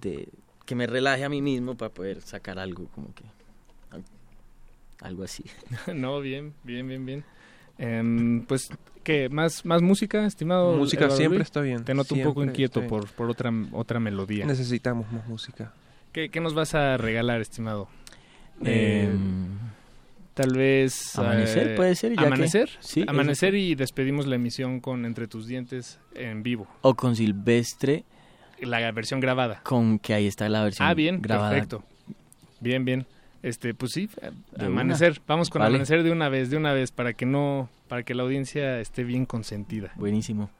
de que me relaje a mí mismo para poder sacar algo como que algo así. no, bien, bien, bien, bien. Em, pues, ¿qué? ¿Más, ¿Más música, estimado? Música Eduardo siempre Luis? está bien, Te noto un poco inquieto por, por otra, otra melodía. Necesitamos más música. ¿Qué, qué nos vas a regalar, estimado? Em, Eh, tal vez... Amanecer, eh, puede ser, ya que- ¿Amanecer? sí, Amanecer sí. y despedimos la emisión con Entre tus dientes en vivo. O con Silvestre. La versión grabada. Con que ahí está la versión Ah, bien, grabada. perfecto. Bien, bien. Este, pues sí, amanecer. una. Vamos con Vale. amanecer de una vez, de una vez, para que no, para que la audiencia esté bien consentida. Buenísimo.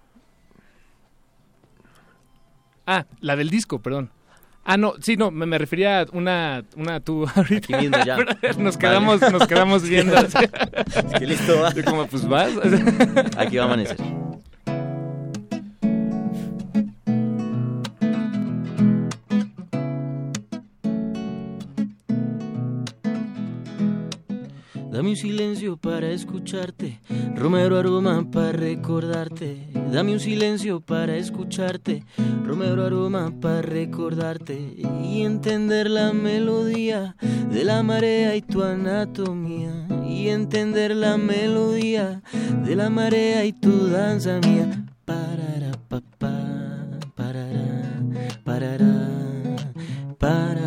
Ah, la del disco, perdón. Ah, no, sí, no, me, me refería a una, una tú ahorita. Aquí mismo ya. nos quedamos, nos quedamos viendo. Es que listo, va. Como, pues vas. Aquí va a amanecer. Dame un silencio para escucharte, Romero aroma para recordarte. Dame un silencio para escucharte, Romero aroma para recordarte y entender la melodía de la marea y tu anatomía. Y entender la melodía de la marea y tu danza mía. Parará, papá, parará, parará, parará,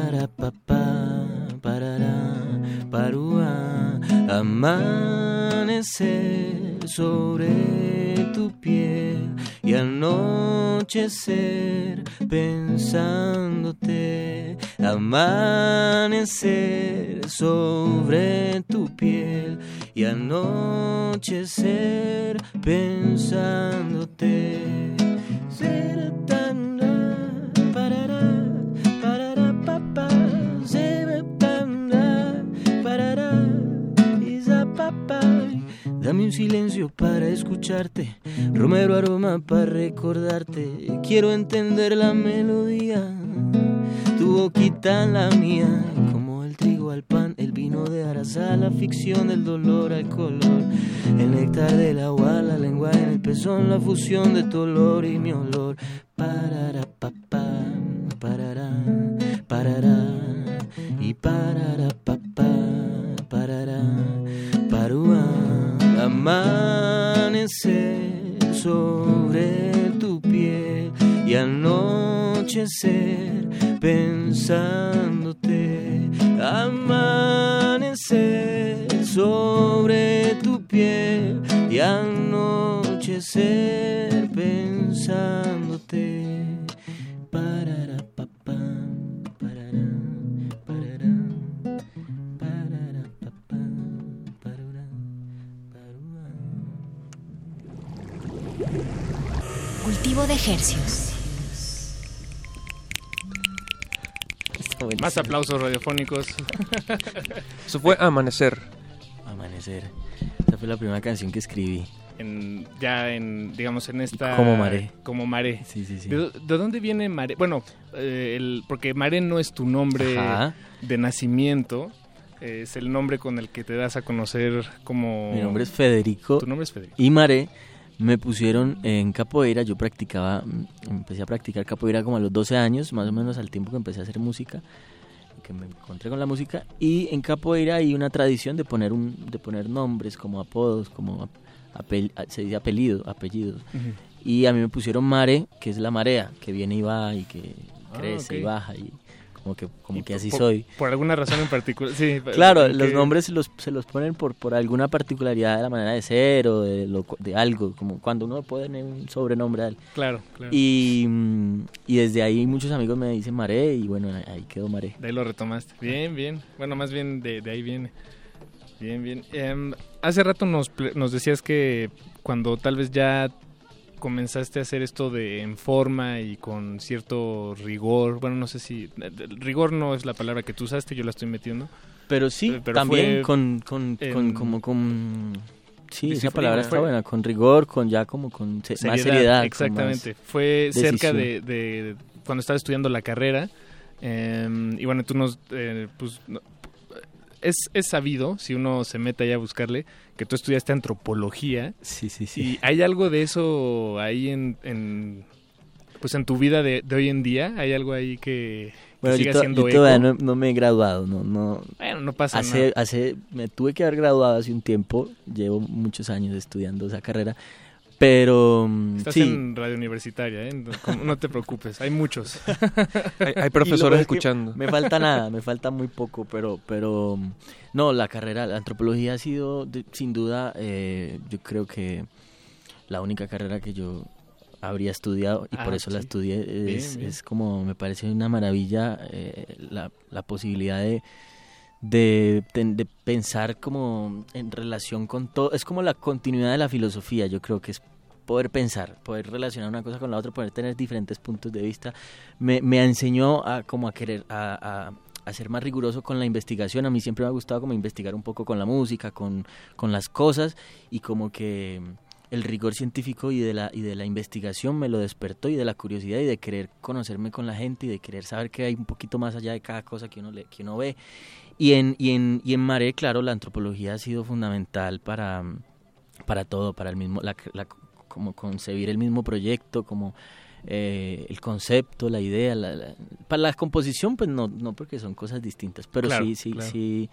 Amanecer sobre tu piel y anochecer pensándote. Amanecer sobre tu piel y anochecer pensándote. Parará, parará, papá. Dame un silencio para escucharte, Romero aroma para recordarte. Quiero entender la melodía, tu boquita la mía, como el trigo al pan, el vino de Arasá, la ficción del dolor al color, el néctar del agua, la lengua en el pezón, la fusión de tu olor y mi olor. Parará, papá, parará, parará, y parará, Amanecer sobre tu piel y anochecer pensándote. Amanecer sobre tu piel y anochecer pensándote. Cultivo de hercios. Más aplausos radiofónicos. Eso fue Amanecer. Amanecer. Esa fue la primera canción que escribí. En, ya en, digamos, en esta... Como Maré. Como Maré. Sí, sí, sí. ¿De, de dónde viene Maré? Bueno, eh, el, porque Maré no es tu nombre Ajá. de nacimiento, eh, es el nombre con el que te das a conocer como... Mi nombre es Federico. Tu nombre es Federico. Y Maré me pusieron en capoeira. Yo practicaba, mm, empecé a practicar capoeira como a los 12 años, más o menos al tiempo que empecé a hacer música, que me encontré con la música. Y en capoeira hay una tradición de poner, un, de poner nombres como apodos, como ap- apel- se dice apellido, apellidos. Y a mí me pusieron Mare, que es la marea, que viene y va y que Ah, crece y baja y como que, como que así por, soy. Por alguna razón en particular, sí. Claro, que- los nombres se los, se los ponen por, por alguna particularidad de la manera de ser o de, lo- de algo, como cuando uno pone un sobrenombre a él. Claro, claro. Y, mm, y desde ahí muchos amigos me dicen Maré y bueno, ahí quedó Maré. De ahí lo retomaste. Bien, bien. Bueno, más bien de, de ahí viene. Bien, bien. Em, hace rato nos, nos decías que cuando tal vez ya comenzaste a hacer esto de en forma y con cierto rigor, bueno, no sé si... eh, Rigor no es la palabra que tú usaste, yo la estoy metiendo. Pero sí, Eh, pero también con, con, como con... Sí, esa palabra está buena, con rigor, con ya como con se- más seriedad, Exactamente. más Fue cerca de, de cuando estaba estudiando la carrera. eh, y bueno, tú nos... eh, pues, no- es, es sabido, si uno se mete ahí a buscarle, que tú estudiaste antropología. Sí, sí, sí. Y hay algo de eso ahí en... en pues en tu vida de, de hoy en día, ¿hay algo ahí que, que Bueno, siga yo, siendo yo eco? todavía no, no me he graduado, no, no. Bueno, no pasa hace, nada. Hace, me tuve que haber graduado hace un tiempo, llevo muchos años estudiando esa carrera, pero Estás sí. en radio universitaria, ¿eh? No, te preocupes, hay muchos. Hay, profesores lo es que escuchando. Me falta nada, me falta muy poco, pero, pero no, la carrera, la antropología ha sido de- sin duda, eh, yo creo que la única carrera que yo habría estudiado y por Ah, eso la estudié Bien, es, bien. es como me parece una maravilla eh, la, la posibilidad de, de, de- pensar como en relación con todo, es como la continuidad de la filosofía, yo creo que es poder pensar, poder relacionar una cosa con la otra, poder tener diferentes puntos de vista, me, me enseñó a como a querer, a- a ser más riguroso con la investigación, a mí siempre me ha gustado como investigar un poco con la música, con, con las cosas y como que el rigor científico y de la y de la investigación me lo despertó y de la curiosidad y de querer conocerme con la gente y de querer saber que hay un poquito más allá de cada cosa que uno le, que uno ve y en y en y en Mare claro la antropología ha sido fundamental para para todo para el mismo la, la- como concebir el mismo proyecto como eh, el concepto la idea la- la- para la composición pues no no porque son cosas distintas pero Claro, sí sí claro. sí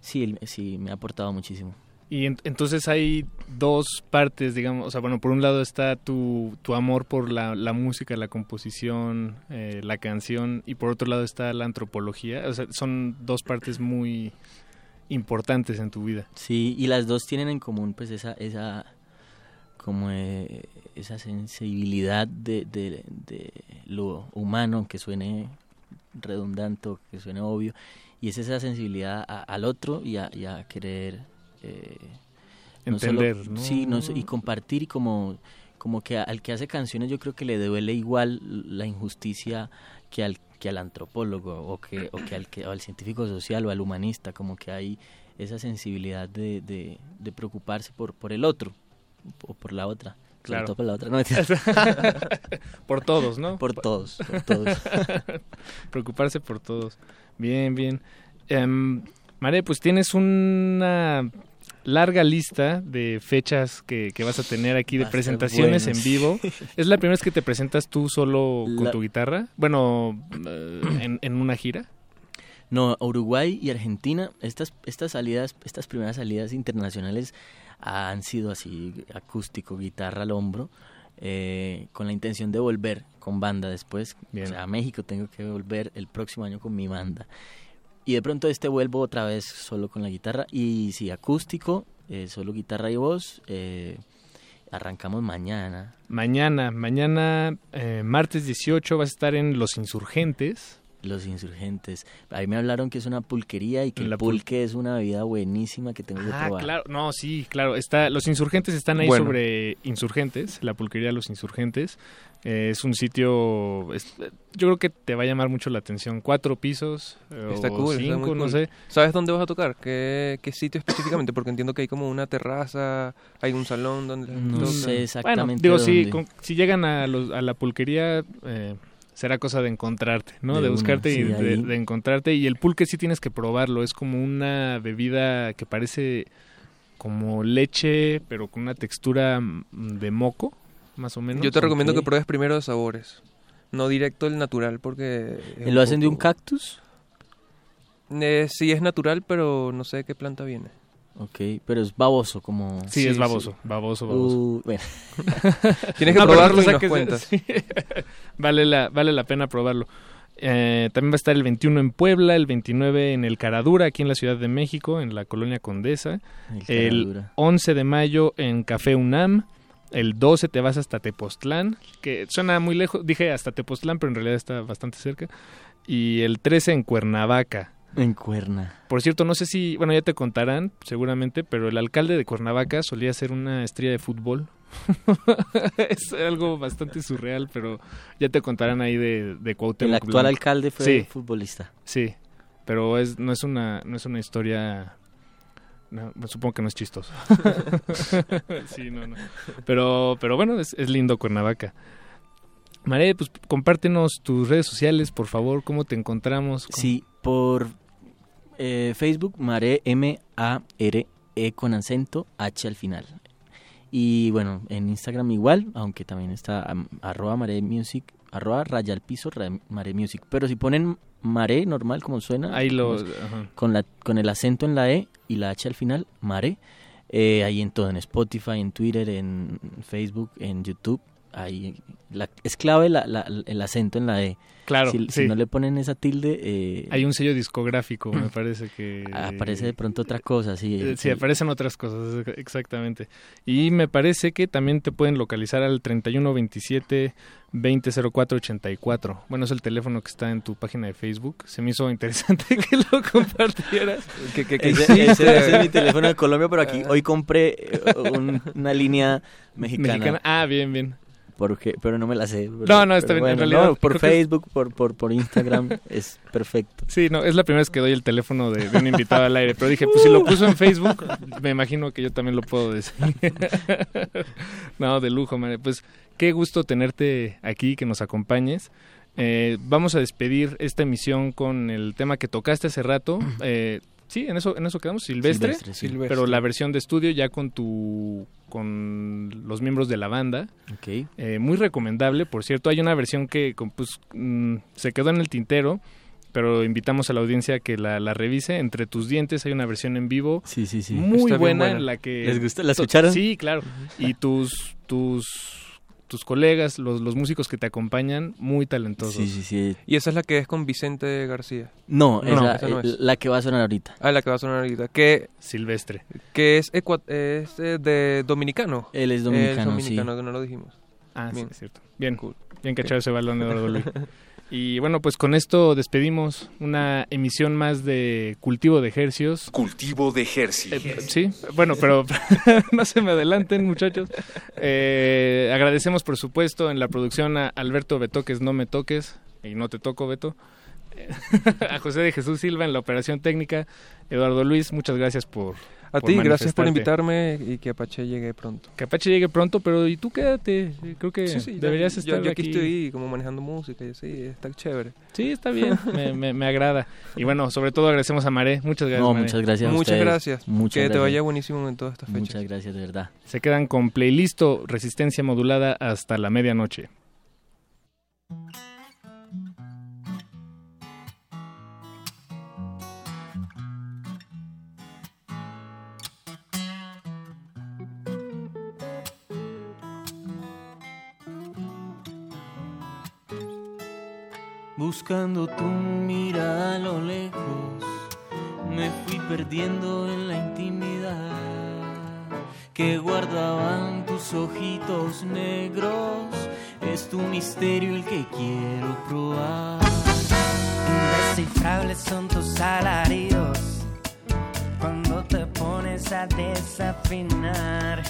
sí sí me ha aportado muchísimo Y en- entonces hay dos partes, digamos, o sea, bueno, por un lado está tu, tu amor por la, la música, la composición, eh, la canción, y por otro lado está la antropología. O sea, son dos partes muy importantes en tu vida. Sí, y las dos tienen en común pues esa, esa como eh, esa sensibilidad de, de, lo humano, aunque suene redundante, que suene obvio, y es esa sensibilidad al otro y a querer eh, no solo- Entender, ¿no? sí, no, y compartir y como como que al que hace canciones yo creo que le duele igual la injusticia que al que al antropólogo o que o que al que o al científico social o al humanista como que hay esa sensibilidad de, de, de preocuparse por por el otro o por la otra Claro. todo por la otra no por todos, ¿no? por todos por todos Preocuparse por todos. Bien, bien. Em, Mare, pues tienes una larga lista de fechas que, que vas a tener aquí de presentaciones en vivo. ¿Es la primera vez que te presentas tú solo con La- tu guitarra? Bueno, eh, en, en una gira. No, Uruguay y Argentina, estas, estas salidas, estas primeras salidas internacionales han sido así, acústico, guitarra al hombro, eh, con la intención de volver con banda después. O sea, a México tengo que volver el próximo año con mi banda. Y de pronto este vuelvo otra vez solo con la guitarra y sí, acústico, eh, solo guitarra y voz. eh, arrancamos mañana. Mañana, mañana, eh, martes 18, vas a estar en Los Insurgentes. Los insurgentes. Ahí me hablaron que es una pulquería y que el la pul- pulque es una bebida buenísima que tengo que Ah, probar. claro, no, sí, claro. Está, los insurgentes están ahí Bueno. sobre insurgentes, la pulquería Los Insurgentes. Eh, es un sitio, es- yo creo que te va a llamar mucho la atención. Cuatro pisos, eh, Está o cool, está cinco, no cool. sé. ¿Sabes dónde vas a tocar? ¿Qué, qué sitio específicamente? Porque entiendo que hay como una terraza, hay un salón donde No sé exactamente Bueno, digo, si, con- si llegan a, los- a la pulquería, eh, será cosa de encontrarte, ¿no? De De, una, buscarte y de, de encontrarte. Y el pulque sí tienes que probarlo. Es como una bebida que parece como leche, pero con una textura mm, de moco, más o menos. Yo te recomiendo que pruebes primero de sabores. No directo el natural porque... es ¿Y ¿Lo hacen de un cactus? Eh, sí, es natural, pero no sé de qué planta viene. Ok, pero es baboso como... Sí, es baboso, baboso, baboso. Uh, bueno. Tienes que No, probarlo y nos cuentas. sí. vale, la, vale la pena probarlo. Eh, también va a estar el 21 en Puebla, el 29 en el Caradura, aquí en la Ciudad de México, en la colonia Condesa. El El Caradura. 11 de mayo en Café UNAM. El 12 te vas hasta Tepoztlán, que suena muy lejos. Dije hasta Tepoztlán, pero en realidad está bastante cerca. Y el 13 en Cuernavaca. En Cuerna. Por cierto, no sé si, bueno, ya te contarán seguramente, pero el alcalde de Cuernavaca solía ser una estrella de fútbol. es algo bastante surreal, pero ya te contarán ahí de, de Cuauhtémoc El actual alcalde fue Sí, futbolista. sí, pero es, no es una, no es una historia, no, supongo que no es chistoso. sí, no, no. Pero, pero bueno, es, es lindo Cuernavaca. Maré, pues compártenos tus redes sociales, por favor, cómo te encontramos. ¿Cómo- Sí, por eh, Facebook, Mare M-A-R-E con acento H al final. Y bueno, en Instagram igual, aunque también está um, arroba Mare Music, arroba raya al piso ra- Mare Music. Pero si ponen Mare normal como suena, Ahí lo- con, la, con el acento en la E y la H al final, Mare. Eh, ahí en todo, en Spotify, en Twitter, en Facebook, en YouTube. Ahí la, es clave la- la- el acento en la E. Claro, Si, si sí. no le ponen esa tilde, eh, Hay un sello discográfico, me parece que... aparece de pronto otra cosa. Sí, Eh, Sí, El- aparecen otras cosas, ex- exactamente. Y me parece que también te pueden localizar al 3127 200484. Bueno, es el teléfono que está en tu página de Facebook. Se me hizo interesante que lo compartieras. Que- que- que Ese, ese- existe. ese es mi teléfono de Colombia, pero aquí hoy compré eh, un- una línea mexicana. Mexicana. Ah, bien, bien. Porque, pero no me la sé. pero- No, no, está bien, en bueno, realidad no, por es- Facebook, por, por, por Instagram, es perfecto. Sí, no, es la primera vez que doy el teléfono de, de un invitado al aire, pero dije, pues si lo puso en Facebook, me imagino que yo también lo puedo decir. no, de lujo, María. Pues qué gusto tenerte aquí, que nos acompañes. Eh, vamos a despedir esta emisión con el tema que tocaste hace rato. Eh, sí, en eso, en eso quedamos, Silvestre, Silvestre, sí. pero la versión de estudio ya con tu con los miembros de la banda. Ok. Eh, muy recomendable, por cierto. Hay una versión que pues, mm, se quedó en el tintero, pero invitamos a la audiencia a que la, la revise. Entre tus dientes hay una versión en vivo Sí, sí, sí. muy buena, buena. en la que... ¿Les gusta? ¿La escucharon? Sí, claro. Y tus, tus, tus colegas, los, los músicos que te acompañan, muy talentosos. Sí, sí, sí. Y esa es la que es con Vicente García. No, es la, esa no es. la que va a sonar ahorita. Ah, la que va a sonar ahorita. Que, Silvestre. que es, es eh, de dominicano. Él es dominicano, dominicano, sí. que no lo dijimos. Ah, sí, es cierto. Bien, bien cachado ese balón, Eduardo Luis. Y bueno, pues con esto despedimos una emisión más de Cultivo de Ejercios. Cultivo de ejercicios. Eh, sí, bueno, pero no se me adelanten, muchachos. Eh, agradecemos, por supuesto, en la producción a Alberto Betoques, no me toques, y no te toco, Beto. a José de Jesús Silva en la operación técnica. Eduardo Luis, muchas gracias por. A ti, gracias por invitarme y que Apache llegue pronto. Que Apache llegue pronto, pero y tú quédate. Creo que Sí, sí, deberías yo, estar yo aquí aquí. estoy como manejando música y así, está chévere. Sí, está bien, me, me- me agrada. Y bueno, sobre todo agradecemos a Maré. Muchas gracias. No, Maré. muchas gracias a Muchas ustedes. gracias. Muchas que te vaya buenísimo en todas estas fechas. Muchas gracias, de verdad. Se quedan con playlist Resistencia Modulada hasta la medianoche. Buscando tu mirada a lo lejos, me fui perdiendo en la intimidad que guardaban tus ojitos negros. Es tu misterio el que quiero probar. Indescifrables son tus alaridos cuando te pones a desafinar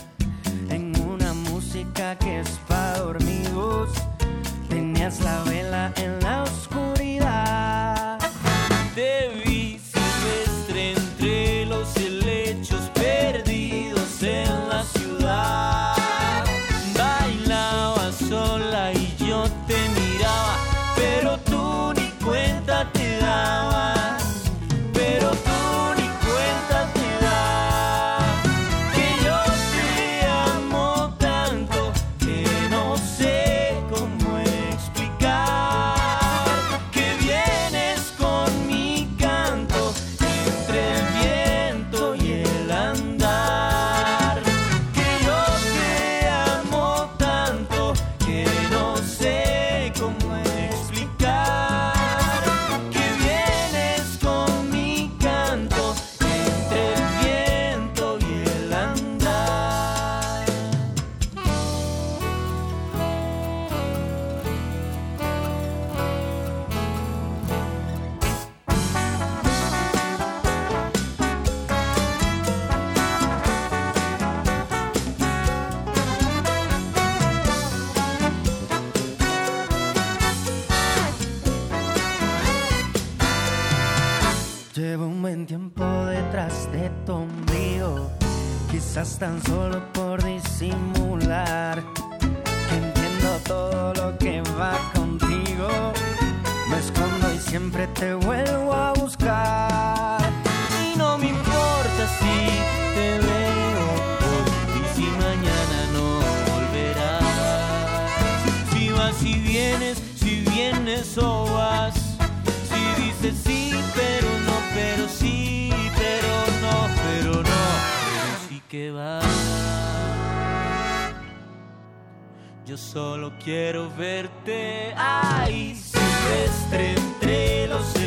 en una música que es para dormidos. Tenías la vela en la oscuridad. Tan solo solo quiero verte. Ahí, silvestre entre los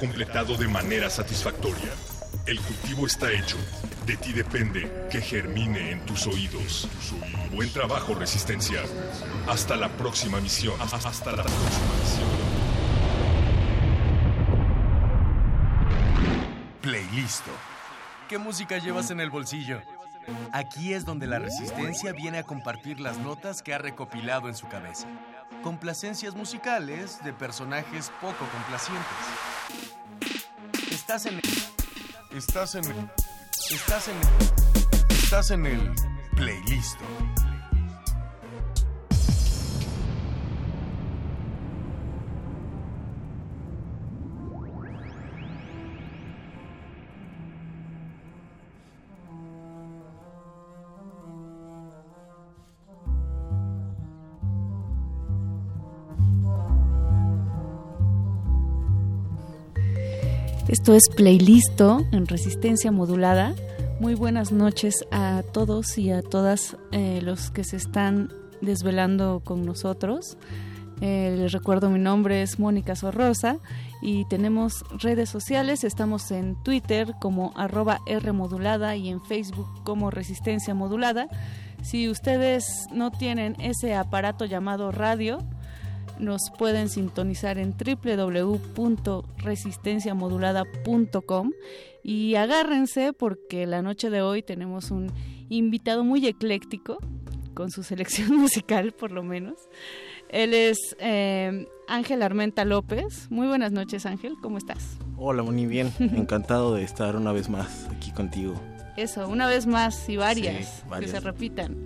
completado de manera satisfactoria. El cultivo está hecho. De ti depende que germine en tus oídos. Buen trabajo, Resistencia. Hasta la próxima misión. Hasta la próxima misión. Playlisto. ¿Qué música llevas en el bolsillo? Aquí es donde la resistencia viene a compartir las notas que ha recopilado en su cabeza. Complacencias musicales de personajes poco complacientes. Estás en el... Estás en el... Estás en el... Estás en el playlisto. Esto es Playlisto en resistencia modulada. Muy buenas noches a todos y a todas eh, los que se están desvelando con nosotros. Eh, les recuerdo mi nombre es Mónica Sorrosa y tenemos redes sociales. Estamos en Twitter como arroba Rmodulada y en Facebook como Resistencia Modulada. Si ustedes no tienen ese aparato llamado radio, nos pueden sintonizar en www.resistenciamodulada.com y agárrense porque la noche de hoy tenemos un invitado muy ecléctico con su selección musical por lo menos. Él es eh, Ángel Armenta López. Muy buenas noches Ángel, ¿cómo estás? Hola, muy bien. Encantado de estar una vez más aquí contigo. Eso, una vez más y varias, Sí, que varias. se repitan.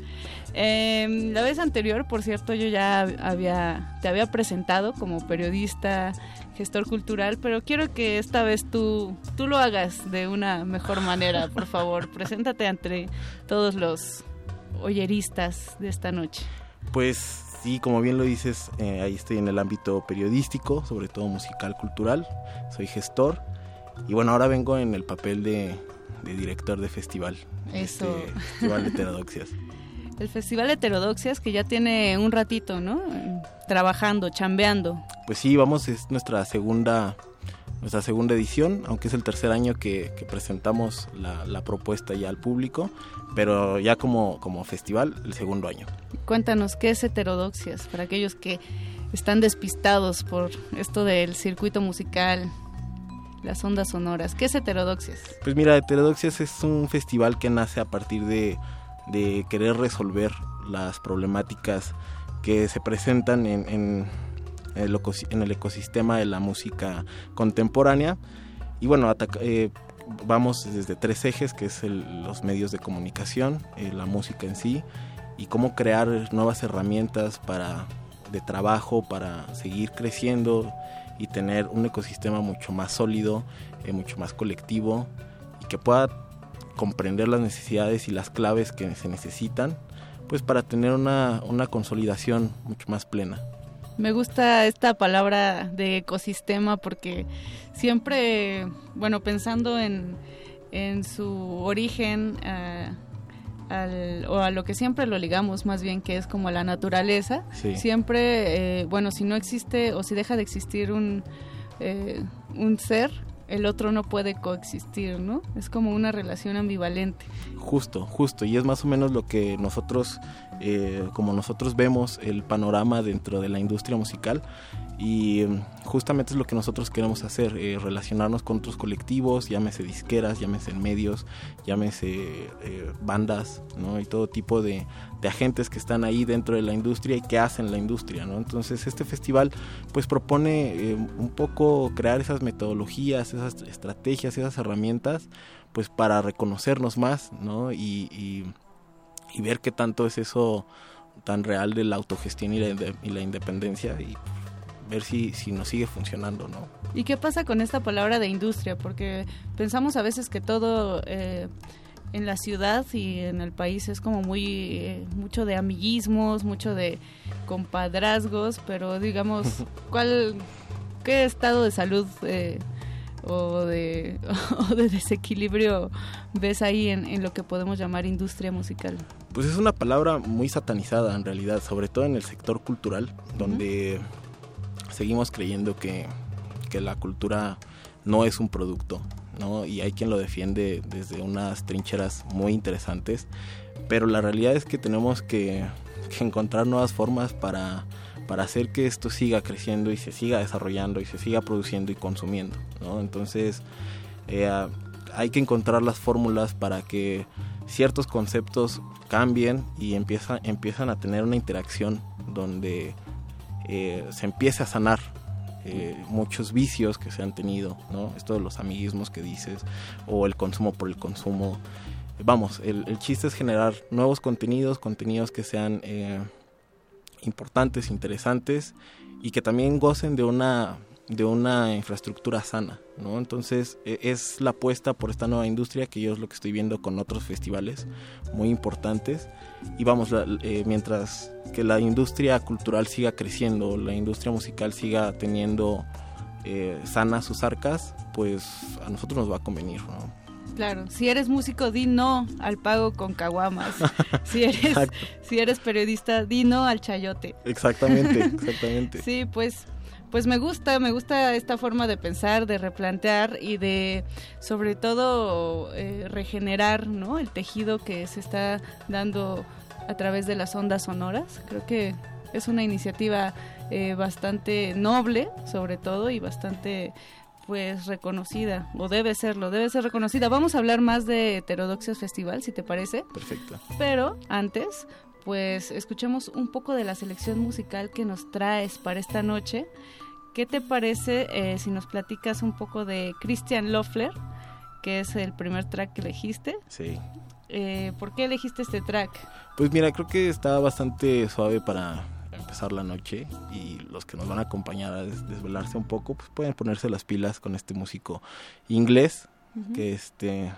Eh, la vez anterior, por cierto, yo ya había, te había presentado como periodista, gestor cultural, pero quiero que esta vez tú, tú lo hagas de una mejor manera, por favor. Preséntate ante todos los oyeristas de esta noche. Pues sí, como bien lo dices, eh, ahí estoy en el ámbito periodístico, sobre todo musical, cultural. Soy gestor. Y bueno, ahora vengo en el papel de, de director de festival. Eso. Este festival de Heterodoxias. El Festival de Heterodoxias, que ya tiene un ratito, ¿no? Trabajando, chambeando. Pues sí, vamos, es nuestra segunda nuestra segunda edición, aunque es el tercer año que, que presentamos la, la propuesta ya al público, pero ya como, como festival, el segundo año. Cuéntanos, ¿qué es heterodoxias? Para aquellos que están despistados por esto del circuito musical, las ondas sonoras. ¿Qué es heterodoxias? Pues mira, Heterodoxias es un festival que nace a partir de, de querer resolver las problemáticas que se presentan en, en el, ecosistema de la música contemporánea. Y bueno, eh, vamos desde tres ejes, que es los medios de comunicación, eh, la música en sí, y cómo crear nuevas herramientas para de trabajo para seguir creciendo y tener un ecosistema mucho más sólido, eh, mucho más colectivo y que pueda comprender las necesidades y las claves que se necesitan pues para tener una, una consolidación mucho más plena. Me gusta esta palabra de ecosistema porque siempre, bueno, pensando en, en su origen eh, al, o a lo que siempre lo ligamos más bien, que es como la naturaleza, Sí. siempre, eh, bueno, si no existe o si deja de existir un, eh, un ser, el otro no puede coexistir, ¿no? Es como una relación ambivalente. Justo, justo, y es más o menos lo que nosotros, eh, como nosotros vemos el panorama dentro de la industria musical y eh, justamente es lo que nosotros queremos hacer, eh, relacionarnos con otros colectivos, llámese disqueras, llámese medios, llámese eh, bandas, ¿no? Y todo tipo de, de agentes que están ahí dentro de la industria y que hacen la industria, ¿no? Entonces este festival pues propone eh, un poco crear esas metodologías, esas estrategias, esas herramientas pues para reconocernos más, ¿no? Y, y, y ver qué tanto es eso tan real de la autogestión y la, inde- y la independencia y ver si, si nos sigue funcionando, ¿no? ¿Y qué pasa con esta palabra de industria? Porque pensamos a veces que todo eh, en la ciudad y en el país es como muy eh, mucho de amiguismos, mucho de compadrazgos, pero digamos, ¿cuál qué estado de salud eh, o de o de desequilibrio ves ahí en, en lo que podemos llamar industria musical? Pues es una palabra muy satanizada en realidad, sobre todo en el sector cultural, donde seguimos creyendo que, que la cultura no es un producto, ¿no? Y hay quien lo defiende desde unas trincheras muy interesantes, pero la realidad es que tenemos que, que encontrar nuevas formas para, para hacer que esto siga creciendo y se siga desarrollando y se siga produciendo y consumiendo, ¿no? Entonces, eh, hay que encontrar las fórmulas para que ciertos conceptos cambien y empieza, empiezan a tener una interacción donde eh, se empiece a sanar eh, muchos vicios que se han tenido, ¿no? Esto de los amiguismos que dices, o el consumo por el consumo. Vamos, el, el chiste es generar nuevos contenidos, contenidos que sean eh, importantes, interesantes y que también gocen de una de una infraestructura sana, ¿no? Entonces e- es la apuesta por esta nueva industria que yo es lo que estoy viendo con otros festivales muy importantes y vamos, eh, mientras que la industria cultural siga creciendo, la industria musical siga teniendo eh, sanas sus arcas, pues a nosotros nos va a convenir, ¿no? Claro, si eres músico, di no al pago con caguamas. Si eres, si eres periodista, di no al chayote. Exactamente, exactamente. Sí, pues, pues me gusta, me gusta esta forma de pensar, de replantear y de, sobre todo, eh, regenerar, ¿no? El tejido que se está dando a través de las ondas sonoras. Creo que es una iniciativa eh, bastante noble, sobre todo, y bastante pues reconocida, o debe serlo, debe ser reconocida. Vamos a hablar más de Heterodoxias Festival, si te parece. Perfecto. Pero antes, pues escuchemos un poco de la selección musical que nos traes para esta noche. ¿Qué te parece eh, si nos platicas un poco de Christian Loeffler, que es el primer track que elegiste? Sí. Eh, ¿Por qué elegiste este track? Pues mira, creo que está bastante suave para empezar la noche y los que nos van a acompañar a des- desvelarse un poco, pues pueden ponerse las pilas con este músico inglés, Ujú. que este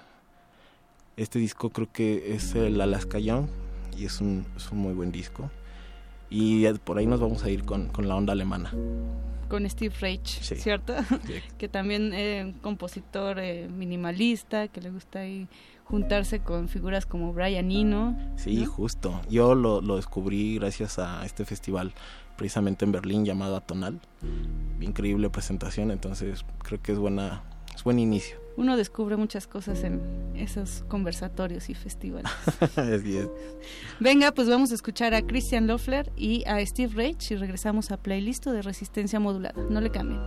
este disco creo que es el Alaska Young y es un, es un muy buen disco. Y por ahí nos vamos a ir con, con la onda alemana. Con Steve Reich, Sí. ¿cierto? Sí. que también es un compositor eh, minimalista, que le gusta ahí juntarse con figuras como Brian Eno. Sí, justo. Yo lo, lo descubrí gracias a este festival precisamente en Berlín llamado Atonal. Increíble presentación, entonces creo que es buena es buen inicio. Uno descubre muchas cosas en esos conversatorios y festivales. Así es. Venga, pues vamos a escuchar a Christian Loeffler y a Steve Reich y regresamos a playlist de resistencia modulada. No le cambien.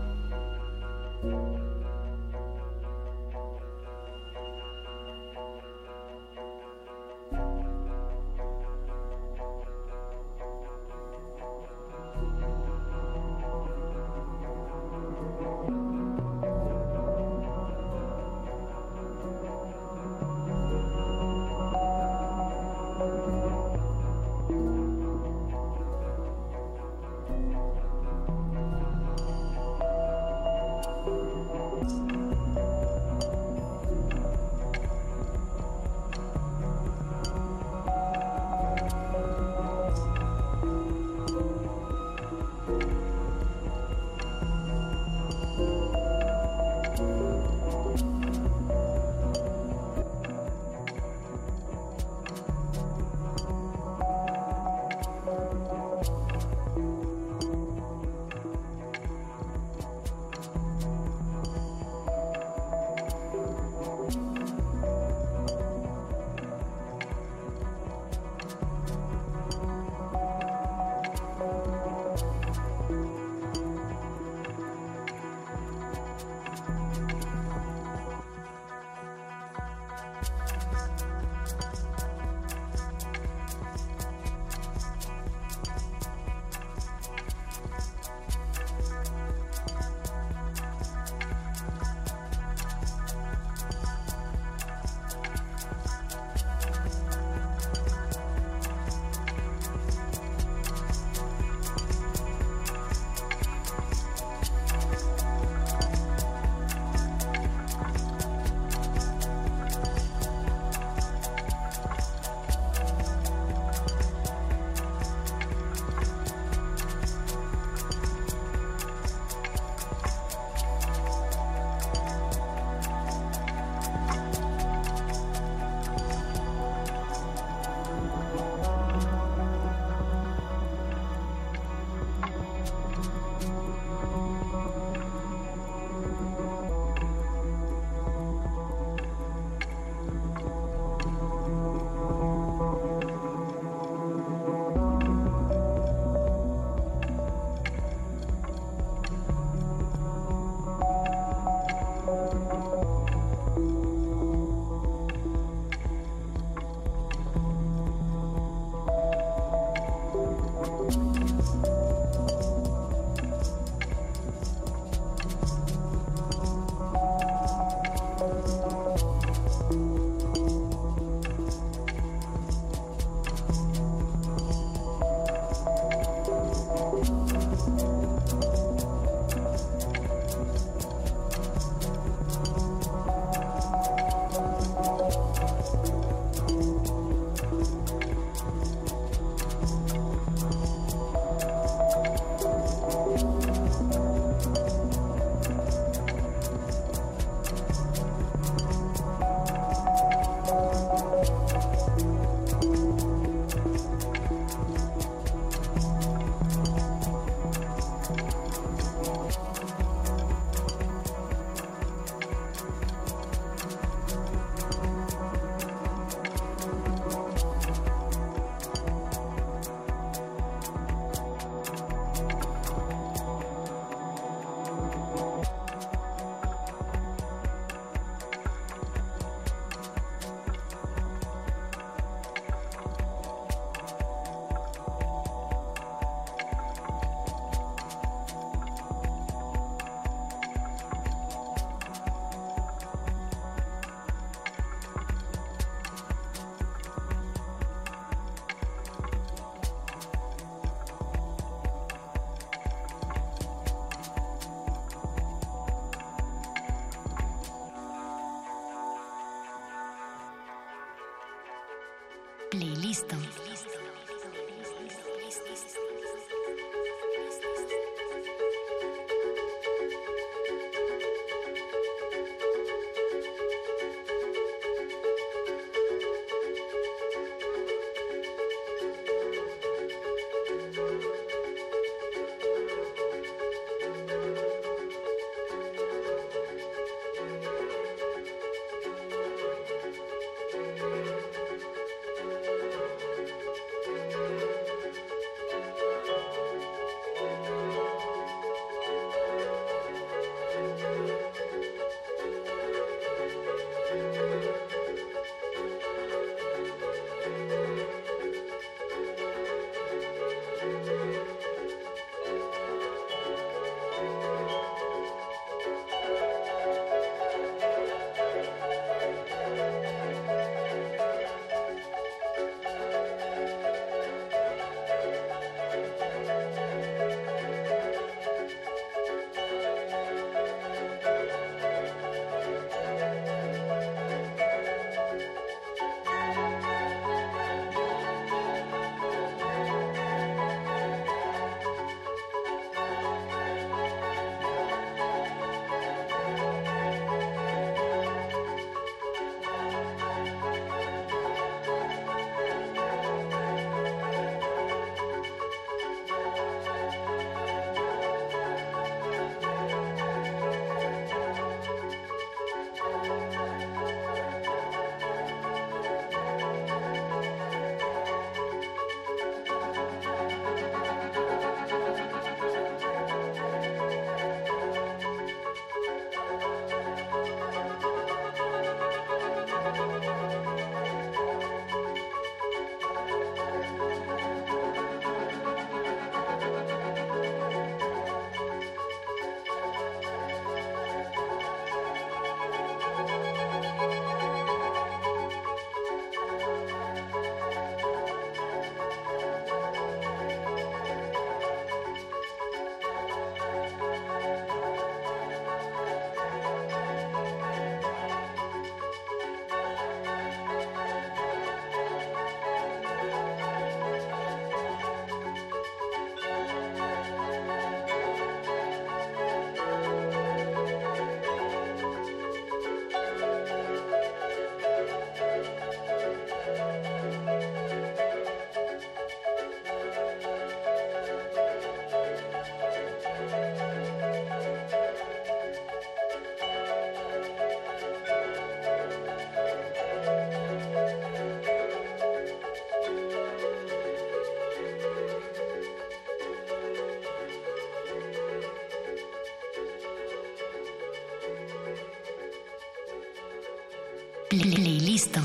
Playlist.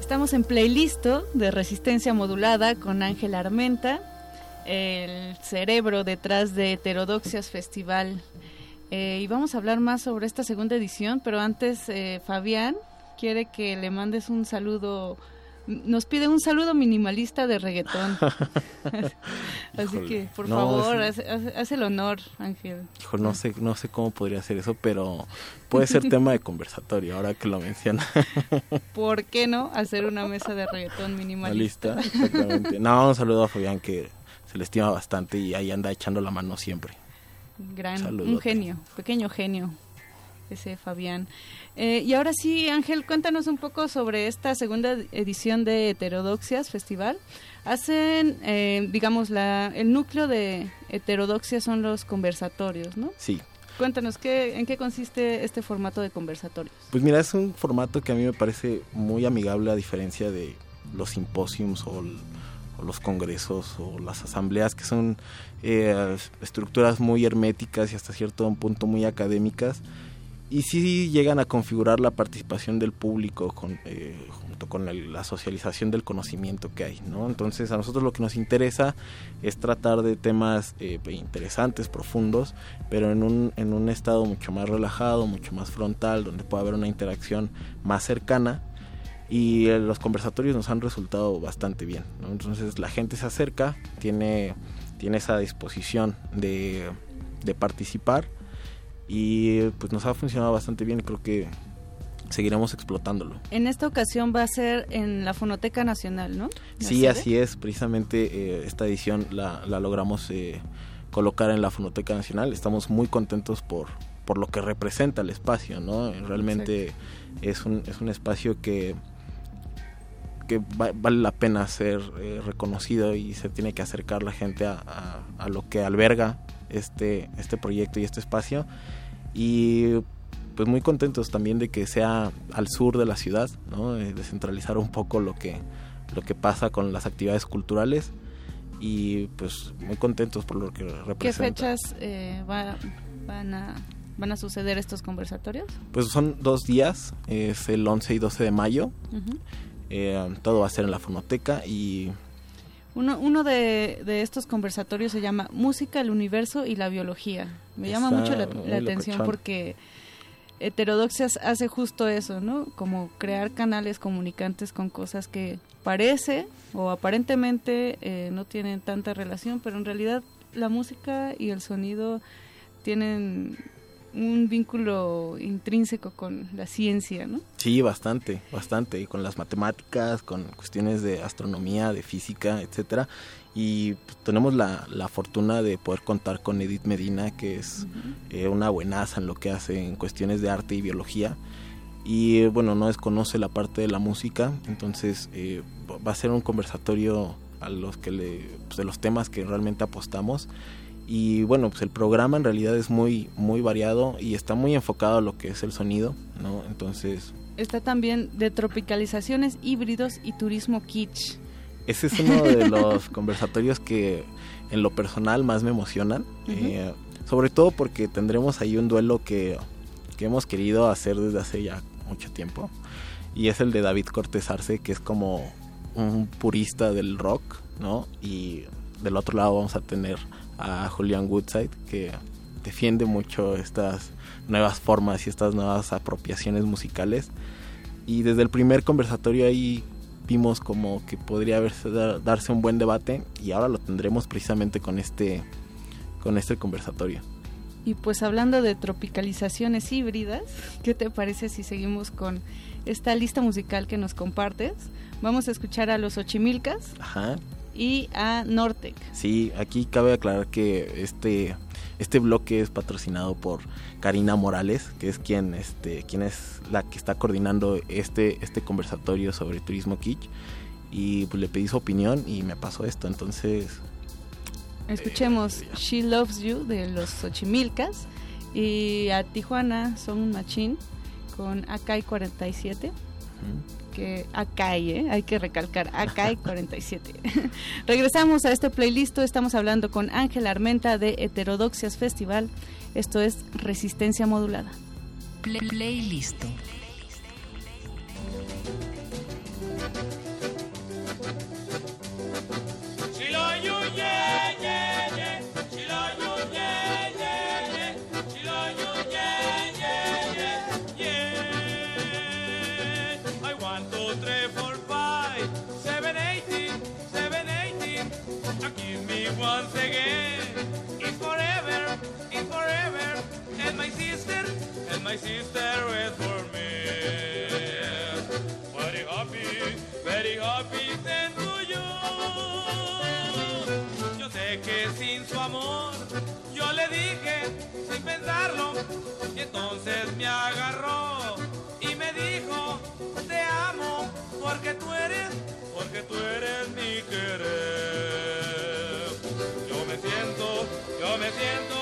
Estamos en playlist de resistencia modulada con Ángel Armenta, el cerebro detrás de Heterodoxias Festival. Eh, y vamos a hablar más sobre esta segunda edición, pero antes eh, Fabián quiere que le mandes un saludo nos pide un saludo minimalista de reggaetón. Así que, por favor, haz, el honor, Ángel. Hijo, no sé, no sé cómo podría hacer eso, pero puede ser tema de conversatorio, ahora que lo menciona. ¿Por qué no hacer una mesa de reggaetón minimalista? exactamente. No, un saludo a Fabián, que se le estima bastante y ahí anda echando la mano siempre. Gran, un genio, pequeño genio, ese Fabián. Eh, y ahora sí, Ángel, cuéntanos un poco sobre esta segunda edición de Heterodoxias Festival. Hacen, eh, digamos, la, el núcleo de Heterodoxias son los conversatorios, ¿no? Sí. Cuéntanos, ¿qué, ¿en qué consiste este formato de conversatorios? Pues mira, es un formato que a mí me parece muy amigable a diferencia de los simposios o, los congresos o las asambleas que son eh, estructuras muy herméticas y hasta cierto punto muy académicas y sí llegan a configurar la participación del público eh, junto con la socialización del conocimiento que hay. Entonces a nosotros lo que nos interesa es tratar de temas eh, interesantes, profundos, pero en un, en un estado mucho más relajado, mucho más frontal, donde pueda haber una interacción más cercana y eh, los conversatorios nos han resultado bastante bien. Entonces la gente se acerca, tiene, tiene esa disposición de participar y pues nos ha funcionado bastante bien y creo que seguiremos explotándolo. En esta ocasión va a ser en la Fonoteca Nacional, ¿no? ¿La Sí, sede? así es. Precisamente eh, esta edición la, la logramos eh, colocar en la Fonoteca Nacional. Estamos muy contentos por, por lo que representa el espacio, ¿no? Realmente es un, es un espacio que, que va- vale la pena ser eh, reconocido y se tiene que acercar la gente a, a- a lo que alberga este, este proyecto y este espacio. Y pues muy contentos también de que sea al sur de la ciudad, ¿no? Descentralizar un poco lo que, lo que pasa con las actividades culturales y pues muy contentos por lo que ¿Qué representa. fechas eh, va- van, a, van a suceder estos conversatorios? Pues son dos días, es el 11 y 12 de mayo, Ujú. eh, todo va a ser en la fonoteca y Uno, uno de, de estos conversatorios se llama Música, el Universo y la Biología. Me llama mucho la, atención locochón. porque Heterodoxias hace justo eso, ¿no? Como crear canales comunicantes con cosas que parece o aparentemente eh, no tienen tanta relación, pero en realidad la música y el sonido tienen un vínculo intrínseco con la ciencia, ¿no? Sí, bastante, bastante, y con las matemáticas, con cuestiones de astronomía, de física, etcétera. Y pues, tenemos la, la fortuna de poder contar con Edith Medina, que es eh, una buenaza en lo que hace en cuestiones de arte y biología. Y eh, bueno, no desconoce la parte de la música, entonces eh, va a ser un conversatorio a los que le, pues, de los temas que realmente apostamos. Y bueno, pues el programa en realidad es muy, muy variado y está muy enfocado a lo que es el sonido, ¿no? Entonces, Está también de tropicalizaciones, híbridos y turismo kitsch. ese es uno de los conversatorios que en lo personal más me emocionan. eh, sobre todo porque tendremos ahí un duelo que, que hemos querido hacer desde hace ya mucho tiempo. Y es el de David Cortés Arce, que es como un purista del rock, ¿no? Y del otro lado vamos a tener a Julian Woodside, que defiende mucho estas nuevas formas y estas nuevas apropiaciones musicales. Y desde el primer conversatorio ahí vimos como que podría haberse, dar- darse un buen debate y ahora lo tendremos precisamente con este, con este conversatorio. Y pues hablando de tropicalizaciones híbridas, ¿qué te parece si seguimos con esta lista musical que nos compartes? Vamos a escuchar a los Ochimilcas Ajá. Y a Nortec. Sí, aquí cabe aclarar que este, este bloque es patrocinado por Karina Morales, que es quien, este, quien es la que está coordinando este, este conversatorio sobre turismo kitsch. Y pues le pedí su opinión y me pasó esto, entonces Escuchemos She Loves You de los Ochimilcas y a Tijuana Son Machine con Akai 47. Que Akai, ¿eh? hay que recalcar, Akai 47. Regresamos a este playlist, estamos hablando con Ángel Armenta de Heterodoxias Festival. Esto es Resistencia Modulada. Playlist. My sister is for me. Very happy, very happy siendo yo. Yo sé que sin su amor, yo le dije sin pensarlo. Y entonces me agarró y me dijo, te amo porque tú eres, porque tú eres mi querer. Yo me siento, yo me siento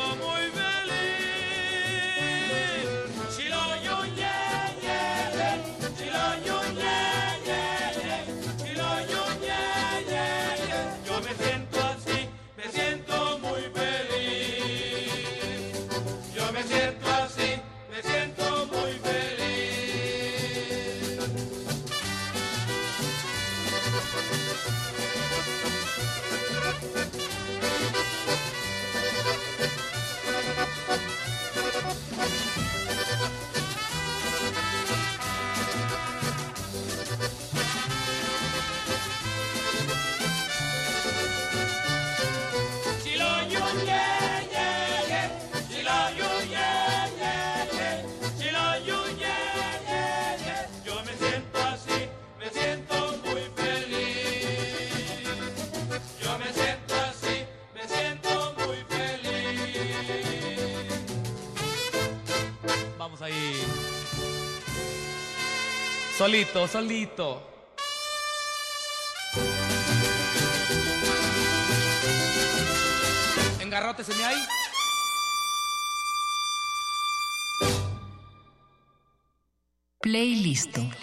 Solito, solito. Engarróteseme ahí. Playlist. Playlist.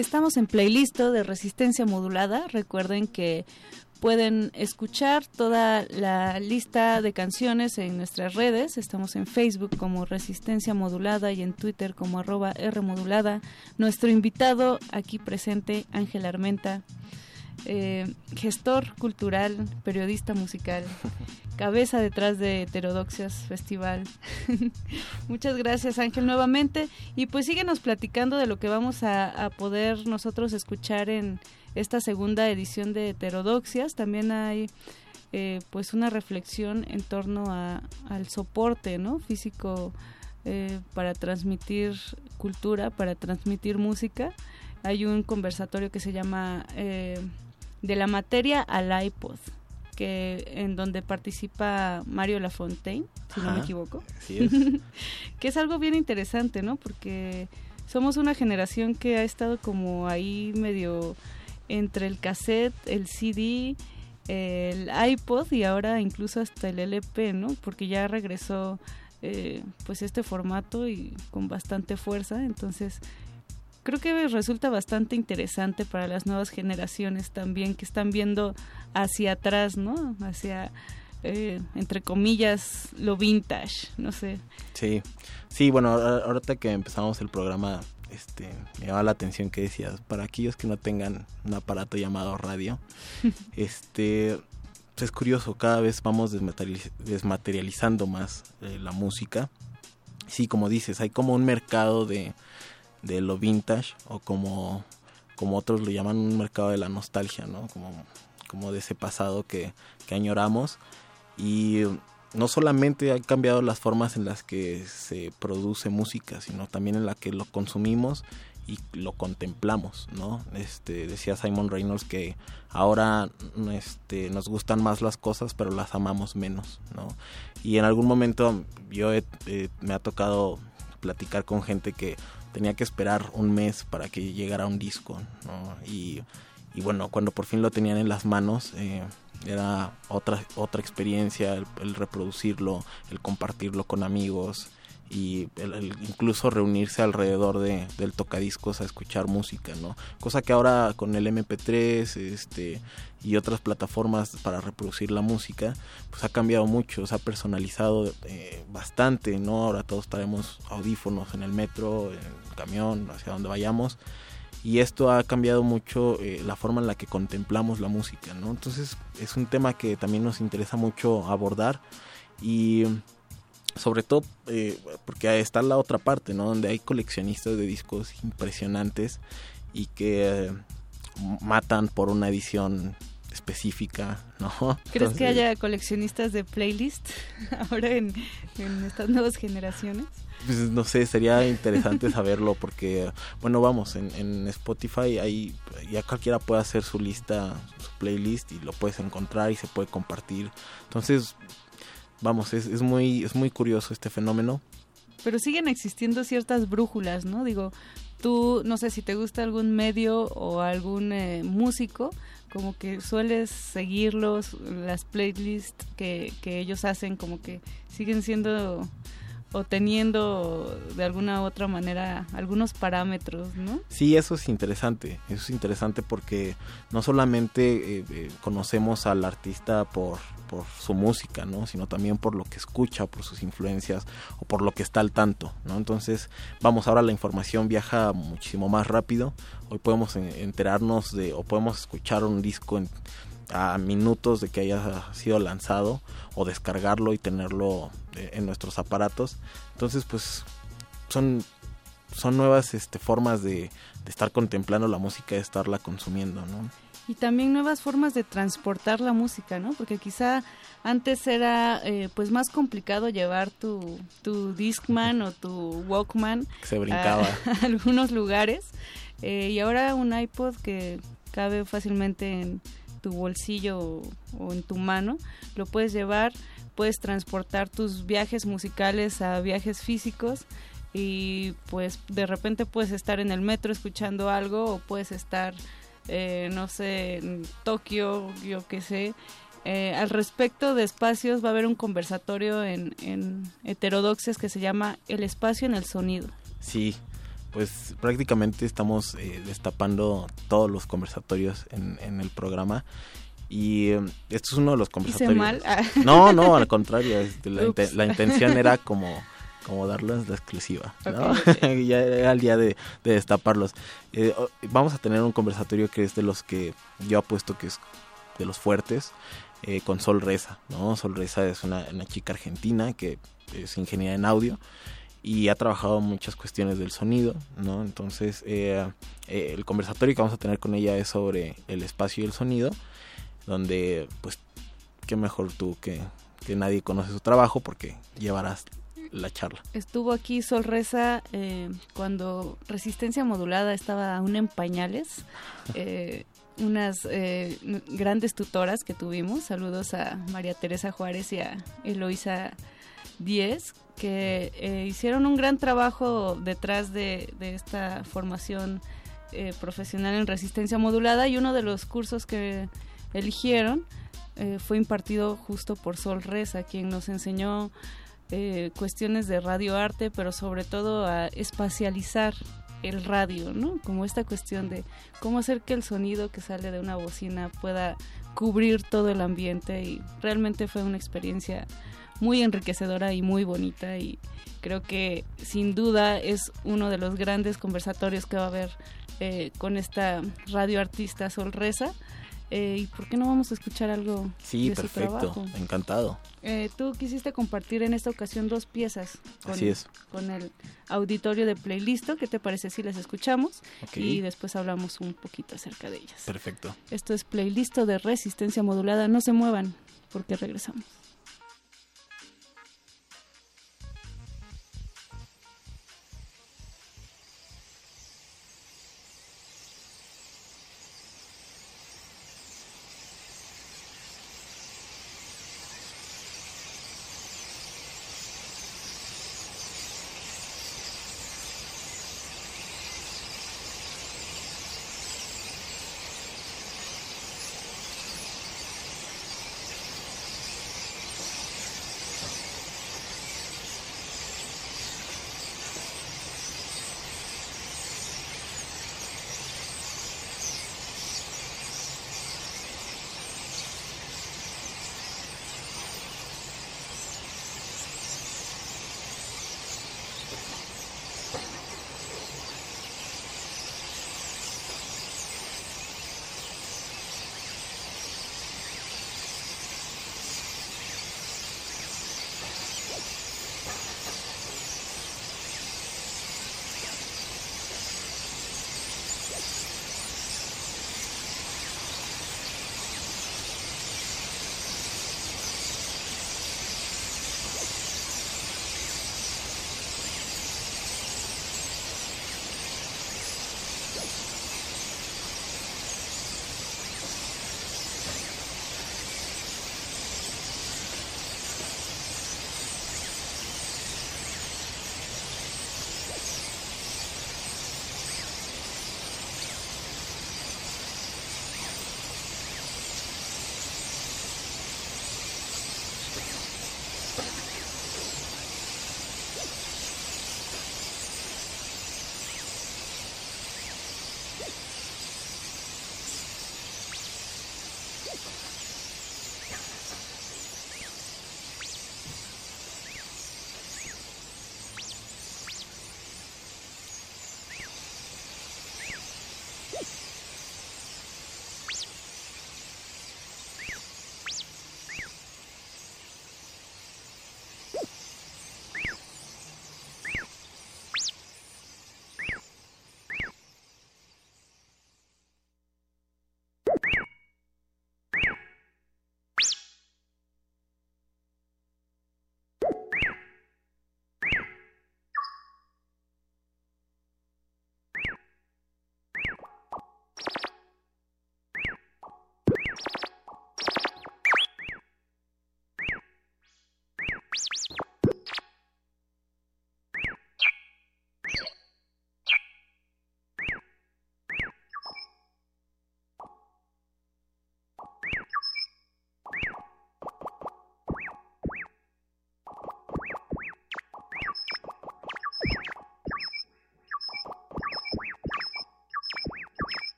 Estamos en playlist de resistencia modulada. Recuerden que pueden escuchar toda la lista de canciones en nuestras redes. Estamos en Facebook como Resistencia Modulada y en Twitter como arroba R Modulada. Nuestro invitado aquí presente, Ángel Armenta, eh, gestor cultural, periodista musical, cabeza detrás de Heterodoxias Festival. Muchas gracias Ángel nuevamente y pues síguenos platicando de lo que vamos a, a, poder nosotros escuchar en esta segunda edición de Heterodoxias. También hay eh, pues una reflexión en torno a, al soporte ¿no? físico eh, para transmitir cultura, para transmitir música. Hay un conversatorio que se llama eh, De la materia al iPod que en donde participa Mario Lafontaine, si Ajá, no me equivoco. es. que es algo bien interesante, ¿no? Porque somos una generación que ha estado como ahí medio entre el cassette, el CD, el iPod y ahora incluso hasta el LP, ¿no? Porque ya regresó eh, pues este formato y con bastante fuerza. Entonces, creo que resulta bastante interesante para las nuevas generaciones también que están viendo hacia atrás, ¿no? Hacia, eh, entre comillas, lo vintage, no sé. Sí, sí, bueno, ahor- ahorita que empezamos el programa, este, me llama la atención que decías, para aquellos que no tengan un aparato llamado radio, este, pues es curioso, cada vez vamos desmaterializ- desmaterializando más eh, la música. Sí, como dices, hay como un mercado de, de lo vintage o como, como otros lo llaman un mercado de la nostalgia, ¿no? Como, como de ese pasado que, que añoramos. Y no solamente han cambiado las formas en las que se produce música, sino también en la que lo consumimos y lo contemplamos, ¿no? Este, decía Simon Reynolds que ahora este, nos gustan más las cosas, pero las amamos menos, ¿no? Y en algún momento yo me ha tocado platicar con gente que tenía que esperar un mes para que llegara un disco, ¿no? Y, y bueno, cuando por fin lo tenían en las manos, eh, era otra, otra experiencia el, reproducirlo, el compartirlo con amigos y el- el incluso reunirse alrededor de, del tocadiscos a escuchar música, ¿no? Cosa que ahora con el MP3 este, y otras plataformas para reproducir la música, pues ha cambiado mucho, se ha personalizado eh, bastante, ¿no? Ahora todos traemos audífonos en el metro, en el camión, hacia donde vayamos y esto ha cambiado mucho eh, la forma en la que contemplamos la música, ¿no? Entonces es un tema que también nos interesa mucho abordar y sobre todo eh, porque está la otra parte, ¿no? Donde hay coleccionistas de discos impresionantes y que eh, matan por una edición específica, ¿no? ¿Crees que haya coleccionistas de playlist ahora en, en estas nuevas generaciones? Pues no sé, sería interesante saberlo porque, bueno, vamos, en, en Spotify ahí ya cualquiera puede hacer su lista, su playlist y lo puedes encontrar y se puede compartir. Entonces, vamos, es, es muy es muy curioso este fenómeno. Pero siguen existiendo ciertas brújulas, ¿no? Digo, tú, no sé si te gusta algún medio o algún eh, músico, como que sueles seguirlos, las playlists que, que ellos hacen, como que siguen siendo o teniendo de alguna u otra manera algunos parámetros, ¿no? Sí, eso es interesante, eso es interesante porque no solamente eh, eh, conocemos al artista por, por su música, ¿no? Sino también por lo que escucha, por sus influencias o por lo que está al tanto, ¿no? Entonces, vamos, ahora la información viaja muchísimo más rápido, hoy podemos en- enterarnos de o podemos escuchar un disco en, a minutos de que haya sido lanzado o descargarlo y tenerlo eh, en nuestros aparatos. Entonces, pues son son nuevas este, formas de, de estar contemplando la música, de estarla consumiendo, ¿no? Y también nuevas formas de transportar la música, ¿no? Porque quizá antes era eh, pues más complicado llevar tu, tu Discman o tu Walkman Se brincaba. a, a algunos lugares. Eh, y ahora un iPod que cabe fácilmente en tu bolsillo o, o en tu mano, lo puedes llevar, puedes transportar tus viajes musicales a viajes físicos y pues de repente puedes estar en el metro escuchando algo o puedes estar eh, no sé, en Tokio, yo qué sé. Eh, al respecto de espacios va a haber un conversatorio en, en Heterodoxias que se llama El espacio en el sonido. Sí, pues prácticamente estamos eh, destapando todos los conversatorios en, en el programa. Y eh, esto es uno de los conversatorios. mal? Ah. No, no, al contrario. este, la intención era como, como darles la exclusiva. ¿no? Ya era el día de, de destaparlos. Eh, vamos a tener un conversatorio que es de los que yo apuesto que es de los fuertes. eh, con Sol Reza, ¿no? Sol Reza es una, una chica argentina que es ingeniera en audio y ha trabajado muchas cuestiones del sonido, ¿no? Entonces, eh, el conversatorio que vamos a tener con ella es sobre el espacio y el sonido, donde, pues, qué mejor tú que, que nadie conoce su trabajo porque llevarás la charla. Estuvo aquí Sol Reza eh, cuando Resistencia Modulada estaba aún en pañales. Eh, unas eh, grandes tutoras que tuvimos. Saludos a María Teresa Juárez y a Eloisa Díez, que eh, hicieron un gran trabajo detrás de, de esta formación eh, profesional en resistencia modulada y uno de los cursos que eligieron eh, fue impartido justo por Sol Reza, quien nos enseñó eh, cuestiones de radioarte, pero sobre todo a espacializar el radio, ¿no? Como esta cuestión de cómo hacer que el sonido que sale de una bocina pueda cubrir todo el ambiente y realmente fue una experiencia muy enriquecedora y muy bonita y creo que sin duda es uno de los grandes conversatorios que va a haber eh, con esta radioartista Sol Reza. Eh, ¿Y por qué no vamos a escuchar algo Sí, de su perfecto. trabajo? Encantado. Eh, tú quisiste compartir en esta ocasión dos piezas con, Así es. con el auditorio de Playlisto. ¿Qué te parece si las escuchamos? Y después hablamos un poquito acerca de ellas. Perfecto. Esto es Playlisto de Resistencia Modulada. No se muevan porque regresamos.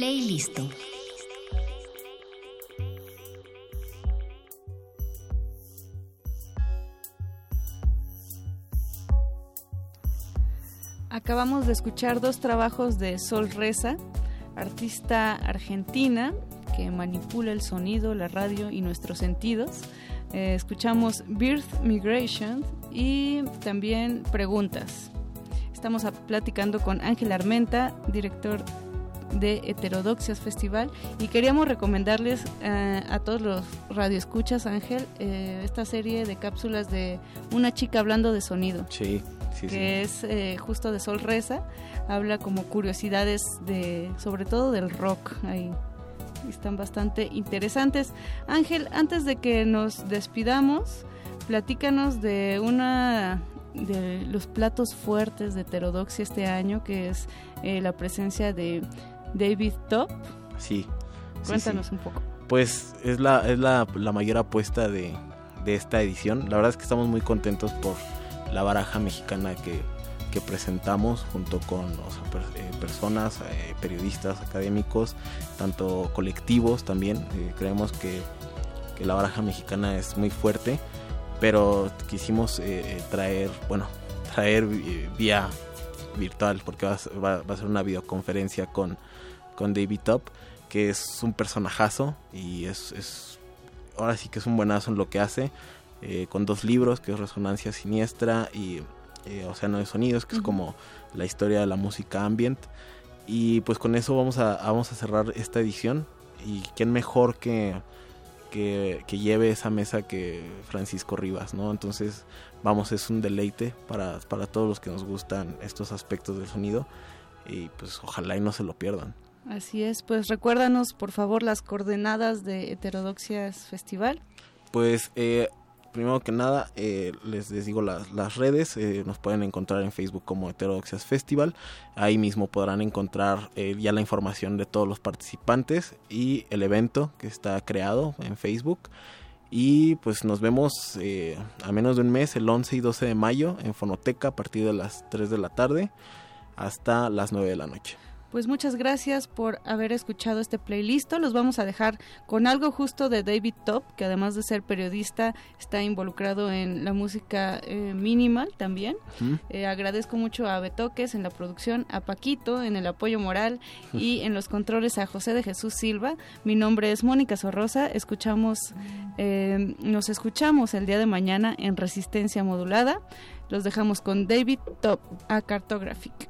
Playlisto. Acabamos de escuchar dos trabajos de Sol Reza, artista argentina que manipula el sonido, la radio y nuestros sentidos. Eh, escuchamos Birth Migration y también Preguntas. Estamos platicando con Ángel Armenta, director de Heterodoxias Festival y queríamos recomendarles eh, a todos los radioescuchas, Ángel, eh, esta serie de cápsulas de una chica hablando de sonido Sí, sí, que es eh, justo de Sol Reza, habla como curiosidades de, sobre todo del rock ahí. Están bastante interesantes. Ángel, antes de que nos despidamos, platícanos de una de los platos fuertes de heterodoxia este año, que es eh, la presencia de David Top. Sí. Cuéntanos sí. un poco. Pues es la, es la, la mayor apuesta de, de esta edición. La verdad es que estamos muy contentos por la baraja mexicana que, que presentamos junto con o sea, per- eh, personas, eh, periodistas, académicos, tanto colectivos también. Eh, creemos que, que la baraja mexicana es muy fuerte, pero quisimos traer, bueno, traer vía virtual, porque va a, ser- va- va a ser una videoconferencia con, con David Top, que es un personajazo y es, es ahora sí que es un buenazo en lo que hace, eh, con dos libros, que es Resonancia Siniestra y eh, Océano de Sonidos, que es como la historia de la música ambient. Y pues con eso vamos a, vamos a cerrar esta edición. Y quién mejor que, que, que lleve esa mesa que Francisco Rivas, ¿no? Entonces, vamos, es un deleite para, para todos los que nos gustan estos aspectos del sonido. Y pues ojalá y no se lo pierdan. Así es, pues recuérdanos por favor las coordenadas de Heterodoxias Festival. Pues eh, primero que nada eh, les, digo las, las redes, eh, nos pueden encontrar en Facebook como Heterodoxias Festival, ahí mismo podrán encontrar eh, ya la información de todos los participantes y el evento que está creado en Facebook. Y pues nos vemos eh, a menos de un mes, el 11 y 12 de mayo, en Fonoteca a partir de las 3 de la tarde hasta las 9 de la noche. Pues muchas gracias por haber escuchado este playlist. Los vamos a dejar con algo justo de David Top, que además de ser periodista está involucrado en la música eh, minimal también. Eh, agradezco mucho a Betoques en la producción, a Paquito en el apoyo moral y en los controles a José de Jesús Silva. Mi nombre es Mónica Sorrosa. Escuchamos, eh, nos escuchamos el día de mañana en Resistencia Modulada. Los dejamos con David Top a Cartographic.